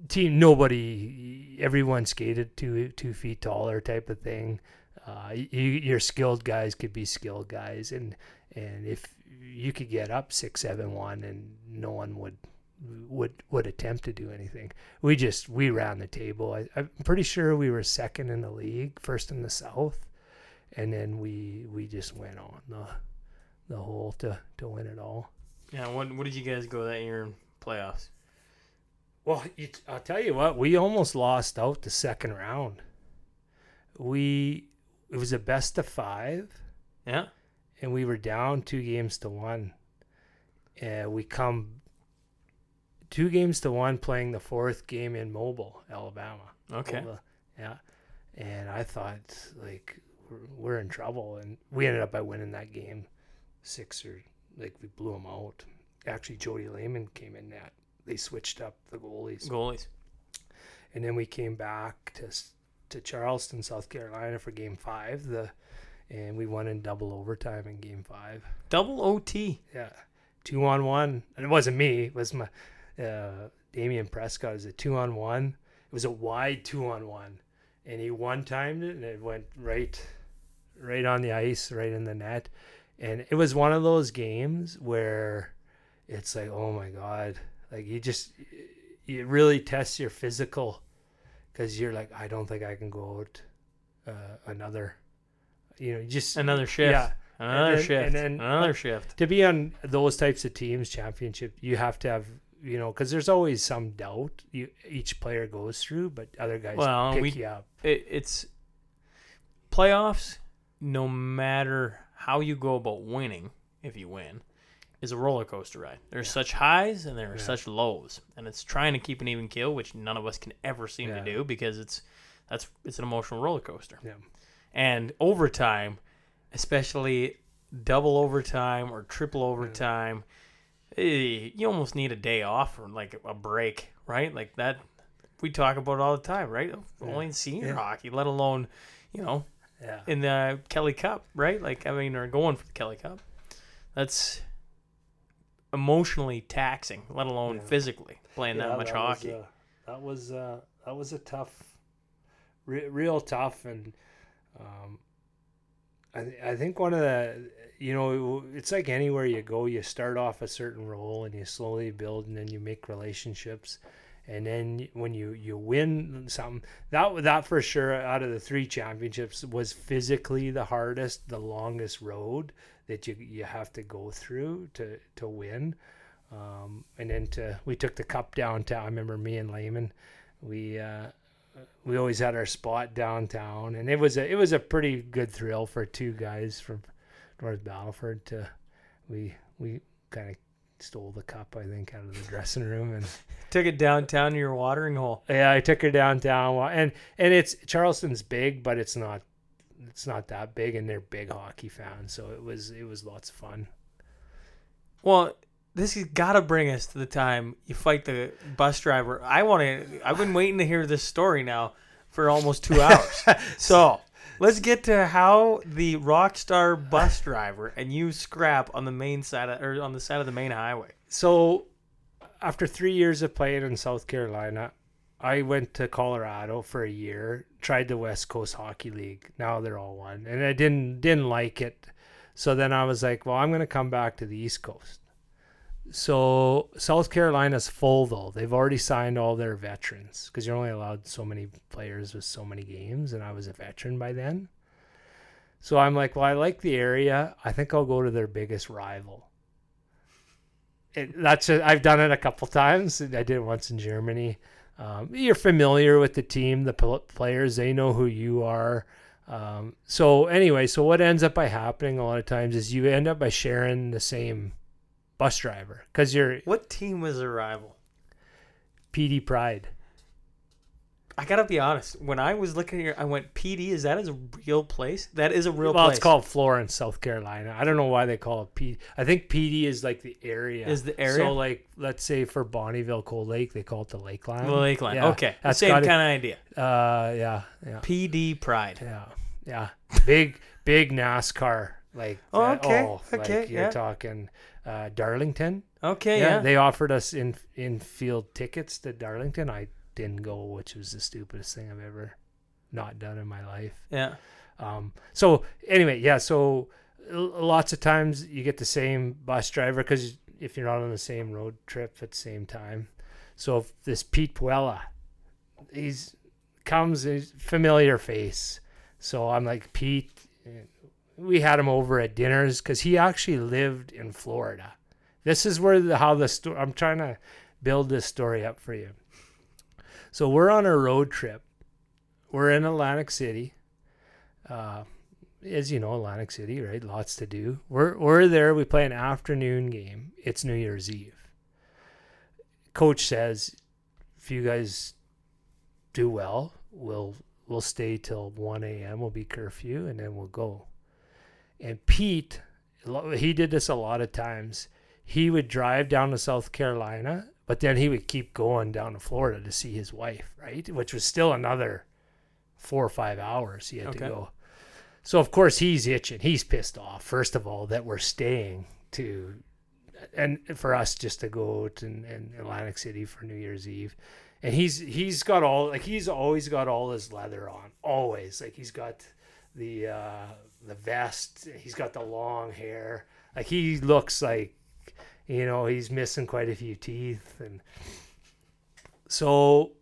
team nobody everyone skated two two feet taller type of thing. Uh, you, your skilled guys could be skilled guys, and and if you could get up six seven one, and no one would would would attempt to do anything. We just we round the table. I, I'm pretty sure we were second in the league, first in the South, and then we we just went on the the whole to to win it all. Yeah, what what did you guys go that year in playoffs? Well, you, I'll tell you what, we almost lost out the second round. We it was a best of five, Yeah. and we were down two games to one. And we come two games to one, playing the fourth game in Mobile, Alabama. Okay. Well, yeah. And I thought like we're, we're in trouble, and we ended up by winning that game, six or like we blew them out. Actually, Jody Lehman came in that. They switched up the goalies, Goalies. and then we came back to to Charleston, South Carolina for Game Five. The and we won in double overtime in Game Five. Double OT. Yeah, two on one, and it wasn't me. It was my uh, Damian Prescott. It was a two on one. It was a wide two on one, and he one timed it, and it went right, right on the ice, right in the net, and it was one of those games where it's like, oh my god, like you just, it really tests your physical, because you're like, I don't think I can go out uh, another, you know, just Another shift. Yeah, Another then- shift. and then- Another shift. to be on those types of teams championship you have to have you know because there's always some doubt you each player goes through but other guys Well, pick we- you up It, it's playoffs. No matter how you go about winning, if you win, is a roller coaster ride. There's such highs and there are Yeah. such lows, and it's trying to keep an even keel, which none of us can ever seem Yeah. to do because it's that's it's an emotional roller coaster. yeah And overtime, especially double overtime or triple overtime, eh, you almost need a day off or like a break, right? Like that. We talk about all the time, right? Only in senior Yeah. hockey, let alone, you know, Yeah. in the Kelly Cup, right? Like I mean, or going for the Kelly Cup. That's emotionally taxing, let alone Yeah. physically playing Yeah, that much was, hockey. uh, that was uh, that was a tough, re- real tough, and um, I th- I think one of the you know it's like anywhere you go, you start off a certain role and you slowly build, and then you make relationships, and then when you you win something that that for sure out of the three championships was physically the hardest, the longest road that you you have to go through to to win. Um, and then to we took the cup downtown. I remember me and Lehman, we uh, we always had our spot downtown, and it was a it was a pretty good thrill for two guys from North Battleford to we we kind of stole the cup I think out of the dressing room and Took it downtown to your watering hole. yeah I took her downtown and and it's Charleston's big but it's not it's not that big and they're big hockey fans so it was it was lots of fun Well, this has got to bring us to the time you fight the bus driver. I want to. I've been waiting to hear this story now for almost two hours. so let's get to how the rock star bus driver and you scrap on the main side of, or on the side of the main highway. so after three years of playing in South Carolina, I went to Colorado for a year, tried the West Coast Hockey League. Now they're all one, and I didn't didn't like it. So then I was like, well, I'm going to come back to the East Coast. So South Carolina's full though. They've already signed all their veterans because you're only allowed so many players with so many games, and I was a veteran by then. So I'm like, well, I like the area. I think I'll go to their biggest rival it, that's a, I've done it a couple times. I did it once in Germany. Um, you're familiar with the team, the players. They know who you are. Um, so anyway, so what ends up by happening a lot of times is you end up by sharing the same bus driver because you're What team was the rival? Pee Dee Pride. I gotta be honest. When I was looking here, I went, "Pee Dee, is that is a real place? That is a real well, place." it's called Florence, South Carolina. I don't know why they call it Pee Dee. I think Pee Dee is like the area. Is the area? So like, let's say for Bonnyville, Cold Lake, they call it the Lakeland. the Lakeland. Yeah, okay, that's same kind of idea. Uh, yeah, yeah. Pee Dee Pride. Yeah, yeah, big, big NASCAR. Like, Oh, okay, oh, okay, like you're yeah. talking uh, Darlington. Okay, yeah. they offered us in in field tickets to Darlington. I didn't go, which was the stupidest thing I've ever not done in my life. yeah. Um, so anyway, yeah. So lots of times you get the same bus driver because if you're not on the same road trip at the same time. So if this Pete Puella, he's comes he's familiar face. So I'm like Pete. We had him over at dinners because he actually lived in Florida. This is where the how the story. I'm trying to build this story up for you. So we're on a road trip. We're in Atlantic City uh, as you know, Atlantic City, right? Lots to do. We're we're there. We play an afternoon game. It's New Year's Eve. Coach says, if you guys do well, we'll we'll stay till one a.m. We'll be curfew, and then we'll go. And Pete, he did this a lot of times. He would drive down to South Carolina, but then he would keep going down to Florida to see his wife, right? Which was still another four or five hours he had to go. So of course he's itching. He's pissed off. First of all, that we're staying to, and for us just to go to in Atlantic City for New Year's Eve, and he's he's got all like he's always got all his leather on. Always like he's got the uh, the vest. He's got the long hair. Like he looks like you know he's missing quite a few teeth and so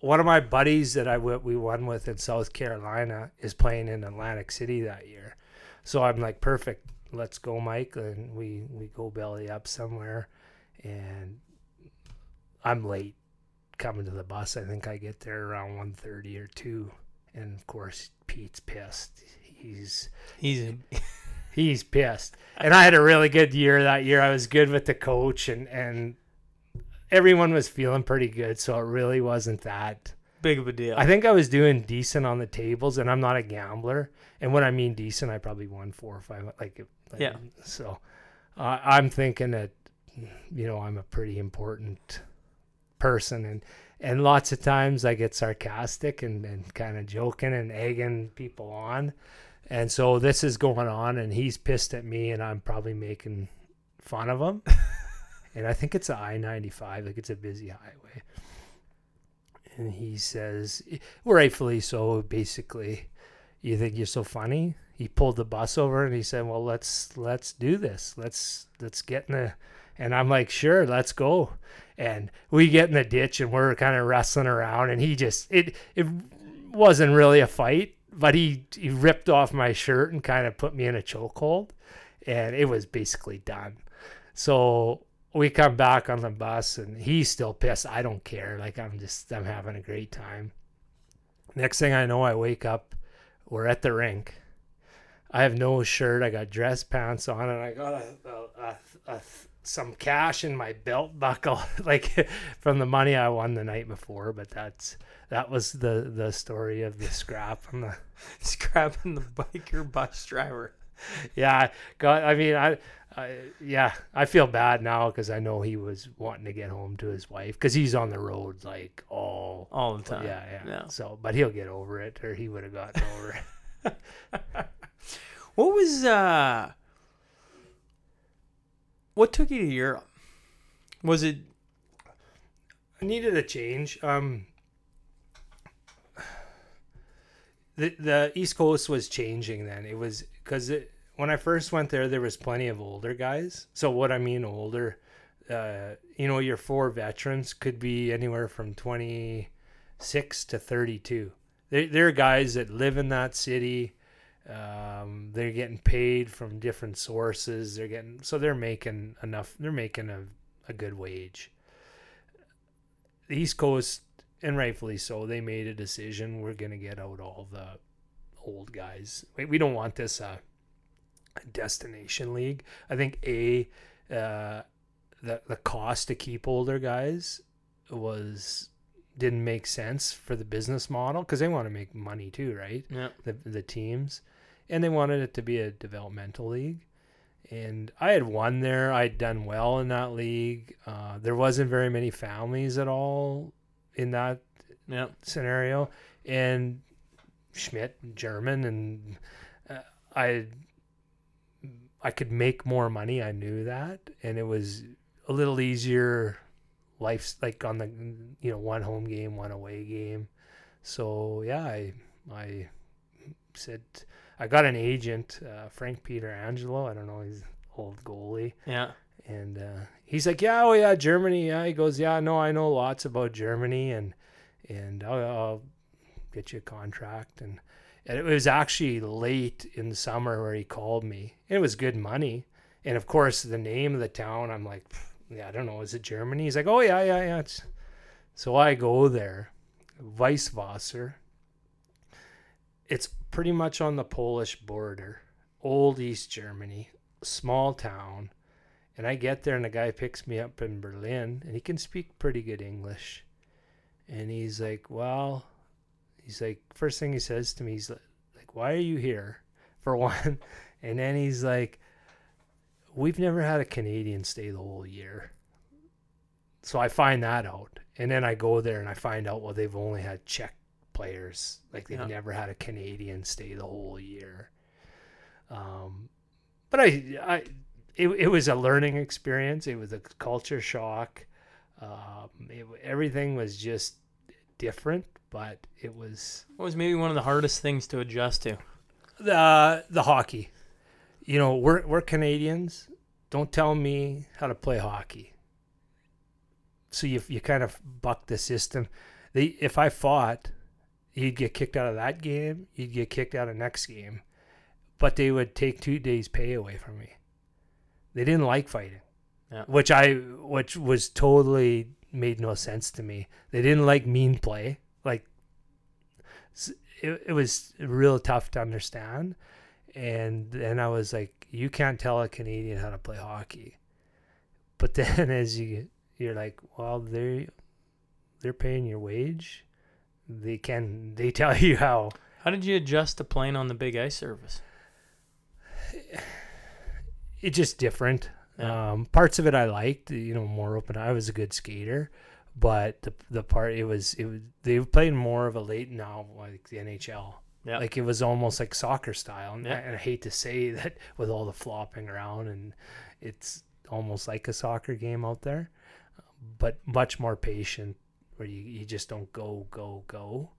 one of my buddies that I w- we won with in South Carolina is playing in Atlantic City that year. So I'm like, perfect. Let's go, Mike. And we, we go belly up somewhere. And I'm late coming to the bus. I think I get there around 1.30 or 2. And of course, Pete's pissed. He's He's he's pissed. And I had a really good year that year. I was good with the coach and and everyone was feeling pretty good, so it really wasn't that. big of a deal. I think I was doing decent on the tables, and I'm not a gambler. And when I mean decent, I probably won four or five. Like, like Yeah. So uh, I'm thinking that you know, I'm a pretty important person and and lots of times I get sarcastic and, and kind of joking and egging people on. And so this is going on and he's pissed at me and I'm probably making fun of him. and I think it's a I 95, like it's a busy highway. And he says, rightfully so, basically, you think you're so funny? He pulled the bus over and he said, Well, let's let's do this. Let's let's get in the and I'm like, sure, let's go. And we get in the ditch and we're kind of wrestling around and he just it it wasn't really a fight, but he he ripped off my shirt and kind of put me in a chokehold and it was basically done. So we come back on the bus and he's still pissed. I don't care. Like I'm just I'm having a great time. Next thing I know, I wake up. We're at the rink. I have no shirt. I got dress pants on, and I got a, a, a, a some cash in my belt buckle, like from the money I won the night before. But that's that was the the story of the scrap from the scrapping the biker bus driver. Yeah, got. I mean, I I, yeah, I feel bad now because I know he was wanting to get home to his wife because he's on the road like all all the time. Yeah, yeah, yeah. So, but he'll get over it, or he would have gotten over it. what was uh? What took you to Europe? Was it? I needed a change. Um, the East Coast was changing then. It was because when I first went there, there was plenty of older guys. So what I mean older, uh, you know, your four veterans could be anywhere from 26 to 32. They, they're guys that live in that city. Um, they're getting paid from different sources. They're getting so they're making enough. They're making a, a good wage. The East Coast, and rightfully so, they made a decision. We're gonna get out all the old guys. We, we don't want this. Uh, destination league. I think a uh, the the cost to keep older guys was didn't make sense for the business model because they want to make money too, right? Yeah. The the teams, and they wanted it to be a developmental league. And I had won there. I'd done well in that league. Uh, there wasn't very many families at all in that yeah. scenario. And Schmidt, German, and uh, I I could make more money. I knew that, and it was a little easier. Life's like on the you know one home game, one away game. So yeah, I I said I got an agent, uh, Frank Pietrangelo. I don't know, he's old goalie. Yeah. And uh, he's like, yeah, oh yeah, Germany. Yeah, he goes, yeah, no, I know lots about Germany, and and I'll, I'll get you a contract. And and it was actually late in the summer where he called me. It was good money. And of course, the name of the town, I'm like, yeah, I don't know. Is it Germany? He's like, oh, yeah, yeah, yeah. It's... So I go there, Weißwasser. It's pretty much on the Polish border, old East Germany, small town. And I get there, and the guy picks me up in Berlin, and he can speak pretty good English. And he's like, well, he's like first thing he says to me he's like why are you here? For one. And then he's like we've never had a canadian stay the whole year. So i find that out. And then i go there and i find out well they've only had czech players. Like they've yeah. never had a canadian stay the whole year. Um, but i i it, it was a learning experience. It was a culture shock. Um, it, everything was just different but it was what was maybe one of the hardest things to adjust to? The the hockey. You know we're we're canadians. Don't tell me how to play hockey. So you you kind of buck the system. They if i fought you'd get kicked out of that game. You'd get kicked out of next game. But they would take two days pay away from me they didn't like fighting. Yeah. which i which was totally made no sense to me. They didn't like mean play. Like it, it was real tough to understand. And then i was like you can't tell a canadian how to play hockey. But then as you you're like well they they're paying your wage. They can they tell you how. How did you adjust to playing on the big ice service it's just different Yeah. Um, parts of it I liked, you know, more open. I was a good skater, but the the part it was it was they played more of a late now like the NHL. Yeah. Like it was almost like soccer style, and, Yeah. I, and I hate to say that with all the flopping around, and it's almost like a soccer game out there, but much more patient, where you, you just don't go go go.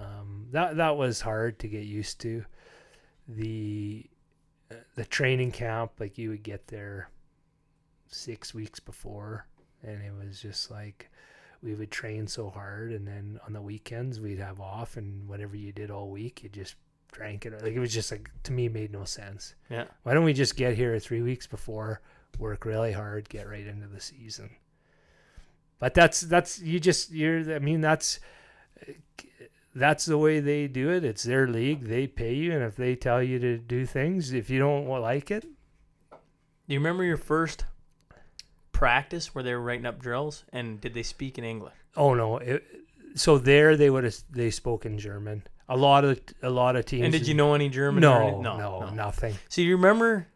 Um, that that was hard to get used to. The the training camp, like you would get there six weeks before, and it was just like we would train so hard, and then on the weekends we'd have off, and whatever you did all week, you just drank it. Like it was just like to me made no sense. Yeah. Why don't we just get here three weeks before, work really hard, get right into the season? But that's that's you just you're. I mean that's that's the way they do it. It's their league. They pay you, and if they tell you to do things, if you don't like it, Do you remember your first practice where they were writing up drills? And did they speak in English? oh no. It, so there they would have they spoke in German. A lot of a lot of teams. And did you know any German? or No, any- no, nothing, So you remember,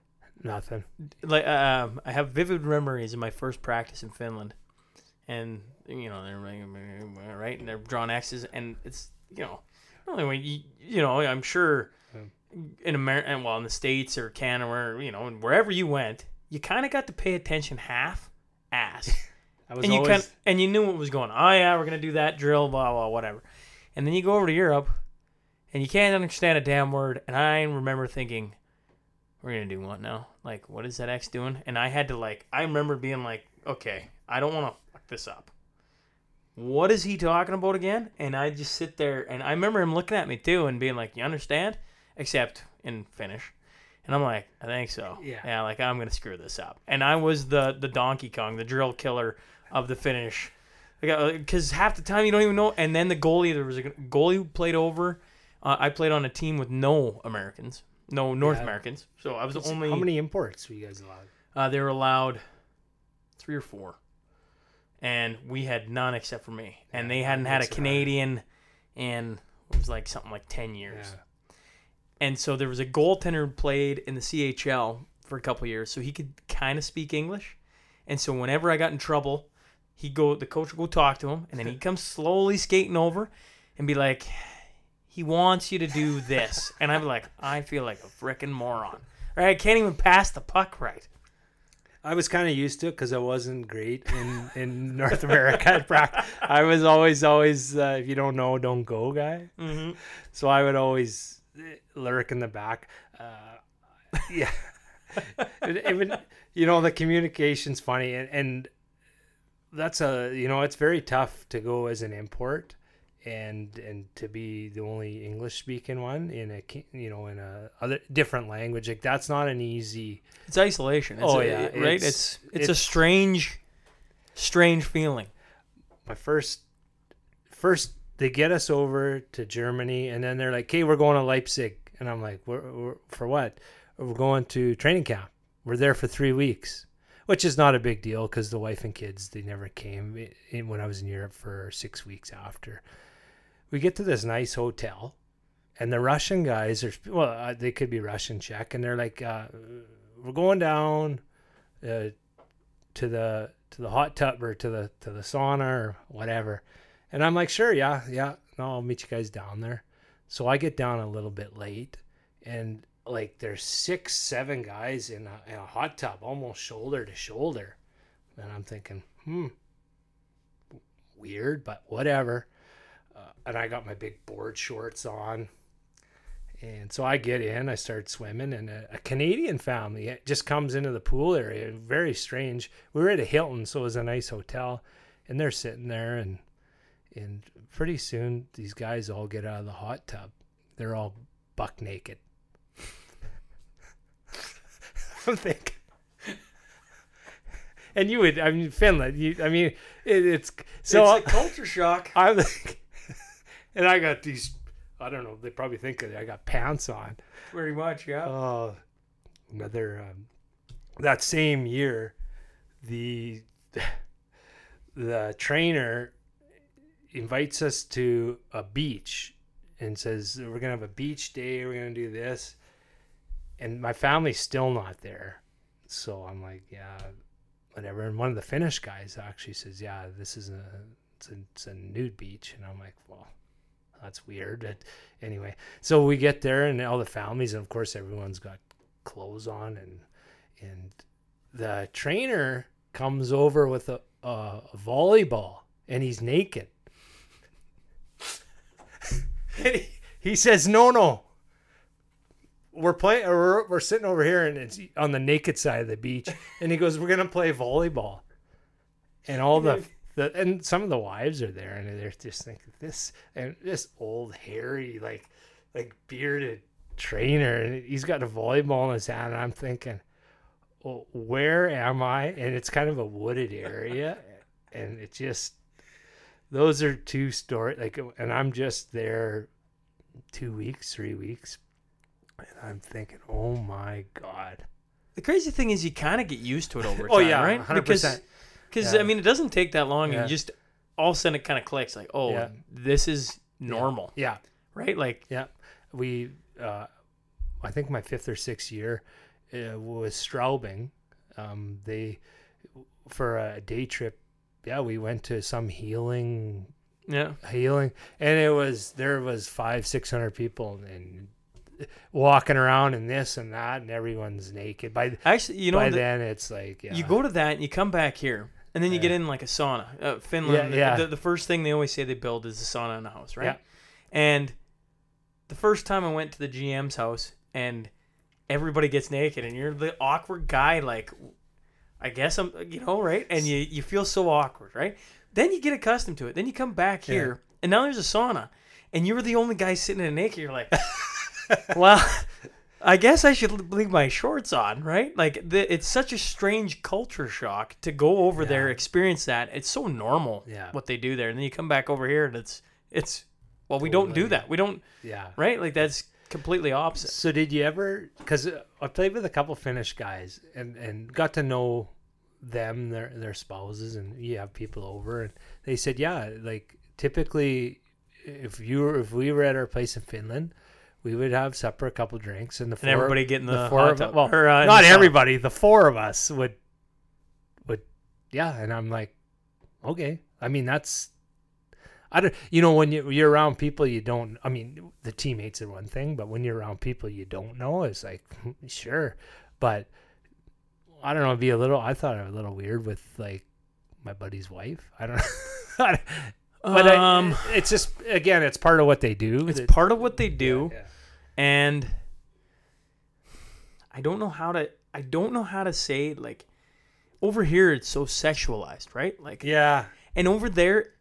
nothing. like, um, I have vivid memories of my first practice in Finland, and you know they're right, and they're drawing X's, and it's you know, anyway, you, you know, I'm sure in America, well, in the states or Canada, or you know, and wherever you went, you kind of got to pay attention half ass. I was and you always kind and you knew what was going on. Oh yeah, we're gonna do that drill, blah blah, whatever. And then you go over to Europe, and you can't understand a damn word. And I remember thinking, we're gonna do what now? Like, what is that X doing? And I had to like, I remember being like, okay, I don't want to fuck this up. What is he talking about again? And I just sit there, and I remember him looking at me too, and being like, you understand? Except in Finnish. And I'm like, I think so. Yeah. Yeah, like I'm gonna screw this up. And I was the the Donkey Kong, the drill killer of the Finnish. Because half the time you don't even know. And then the goalie, there was a goalie who played over. Uh, I played on a team with no Americans, no North Yeah. Americans. So I was the only. How many imports were you guys allowed? Uh, they were allowed three or four, and we had none except for me. And they hadn't had a. Canadian, and it was like something like ten years. Yeah. And so there was a goaltender who played in the CHL for a couple years, so he could kind of speak English. And so whenever I got in trouble, he'd go, the coach would go talk to him, and then he'd come slowly skating over and be like, he wants you to do this. And I'd be like, I feel like a freaking moron. Right? I can't even pass the puck right. I was kind of used to it because I wasn't great in, in North America. I was always, always, uh, if you don't know, don't go guy. Mm-hmm. So I would always eh, lurk in the back. Uh, yeah. Even, you know, the communication's funny. And, and that's a, you know, it's very tough to go as an import and and to be the only English speaking one in a you know in a other different language like that's not an easy It's isolation. It's Oh, a- yeah, right. it's- It's it's, a strange, strange feeling. my first first they get us over to Germany and then they're like, "Okay, we're going to Leipzig." And I'm like, we're, we're, "For what?" "We're going to training camp. We're there for 3 weeks." Which is not a big deal cuz the wife and kids they never came i- in when I was in Europe for 6 weeks after. We get to this nice hotel and the Russian guys are well, uh, they could be Russian Czech and they're like uh, we're going down uh, to the to the hot tub or to the to the sauna or whatever. And I'm like, sure, yeah, yeah, no, I'll meet you guys down there. So I get down a little bit late, and like there's six, seven guys in a, in a hot tub, almost shoulder to shoulder. And I'm thinking, hmm, weird, but whatever. And I got my big board shorts on. And so I get in, I start swimming, and a, a Canadian family just comes into the pool area. Very strange. We were at a Hilton, so it was a nice hotel, and they're sitting there, and and pretty soon these guys all get out of the hot tub. They're all buck naked. I'm thinking, and you would, I mean, Finland. You, I mean, it, it's so. it's a culture shock. I'm like, and I got these. I don't know. They probably think that I got pants on. Pretty much, yeah. Oh, another. Um, that same year, the the trainer invites us to a beach and says we're gonna have a beach day. We're gonna do this, and my family's still not there. so I'm like, yeah, whatever. And one of the Finnish guys actually says, yeah, this is a it's a, it's a nude beach, and I'm like, well, that's weird. But anyway, so we get there, and all the families, and of course, everyone's got clothes on, and and the trainer comes over with a, a, volleyball, and he's naked. and he, he says, no, no. We're playing. We're, we're sitting over here, and it's on the naked side of the beach. And he goes, "We're gonna play volleyball." And all the the and some of the wives are there, and they're just thinking this and this old hairy like like bearded trainer, and he's got a volleyball in his hand. And I'm thinking, well, where am I? And it's kind of a wooded area, and it just those are two stories. Like, and I'm just there two weeks, three weeks, and I'm thinking, oh my god. The crazy thing is, you kind of get used to it over oh, time, Oh yeah, right? hundred Because percent. Because Yeah. I mean, it doesn't take that long, Yeah. and you just all of a sudden it kind of clicks, like, oh, Yeah. this is normal, Yeah, right? Like, yeah. We, uh, I think my fifth or sixth year uh, was Straubing. Um, they for a day trip. Yeah, we went to some healing yeah, healing and it was there was five six hundred people and walking around and this and that and everyone's naked by actually, you know, by the- then it's like yeah you go to that and you come back here, and then you Yeah. get in like a sauna. Uh, Finland, Yeah, yeah. The, the first thing they always say they build is a sauna in the house, right? Yeah. And the first time I went to the GM's house, and everybody gets naked, and you're the awkward guy, like, I guess I'm, you know, right? And you you feel so awkward, right? Then you get accustomed to it. Then you come back Yeah. here, and now there's a sauna, and you're the only guy sitting in a naked. You're like, well. I guess I should leave my shorts on, right? Like the, it's such a strange culture shock to go over there, experience that. It's so normal Yeah. what they do there, and then you come back over here and it's it's well, we don't do that. We don't yeah right? Like that's completely opposite. So did you ever? Because uh, I played with a couple Finnish guys and and got to know them, their their spouses, and you have people over, and they said, yeah, like typically, if you were if we were at our place in Finland, we would have supper, a couple drinks, and the four, And everybody get in the, four of well, or, uh, not the everybody, the four of us would would yeah, and I'm like, okay, I mean that's. I don't, you know, when you, you're around people you don't, I mean, the teammates are one thing, but when you're around people you don't know, it's like, sure. But I don't know, it'd be a little, I thought it was a little weird with like my buddy's wife. I don't know. but um, I, it's just, again, it's part of what they do. it's part of what they do, Yeah, and I don't know how to. I don't know how to say like over here it's so sexualized, right? Like yeah. and over there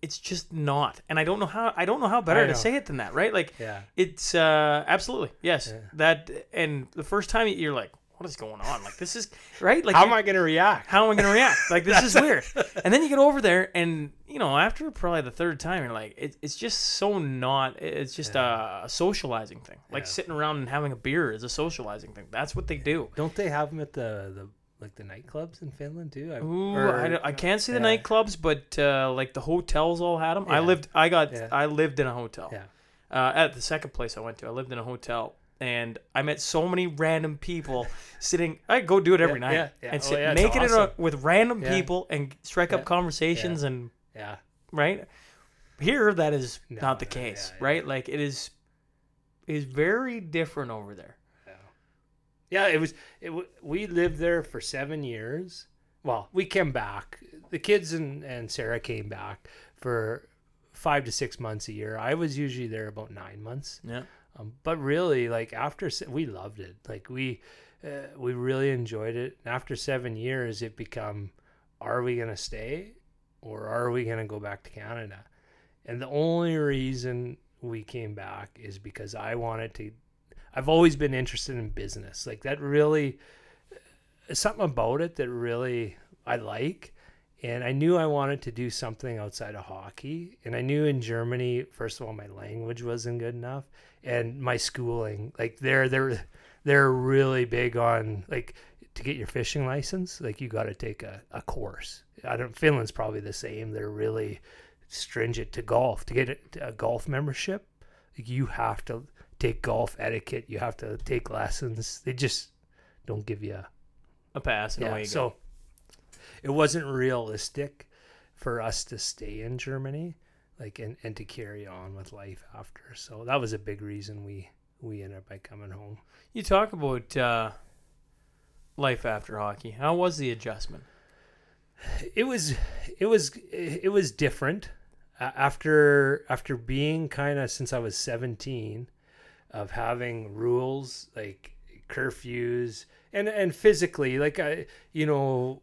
it's just not and i don't know how i don't know how better I to say it than that right like Yeah. it's uh absolutely yes Yeah. that and the first time you're like what is going on like this is right like How am I going to react? how am i gonna react like this is weird and then you get over there and you know after probably the third time you're like it, it's just so not it's just a, a socializing thing like Yeah. sitting around and having a beer is a socializing thing that's what they do Don't they have them at the, the like the nightclubs in Finland too? I- Ooh, or- I, I can't see the yeah. nightclubs, but uh, like the hotels all had them. I lived, I got, Yeah. I lived in a hotel. Yeah. Uh, at the second place I went to, I lived in a hotel, and I met so many random people sitting. I go do it every Yeah, night yeah, yeah. and Oh, sit yeah, it's naked in a, with random people and strike up conversations and Yeah. right here that is No, not the no, case, right? Like it is, is very different over there. Yeah, it was. It, we lived there for seven years. Well, we came back. The kids and, and Sarah came back for five to six months a year. I was usually there about nine months. Yeah. Um, but really, like after se- we loved it. Like we uh, we really enjoyed it. And after seven years, it become, are we gonna stay, or are we gonna go back to Canada? And the only reason we came back is because I wanted to. I've always been interested in business. Like that really, something about it that really I like. And I knew I wanted to do something outside of hockey. And I knew in Germany, first of all, my language wasn't good enough, and my schooling, like they're they're they're really big on like to get your fishing license, like you got to take a, a course. I don't. Finland's probably the same. They're really stringent to golf. To get a, a golf membership, like you have to take golf etiquette. You have to take lessons. They just don't give you a a pass you so. It wasn't realistic for us to stay in Germany, like and, and to carry on with life after. So that was a big reason we we ended up by coming home. You talk about uh, life after hockey. How was the adjustment? It was it was it was different after after being kind of since I was 17 of having rules like curfews and and physically like I you know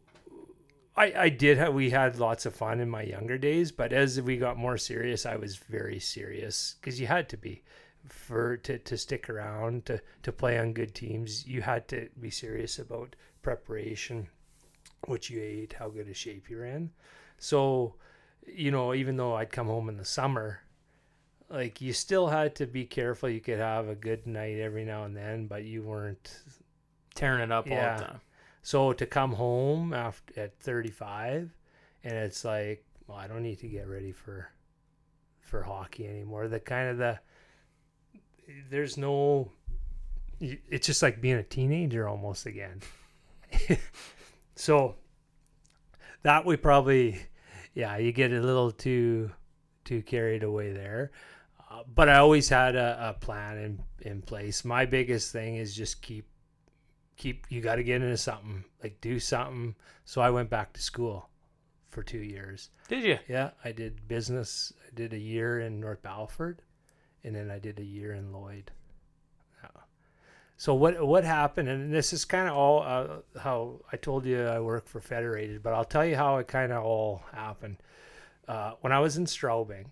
I I did have we had lots of fun in my younger days but as we got more serious I was very serious cuz you had to be for to, to stick around to to play on good teams. You had to be serious about preparation what you ate how good a shape you're in so you know even though I'd come home in the summer like you still had to be careful. You could have a good night every now and then but you weren't Tearing it up all the time. So to come home after at 35 and it's like well i don't need to get ready for for hockey anymore. The kind of the there's no it's just like being a teenager almost again. So that we probably yeah you get a little too too carried away there. Uh, but i always had a, a plan in in place. My biggest thing is just keep keep you got to get into something like do something. So i went back to school for two years. Did you? yeah i did business i did a year in north battleford and then i did a year in lloyd. Yeah. so what what happened and this is kind of all uh, how i told you i work for federated but i'll tell you how it kind of all happened. Uh, when i was in straubing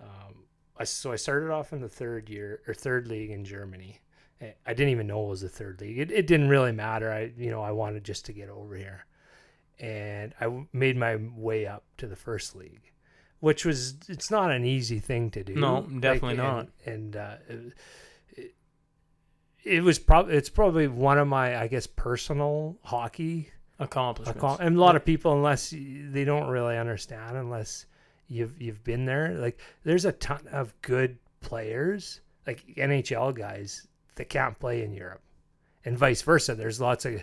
um, I, so i started off in the third year or third league in germany I- didn't even know it was the third league. It, it didn't really matter. I, you know, I wanted just to get over here, and I made my way up to the first league, which was it's not an easy thing to do. No, definitely and- not. And uh, it, it, it was probably it's probably one of my I guess personal hockey Accomplishments. accom- and a lot of people unless they don't really understand unless you've you've been there like there's a ton of good players like NHL guys that can't play in Europe and vice versa there's lots of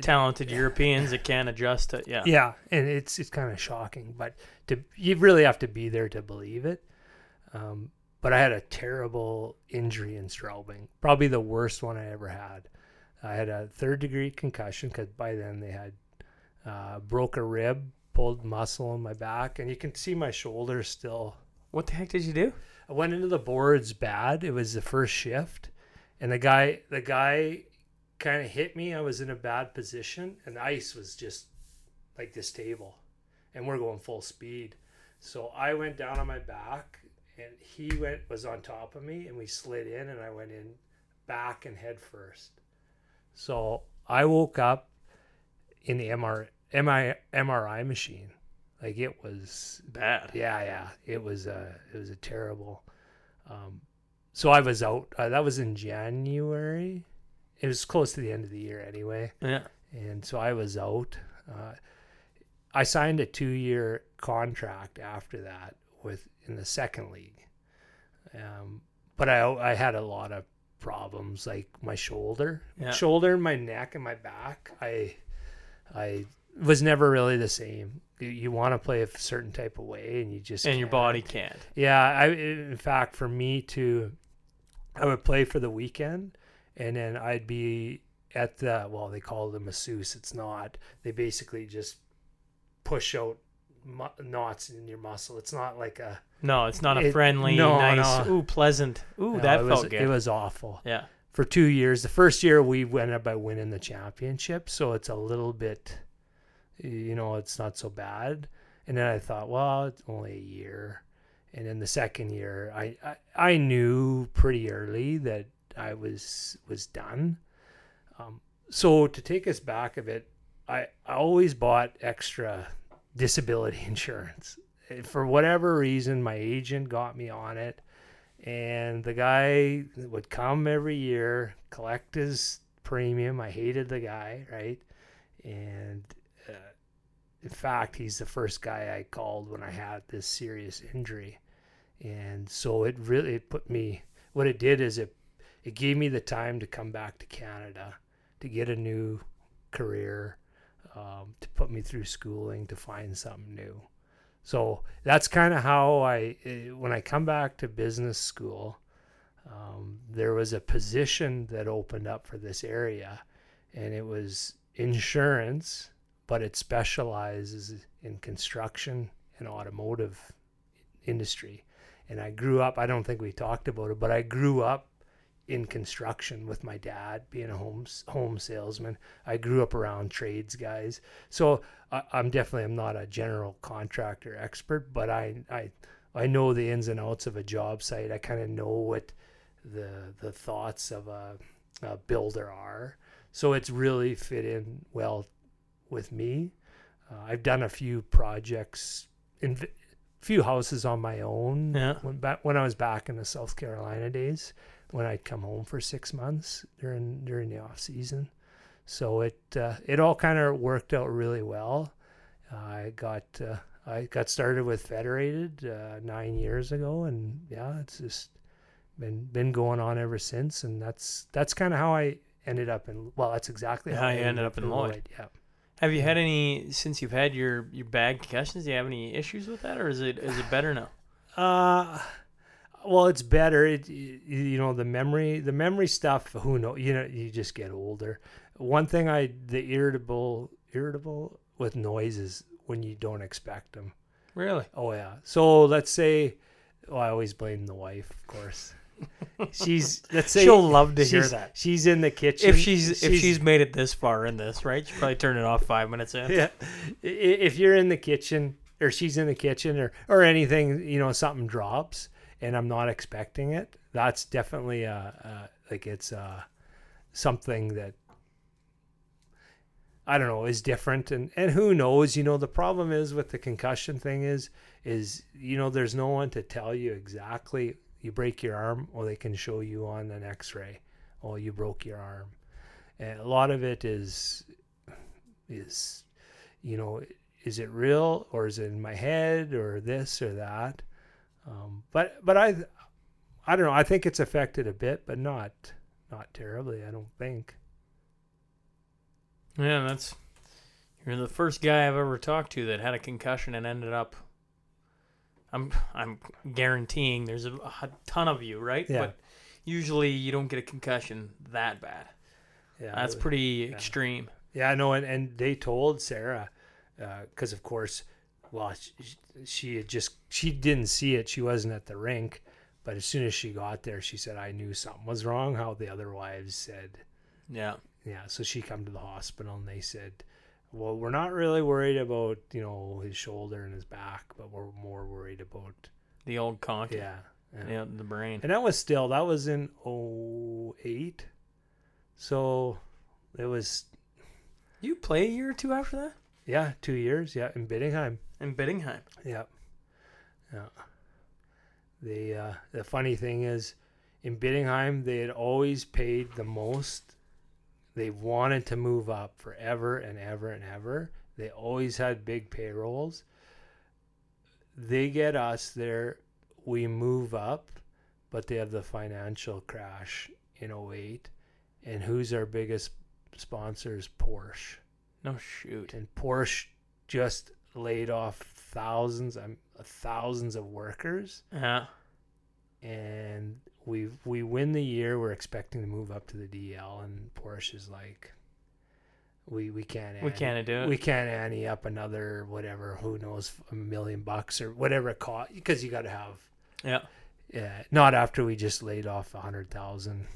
Talented Europeans that can't adjust to yeah. yeah and it's it's kind of shocking but to you really have to be there to believe it um, but I had a terrible injury in Straubing probably the worst one I ever had I had a third degree concussion because by then they had uh, broke a rib pulled muscle in my back and you can see my shoulder still What the heck did you do? I went into the boards bad. It was the first shift, and the guy the guy kind of hit me. I was in a bad position, and the ice was just like this table, and we're going full speed. So I went down on my back, and he went was on top of me, and we slid in, and I went in back and head first. So I woke up in the MR, MI, MRI machine, like it was Bad. yeah, yeah. It was a it was a terrible. Um, so I was out. Uh, that was in January. It was close to the end of the year anyway, Yeah. and so I was out. Uh, I signed a two year contract after that with in the second league, um, but I I had a lot of problems like my shoulder, Yeah. shoulder, my neck, and my back. I I was never really the same. You, you want to play a certain type of way, and you just And your can't. body can't. Yeah, I in fact for me to, I would play for the weekend, and then I'd be at the well they call it a masseuse. It's not. They basically just push out mu- knots in your muscle. It's not like a. No, it's not a It- friendly, no, nice, no. ooh, pleasant. Ooh, no, that felt was, good. It was awful yeah. for two years. The first year we went up by winning the championship, so it's a little bit, you know, it's not so bad. And then I thought, well, it's only a year. And then the second year, I I, I knew pretty early that I was was done. Um, so to take us back a bit, I I always bought extra disability insurance. For whatever reason, my agent got me on it and the guy would come every year collect his premium i hated the guy right and uh, in fact he's the first guy i called when i had this serious injury and so it really it put me what it did is it it gave me the time to come back to canada to get a new career, um, to put me through schooling, to find something new. So that's kind of how I, eh, when I come back to business school, um, there was a position that opened up for this area, and it was insurance, but it specializes in construction and automotive industry. And I grew up, I don't think we talked about it, but I grew up in construction with my dad being a home home salesman. I grew up around trades guys, so I, am definitely I'm not a general contractor expert, but I I I know the ins and outs of a job site. I kind of know what the the thoughts of a, a builder are. So it's really fit in well with me. Uh, I've done a few projects few houses on my own yeah. when back when I was back in the South Carolina days when I'd come home for six months during during the off season. So it uh, it all kind of worked out really well. Uh, I got uh, I got started with Federated uh, nine years ago, and yeah, it's just been been going on ever since. And that's that's kind of how I ended up in. Well, that's exactly how, how you ended up in Lloyd. Lloyd. Yeah. Have you had any since you've had your your bad concussions? Do you have any issues with that, or is it is it better now? Uh well, it's better. It, you know the memory, the memory stuff. Who know? You know, you just get older. One thing I the irritable, irritable with noises when you don't expect them. Really? Oh yeah. So let's say, I always blame the wife, of course. She's let's say she'll love to hear that. She's in the kitchen. If she's, if she's made it this far in this, right? She probably turned it off five minutes in. Yeah. If you're in the kitchen or she's in the kitchen or or anything, you know, something drops and I'm not expecting it, that's definitely uh, uh like it's uh something that I don't know is different and and who knows you know the problem is with the concussion thing is is you know there's no one to tell you exactly you break your arm or they can show you on an x-ray oh you broke your arm and a lot of it is is you know is it real or is it in my head or this or that um, but but I I don't know. I think it's affected a bit, but not not terribly. I don't think. Yeah, that's you're the first guy I've ever talked to that had a concussion and ended up. I'm I'm guaranteeing there's a, a ton of you, right? Yeah. But usually you don't get a concussion that bad. Yeah, that's pretty yeah. extreme. Yeah, I know, and, and they told Sarah, because uh, of course well, she, she had just she didn't see it. She wasn't at the rink, but as soon as she got there, she said, "I knew something was wrong." How the other wives said, "Yeah, yeah." So she come to the hospital, and they said, "Well, we're not really worried about you know his shoulder and his back, but we're more worried about the old conch." Yeah, yeah, yeah the brain. And that was still that was in 08. so it was. You play a year or two after that? Yeah, two years. Yeah, in Bietigheim in Bietigheim. Yeah. Yeah. The uh, the funny thing is, in Bietigheim, they had always paid the most. They wanted to move up forever and ever and ever. They always had big payrolls. They get us there, we move up, but they have the financial crash in 08. And who's our biggest sponsors? Porsche. No shoot. And Porsche just laid off thousands and thousands of workers. Yeah. And we we win the year. We're expecting to move up to the DEL, and Porsche is like, we we can't we can't do it. We can't ante up another whatever. Who knows a million bucks or whatever it cost because you got to have. Yeah. Yeah. Not after we just laid off a hundred thousand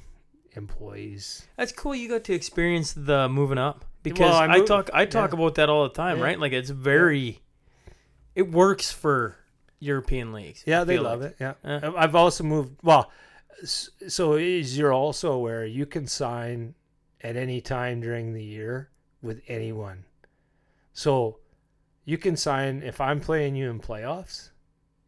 employees. That's cool. You got to experience the moving up because well, I, I, talk I talk yeah. about that all the time, yeah. right? Like it's very, yeah. it works for European leagues. Yeah, they love like. it. Yeah, I've also moved. Well, so as you're also aware, you can sign at any time during the year with anyone. So you can sign if I'm playing you in playoffs,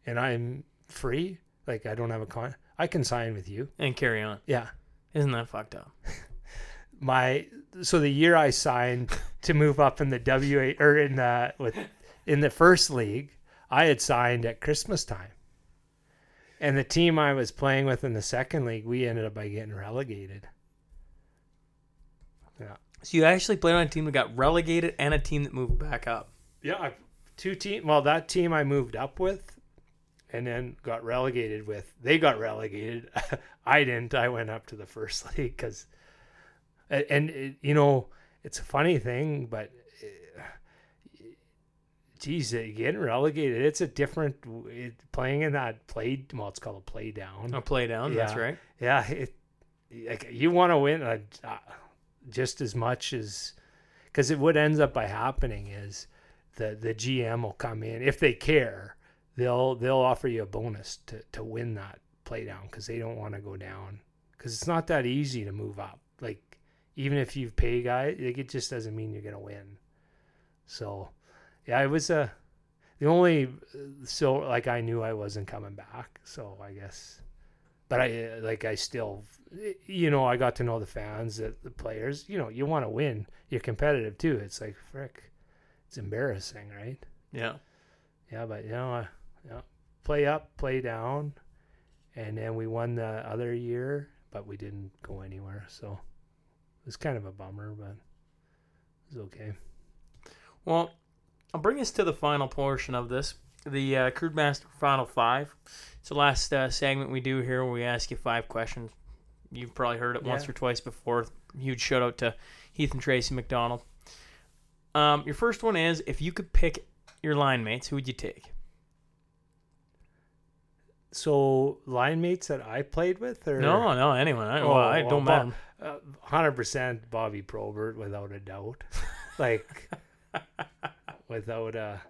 and I'm free. Like I don't have a con. I can sign with you and carry on. Yeah. Isn't that fucked up? my so the year I signed to move up in the WA or in the with in the first league, I had signed at Christmas time. And the team I was playing with in the second league, we ended up by getting relegated. Yeah. So you actually played on a team that got relegated and a team that moved back up. Yeah, I- two team. Well, that team I moved up with, and then got relegated with. They got relegated. I didn't. I went up to the first league because, and, and it, you know, it's a funny thing, but. Geez, getting relegated, it's a different it, playing in that play. Well, it's called a play down. A play down. That's Yeah. right. Yeah, it, like you want to win uh, just as much as because it what ends up by happening is the the GM will come in if they care. They'll they'll offer you a bonus to to win that play down because they don't want to go down because it's not that easy to move up. Like even if you pay guy, like it just doesn't mean you're gonna win. So yeah, it was a the only so like I knew I wasn't coming back. So I guess but I uh, like I still, you know, I got to know the fans, the, the players. You know, you want to win. You're competitive too. It's like frick, it's embarrassing, right? Yeah. Yeah, but you know, uh, yeah, play up, play down, and then we won the other year, but we didn't go anywhere. So it was kind of a bummer, but it was okay. Well, I'll bring us to the final portion of this, the uh, Crude Master Final Five. It's the last uh, segment we do here where we ask you five questions. You've probably heard it once or twice before. Huge shout out to Heath and Tracy McDonald. Um, your first one is if you could pick your line mates, who would you take? So line mates that I played with, or No, no, anyone. I, well, Oh, I well, don't Bob- matter. hundred percent Bobby Probert without a doubt. like without a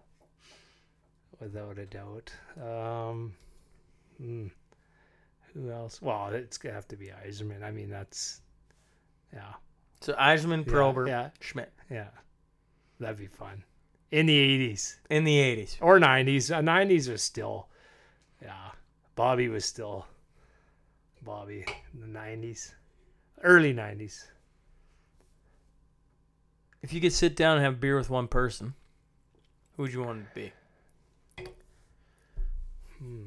without a doubt. Um, hmm, who else? Well, it's gonna have to be Yzerman. I mean, that's yeah, So Yzerman, Yeah, Probert, yeah. Schmidt yeah. That'd be fun in the eighties in the '80s. or nineties. Uh, Nineties was still, yeah. Bobby was still Bobby in the nineties, early nineties. If you could sit down and have beer with one person, who would you want to be? Hmm.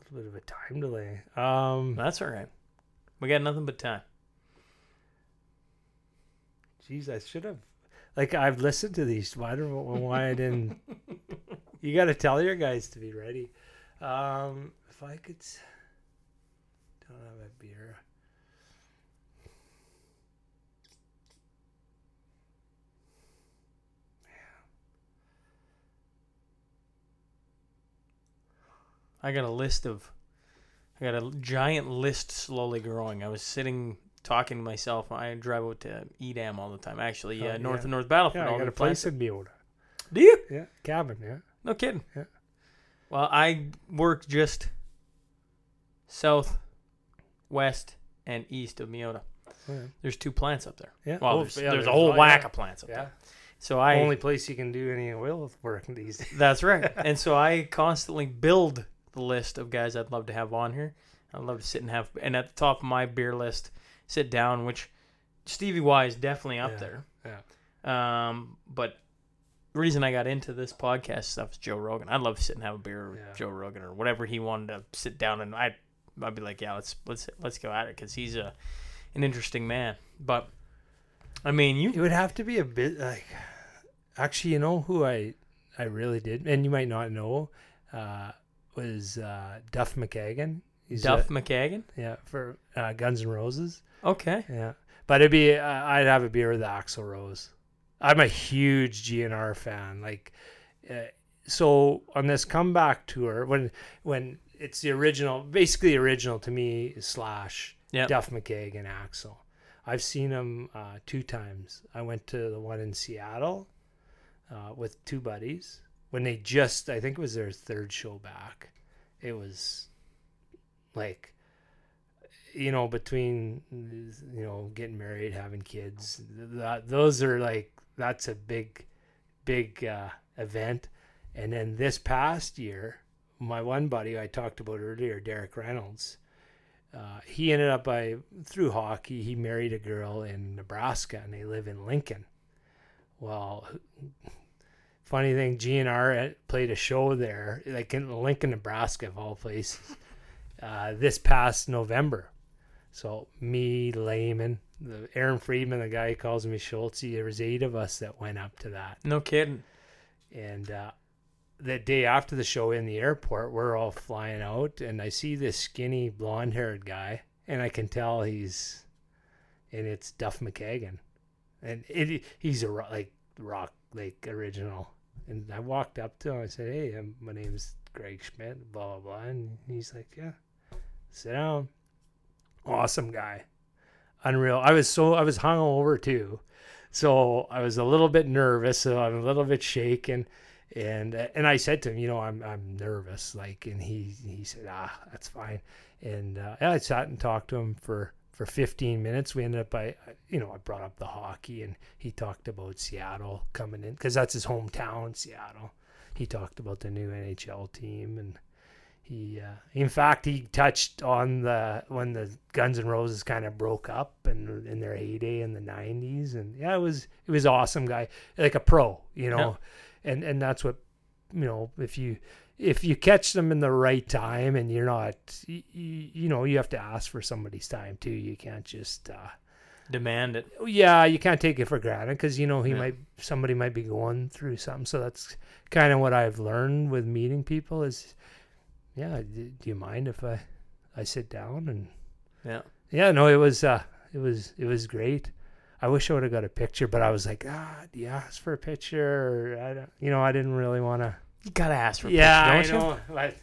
A little bit of a time delay. Um, That's all right. We got nothing but time. geez, I should have. Like I've listened to these. Why I don't know why I didn't. you got to tell your guys to be ready. Um, if I could, don't have a beer. I got a list of, I got a giant list slowly growing. I was sitting talking to myself. I drive out to Edam all the time. Actually, Oh, uh, north yeah. and North Battleford. Yeah, I got the a place in Meota. Do you? Yeah, cabin. Yeah. No kidding. Yeah. Well, I work just south, west, and east of Meota. Yeah. There's two plants up there. Yeah. Well, Oh, there's, yeah, there's a whole whack of plants up Yeah. there. So I Only place you can do any oil work these days. That's right. and so I constantly build the list of guys I'd love to have on here. I'd love to sit and have, and at the top of my beer list, sit down, which Stevie Y is definitely up Yeah, there. yeah. Um, but the reason I got into this podcast stuff is Joe Rogan. I'd love to sit and have a beer with Yeah. Joe Rogan or whatever he wanted to sit down and I, I'd be like, yeah, let's let's let's go at it because he's a an interesting man. But I mean, you It would have to be a bit like. Actually, you know who I I really did, and you might not know, uh, was uh, Duff McKagan. He's Duff a- McKagan. yeah, for uh, Guns N' Roses. Okay. Yeah, but it'd be uh, I'd have a beer with Axl Rose. I'm a huge GNR fan. Like, uh, so on this comeback tour, when when it's the original, basically original to me Slash, Yep. Duff McKagan, Axl. I've seen them uh, two times. I went to the one in Seattle uh, with two buddies when they just, I think it was their third show back. It was like, you know, between, you know, getting married, having kids, that, those are like, that's a big, big uh, event. And then this past year, my one buddy I talked about earlier, Derek Reynolds, uh, he ended up by through hockey. He married a girl in Nebraska, and they live in Lincoln. Well, funny thing, GNR played a show there, like in Lincoln, Nebraska, of all places, uh, this past November. So me, Layman, the Aaron Friedman, the guy who calls me Schultz, there was eight of us that went up to that. No kidding. And uh, the day after the show in the airport, we're all flying out, and I see this skinny, blonde-haired guy, and I can tell he's, and it's Duff McKagan, and it he's a ro- like rock like original. And I walked up to him. I said, "Hey, um, my name is Greg Schmidt." Blah blah blah. And he's like, "Yeah, sit down." Awesome guy, unreal. I was so I was hungover too, so I was a little bit nervous. So I'm a little bit shaken, and and I said to him, you know, I'm I'm nervous, like, and he he said, ah, that's fine. And uh, I sat and talked to him for for 15 minutes. We ended up by, you know, I brought up the hockey and he talked about Seattle coming in because that's his hometown, Seattle. He talked about the new NHL team and he, uh, in fact, he touched on the when the Guns N' Roses kind of broke up and in their heyday in the 90s. And yeah, it was it was awesome guy, like a pro, you know, and and that's what, you know, if you if you catch them in the right time and you're not you, you know you have to ask for somebody's time too you can't just uh Demand it. yeah you can't take it for granted because you know he Yeah. might somebody might be going through something so that's kind of what i've learned with meeting people is yeah do you mind if i i sit down and Yeah. yeah no it was uh it was it was great i wish i would have got a picture but i was like ah do you ask for a picture i don't you know i didn't really want to You gotta ask for. yeah picture, i don't know But- You?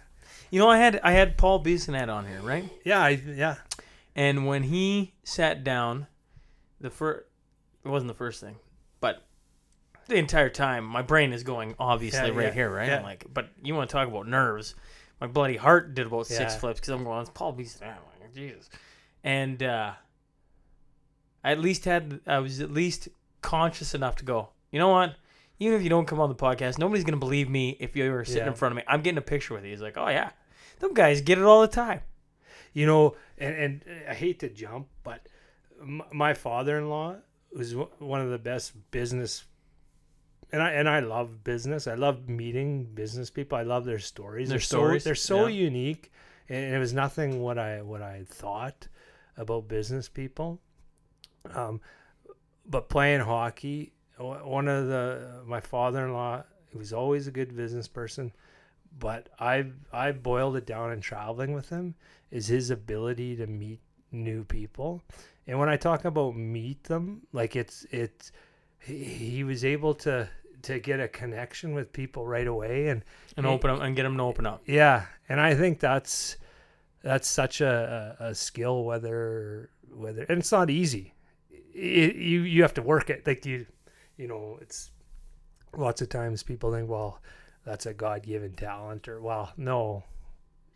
you know, I had I had Paul Bissonnette on here, right? yeah I, yeah And when he sat down, the first it wasn't the first thing, but the entire time my brain is going obviously Yeah, right yeah, here, right? yeah. I'm like, but you want to talk about nerves? My bloody heart did about six Yeah. flips because I'm going, it's Paul Bissonnette. I'm like, Jesus. And uh, I at least had I was at least conscious enough to go. You know what? Even if you don't come on the podcast, nobody's gonna believe me if you were sitting Yeah. in front of me. I'm getting a picture with you. He's like, oh yeah, them guys get it all the time. you know and, and i hate to jump but my father-in-law was one of the best business and I and I love business. I love meeting business people. I love their stories. Their they're stories, So, they're so yeah. unique, and it was nothing what I what I thought about business people. Um, but playing hockey, one of the my father-in-law, he was always a good business person, but I I boiled it down in traveling with him is his ability to meet new people, and when I talk about meet them, like it's it's he, was able to to get a connection with people right away and And open up and get them to open up. yeah and i think that's that's such a, a, a skill whether whether and it's not easy it, you you have to work it like you you know it's lots of times people think well that's a god-given talent or well no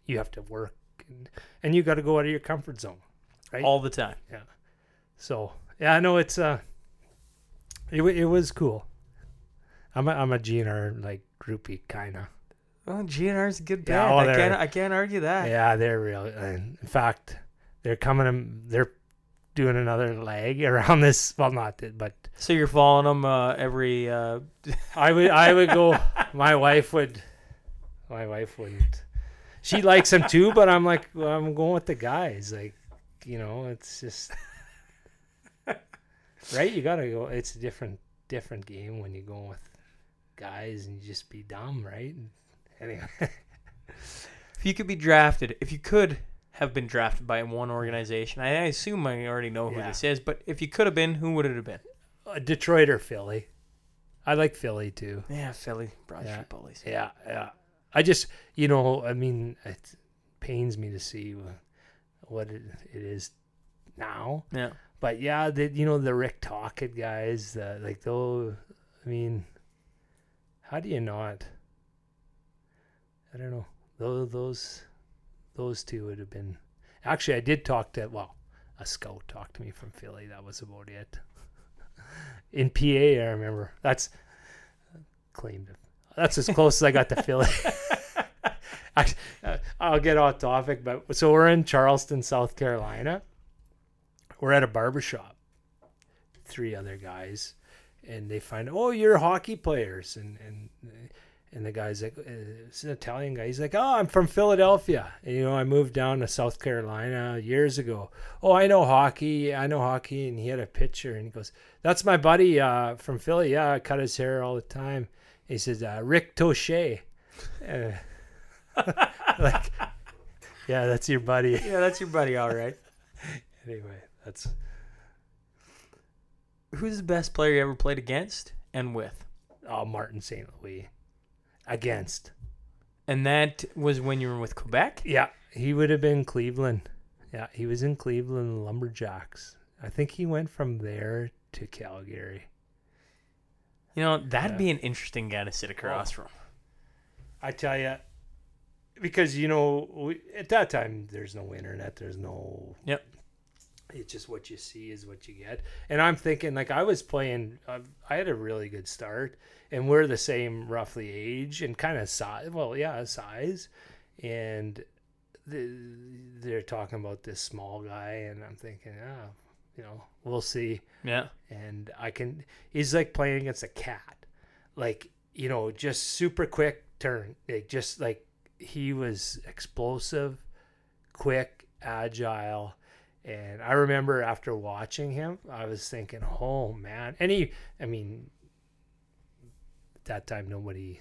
you have to work and, and you got to go out of your comfort zone Right. all the time. Yeah. So yeah i know it's uh it, it was cool i'm a, I'm a GNR like groupie kind of Well, GNR's a good Yeah, band. oh, I can't I can't argue that. Yeah, they're real. And in fact, they're coming. They're doing another leg around this. Well, not that, but So you're following them uh, every. Uh, I would. I would go. My wife would. My wife wouldn't. She likes them too, but I'm like, well, I'm going with the guys. Like, you know, it's just right. You gotta go. It's a different, different game when you go with guys and you just be dumb, right? Anyway, if you could be drafted, if you could have been drafted by one organization, I, I assume I already know who Yeah. this is. But if you could have been, who would it have been? uh, Detroit or Philly. I like Philly too. Yeah, Philly, Broad Yeah. Street Bullies. Yeah, yeah. I just, you know, I mean, it pains me to see wh- what it, it is now. Yeah. But yeah, the you know the Rick Tocchet guys, uh, like those. I mean, how do you not? I don't know. Those those those two would have been. Actually, I did talk to well, a scout talked to me from Philly. That was about it. In PA, I remember. That's claimed. That's as close as I got to Philly. I, uh, I'll get off topic, but so we're in Charleston, South Carolina. We're at a barber shop. Three other guys, and they find oh you're hockey players and and and the guy's like uh, it's an Italian guy. He's like oh I'm from Philadelphia. And, you know I moved down to South Carolina years ago. Oh I know hockey. I know hockey. And he had a picture and he goes that's my buddy uh, from Philly. Yeah I cut his hair all the time. He says uh, Rick Toshe. Uh, like yeah that's your buddy. Yeah, that's your buddy, all right. Anyway that's Who's the best player you ever played against and with? oh Martin St. Louis against. And that was when you were with Quebec? Yeah, he would have been Cleveland. Yeah, he was in Cleveland Lumberjacks. I think he went from there to Calgary. You know, that'd Yeah. be an interesting guy to sit across from. I tell you, because you know, we, at that time there's no internet, there's no. Yep. It's just what you see is what you get, and I'm thinking like I was playing. Uh, I had a really good start, and we're the same roughly age and kind of size. Well, yeah, size, and the, they're talking about this small guy, and I'm thinking, ah, you know, we'll see Yeah. and I can. He's like playing against a cat, like you know, just super quick turn, like just like he was explosive, quick, agile, and I remember after watching him, I was thinking, oh man, and he, I mean, that time nobody,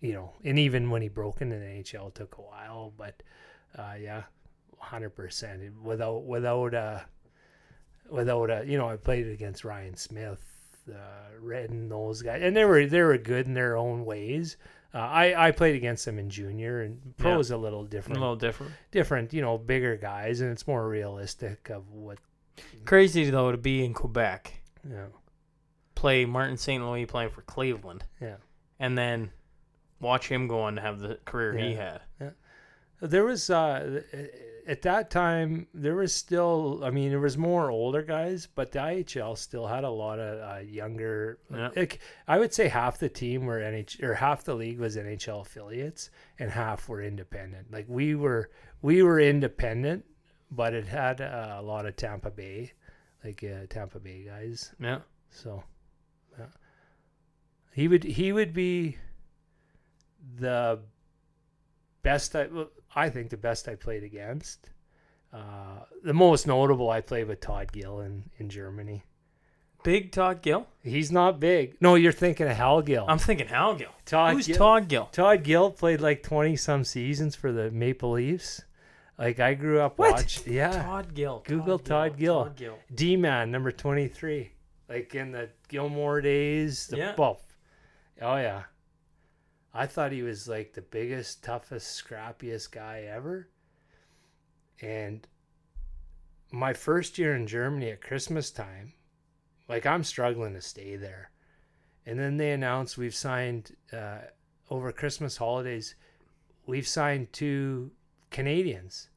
you know, and even when he broke into the NHL, it took a while, but uh, yeah, hundred percent without without uh without a you know I played against Ryan Smyth, uh, Redden, those guys, and they were they were good in their own ways. Uh, I I played against them in junior, and pro Yeah. is a little different. A little different. different, you know, bigger guys, and it's more realistic of what Crazy, though, to be in Quebec, know. Play Martin St. Louis playing for Cleveland, Yeah, and then watch him go on to have the career he had. Yeah. there was uh at that time there was still I mean there was more older guys, but the IHL still had a lot of uh, younger. Yeah. Like I would say half the team were NH or half the league was NHL affiliates, and half were independent. Like we were we were independent, but it had uh, a lot of Tampa Bay, like uh, Tampa Bay guys. Yeah. So, yeah. he would he would be the best I well, I think the best I played against. Uh, the most notable I played with Todd Gill in, in Germany. Big Todd Gill. He's not big. No, you're thinking of Hal Gill. I'm thinking Hal Gill. Todd Who's Gill. Todd Gill? Todd Gill played like twenty some seasons for the Maple Leafs. Like I grew up What? watching. Yeah, Todd Gill. Google Todd Gill. Todd Gill. D man number twenty three. Like in the Gilmour days. The Yeah. well, oh yeah. I thought he was like the biggest, toughest, scrappiest guy ever. And my first year in Germany at Christmas time, like I'm struggling to stay there. And then they announced we've signed uh, over Christmas holidays, we've signed two Canadians.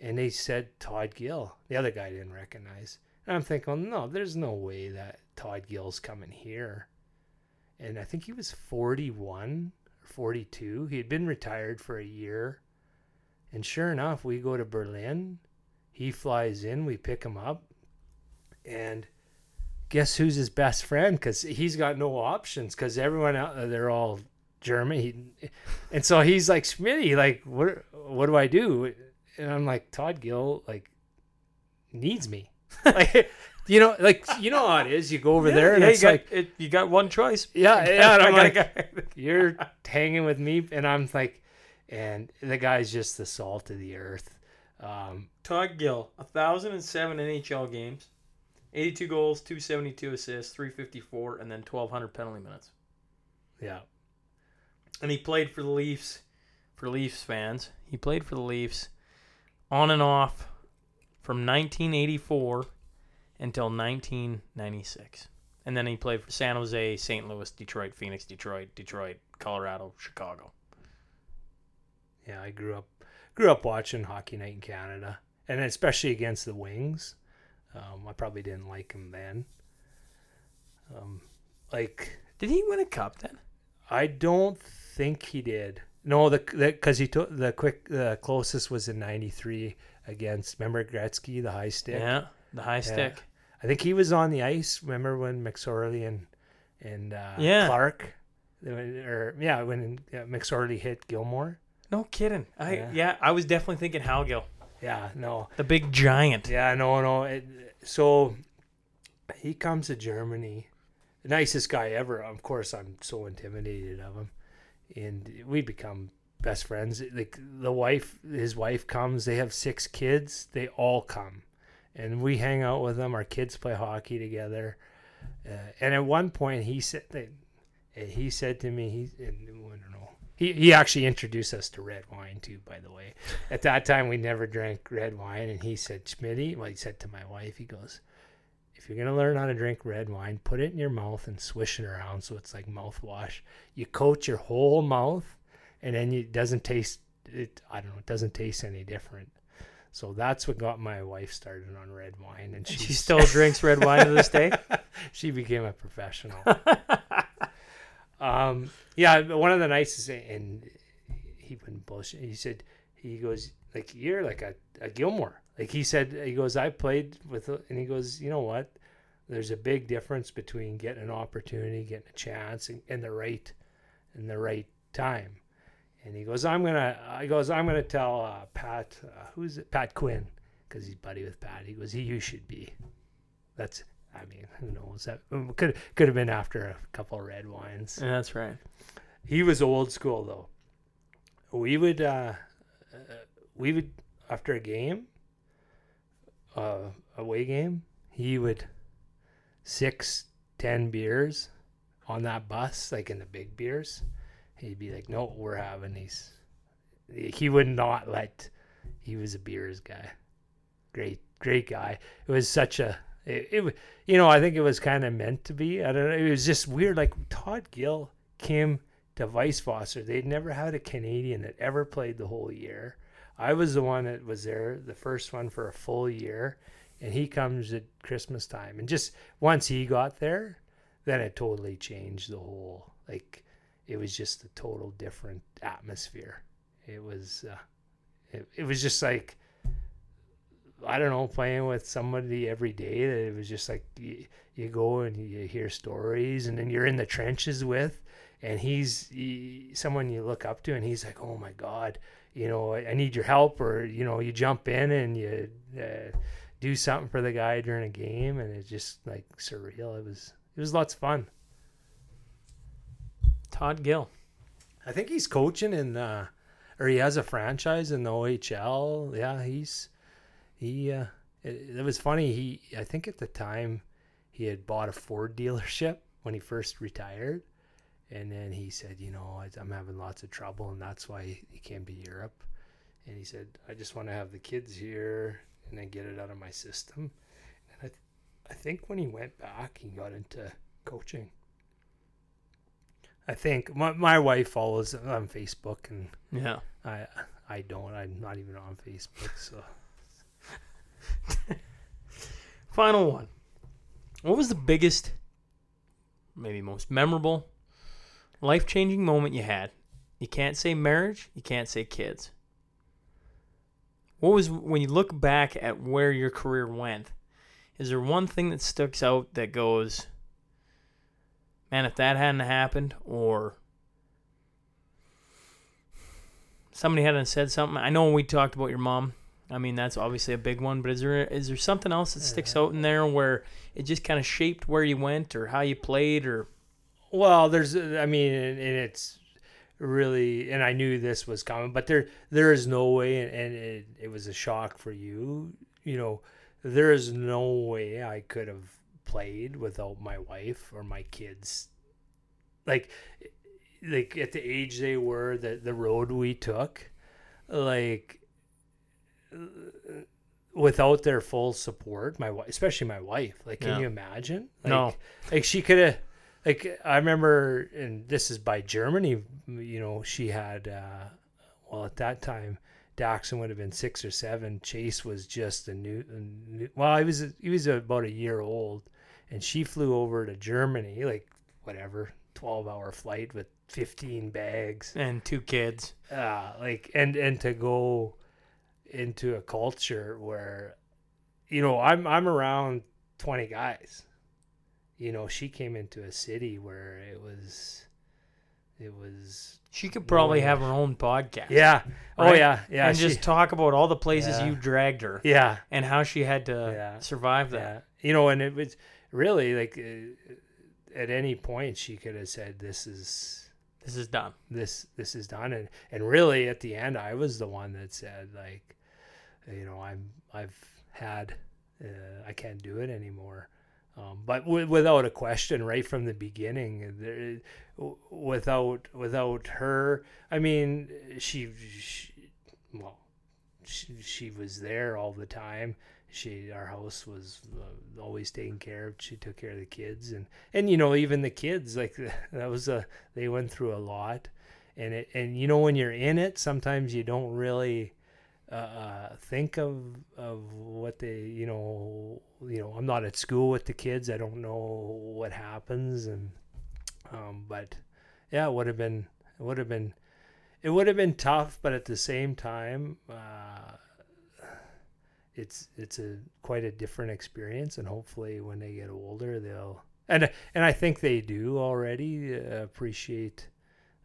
And they said Todd Gill. The other guy didn't recognize. And I'm thinking, no, there's no way that Todd Gill's coming here. And I think he was 41 or 42. He had been retired for a year. And sure enough, we go to Berlin. He flies in. We pick him up. And guess who's his best friend? Because he's got no options. Because everyone out there, they're all German. He, and so he's like, Smitty, like, what, what do I do? And I'm like, Todd Gill, like, needs me. like, you know, like, you know how it is. You go over there and yeah, it's you got, like, it, you got one choice. yeah, yeah. And I'm like, you're hanging with me. And I'm like, and the guy's just the salt of the earth. Um, Todd Gill, 1,007 NHL games, 82 goals, 272 assists, 354, and then 1,200 penalty minutes. yeah. And he played for the Leafs, for Leafs fans. He played for the Leafs on and off from 1984 until 1996. And then he played for San Jose, St. Louis, Detroit, Phoenix, Detroit, Detroit, Colorado, Chicago. Yeah, I grew up grew up watching Hockey Night in Canada, and especially against the Wings. Um, I probably didn't like him then. Um, like Did he win a cup then? I don't think he did. No, the because he took the quick the closest was in '93 against remember Gretzky the high stick. Yeah, the high stick. I think he was on the ice. Remember when McSorley and and uh, Yeah. Clark, or yeah, when uh, McSorley hit Gilmour. No kidding. I yeah. Yeah. I was definitely thinking Hal Gill, Yeah, no, the big giant. yeah, no, no. It, so he comes to Germany, the nicest guy ever. Of course, I'm so intimidated of him, and we become best friends. Like the wife, his wife comes. They have six kids. They all come, and we hang out with them. Our kids play hockey together. Uh, and at one point, he said that he said to me, he I don't know. He, he actually introduced us to red wine too, by the way. At that time, we never drank red wine, and he said, "Schmitty," well, he said to my wife, he goes, "If you're gonna learn how to drink red wine, put it in your mouth and swish it around so it's like mouthwash. You coat your whole mouth, and then it doesn't taste. It I don't know. It doesn't taste any different." So that's what got my wife started on red wine, and And she she still drinks red wine to this day. she became a professional. um, yeah, one of the nicest, and he wouldn't bullshit. He said, he goes, like, you're like a, a Gilmour. Like he said, he goes, I played with, and he goes, you know what? There's a big difference between getting an opportunity, getting a chance, and, and the right, and the right time. And he goes, I'm gonna, I goes, I'm gonna tell uh, Pat, uh, who's it? Pat Quinn, because he's buddy with Pat. He goes, he, you should be. That's, I mean, who knows? That could could have been after a couple of red wines. Yeah, that's right. He was old school though. We would uh, uh we would after a game, uh away game, he would six, ten beers on that bus, like in the big beers. He'd be like, No, we're having these he would not let he was a beers guy. Great great guy. It was such a it, it you know, I think it was kind of meant to be. I don't know. It was just weird. Like Todd Gill came to Weißwasser. They'd never had a Canadian that ever played the whole year. I was the one that was there, the first one for a full year, and he comes at Christmas time. And just once he got there, then it totally changed the whole. Like it was just a total different atmosphere. It was, uh, it, it was just like I don't know, playing with somebody every day that it was just like you, you go and you hear stories, and then you're in the trenches with, and he's he, someone you look up to, and he's like, oh my god, you know, I, I need your help, or you know, you jump in and you uh, do something for the guy during a game, and it's just like surreal. It was it was lots of fun. Todd Gill. I think he's coaching in, uh, or he has a franchise in the OHL. Yeah, he's he. Uh, it, it was funny. He, I think at the time, he had bought a Ford dealership when he first retired, and then he said, you know, I'm having lots of trouble, and that's why he came to Europe. And he said, I just want to have the kids here and then get it out of my system. And I, th- I think when he went back, he got into coaching. I think my, my wife follows on Facebook and Yeah. I I don't. I'm not even on Facebook. So Final one. What was the biggest, maybe most memorable, life changing moment you had? You can't say marriage, you can't say kids. What was, when you look back at where your career went, is there one thing that sticks out that goes, man, if that hadn't happened, or somebody hadn't said something? I know we talked about your mom. I mean, that's obviously a big one, but is there is there something else that sticks out in there where it just kind of shaped where you went or how you played or well, there's I mean, and, it's really, and I knew this was coming, but there there is no way, and, and it, it was a shock for you. You know, there is no way I could have played without my wife or my kids. Like, like at the age they were, the the road we took, like without their full support, my wife, especially my wife, like, can Yeah. you imagine? Like, No. like she could have, like, I remember, and this is by Germany, you know, she had, uh, well, at that time, Daxon would have been six or seven. Chase was just a new, a new well, he was, he was about a year old, and she flew over to Germany, like, whatever, 12 hour flight with 15 bags and two kids. uh, like and and to go into a culture where you know i'm i'm around 20 guys you know, she came into a city where it was, it was, She could probably have her own podcast. yeah, oh yeah, yeah, and she- just talk about all the places Yeah. you dragged her yeah, and how she had to Yeah. survive that. yeah. You know, and it was really like uh, at any point she could have said, "This is This is done. this this is done," and and really at the end, I was the one that said, like, you know, I'm I've had, uh, I can't do it anymore. Um, but w- without a question, right from the beginning, there, without without her, I mean, she, she well, she, she was there all the time. She, our house was uh, always taken care of. She took care of the kids, and and you know even the kids like that was a they went through a lot, and it and you know when you're in it, sometimes you don't really uh, think of of what they you know you know I'm not at school with the kids. I don't know what happens, and um, but yeah, it would have been it would have been it would have been tough, but at the same time, uh, it's it's a quite a different experience, and hopefully when they get older, they'll and and I think they do already uh, appreciate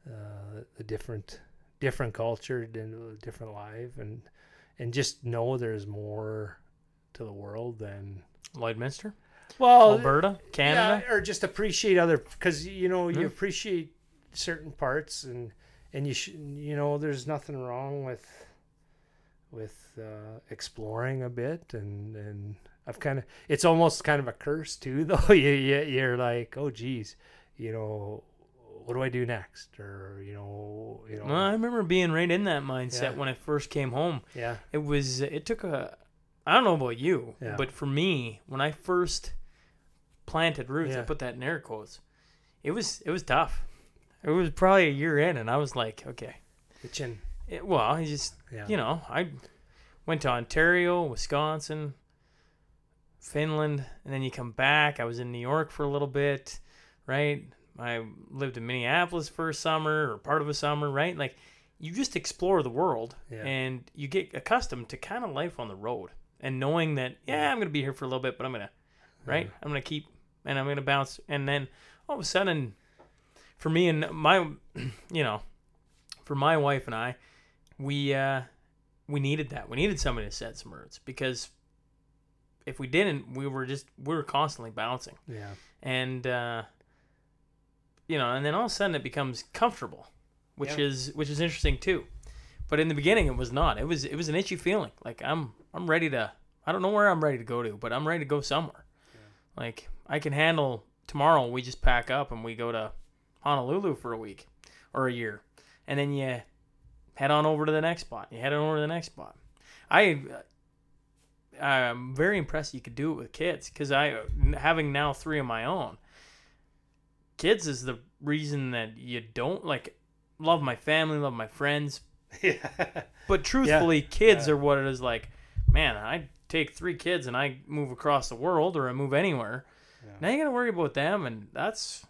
uh, the different different culture and different life, and and just know there's more to the world than Lloydminster, well Alberta, Canada. yeah, or just appreciate other because you know you Hmm. appreciate certain parts and and you should you know there's nothing wrong with with uh, exploring a bit and and I've kind of it's almost kind of a curse too though you, you you're like oh geez you know what do I do next or you know you know Well, I remember being right in that mindset Yeah. when I first came home. yeah It was it took a I don't know about you, Yeah. but for me, when I first planted roots, I put that in air quotes. It was it was tough. It was probably a year in, and I was like, okay. kitchen It, well, I just yeah you know I went to Ontario, Wisconsin, Finland, and then you come back. I was in New York for a little bit, right? I lived in Minneapolis for a summer or part of a summer, right? Like you just explore the world Yeah. and you get accustomed to kind of life on the road and knowing that yeah, I'm going to be here for a little bit, but I'm going to right? I'm going to keep and I'm going to bounce and then all of a sudden for me and my you know, for my wife and I, we uh we needed that. We needed somebody to set some roots because if we didn't, we were just we were constantly bouncing. yeah And uh you know, and then all of a sudden it becomes comfortable, which Yeah. is which is interesting too. But in the beginning it was not. It was it was an itchy feeling. Like I'm I'm ready to I don't know where I'm ready to go to, but I'm ready to go somewhere. Like I can handle tomorrow we just pack up and we go to Honolulu for a week or a year. And then you head on over to the next spot. You head on over to the next spot. I I'm very impressed you could do it with kids because I having now three of my own. Kids is the reason that you don't like love my family, love my friends, yeah but truthfully, kids yeah. are what it is like. Man, I take three kids and I move across the world or I move anywhere. Yeah. Now you got to worry about them, and that's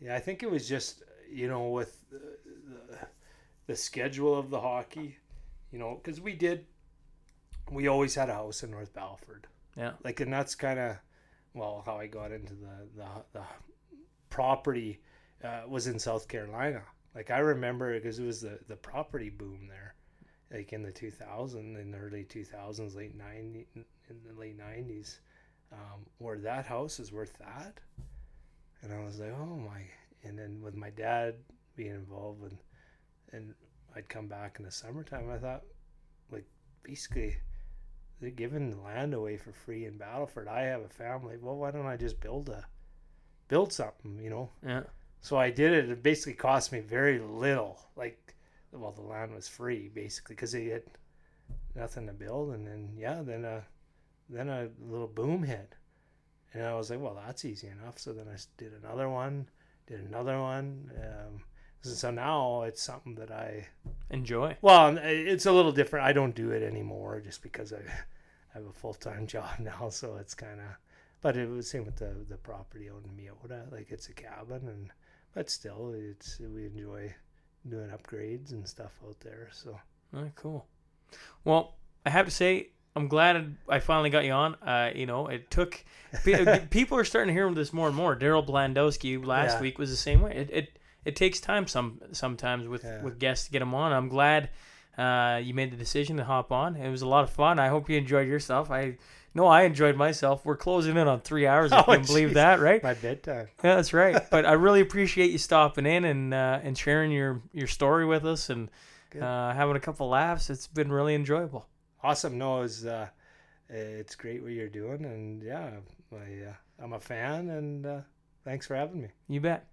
Yeah, I think it was just you know with the, the, schedule of the hockey, you know, because we did, we always had a house in North Battleford. Yeah. Like, and that's kind of, well, how I got into the the, the property uh, was in South Carolina. Like I remember because it was the the property boom there, like in the 2000s, in the early 2000s, late 90s, in the late 90s, um, where that house is worth that. And I was like, oh my! And then with my dad being involved, and and I'd come back in the summertime. I thought, like, basically, they're giving the land away for free in Battleford. I have a family. Well, why don't I just build a build something? You know. yeah. So I did it. It basically cost me very little. Like, well, the land was free basically because they had nothing to build, and then yeah, then a then a little boom hit, and I was like, well, that's easy enough. So then I did another one, did another one. Um, so now it's something that I Enjoy. well, it's a little different. I don't do it anymore just because I, I have a full time job now. So it's kind of, but it was same with the the property out in Meota. Like it's a cabin, and but still, it's we enjoy doing upgrades and stuff out there. So Oh, cool. Well, I have to say, I'm glad I finally got you on. Uh, you know, it took people are starting to hear this more and more. Daryl Blandowski last Yeah. week was the same way. It, it it takes time some sometimes with Yeah. with guests to get them on. I'm glad uh, you made the decision to hop on. It was a lot of fun. I hope you enjoyed yourself. I know I enjoyed myself. We're closing in on three hours. If Oh, you can believe that, right? My bedtime. Yeah, that's right. But I really appreciate you stopping in and uh, and sharing your your story with us and uh, having a couple laughs. It's been really enjoyable. Awesome. No, it's uh, it's great what you're doing, and yeah, I, uh, I'm a fan, and uh, thanks for having me. You bet.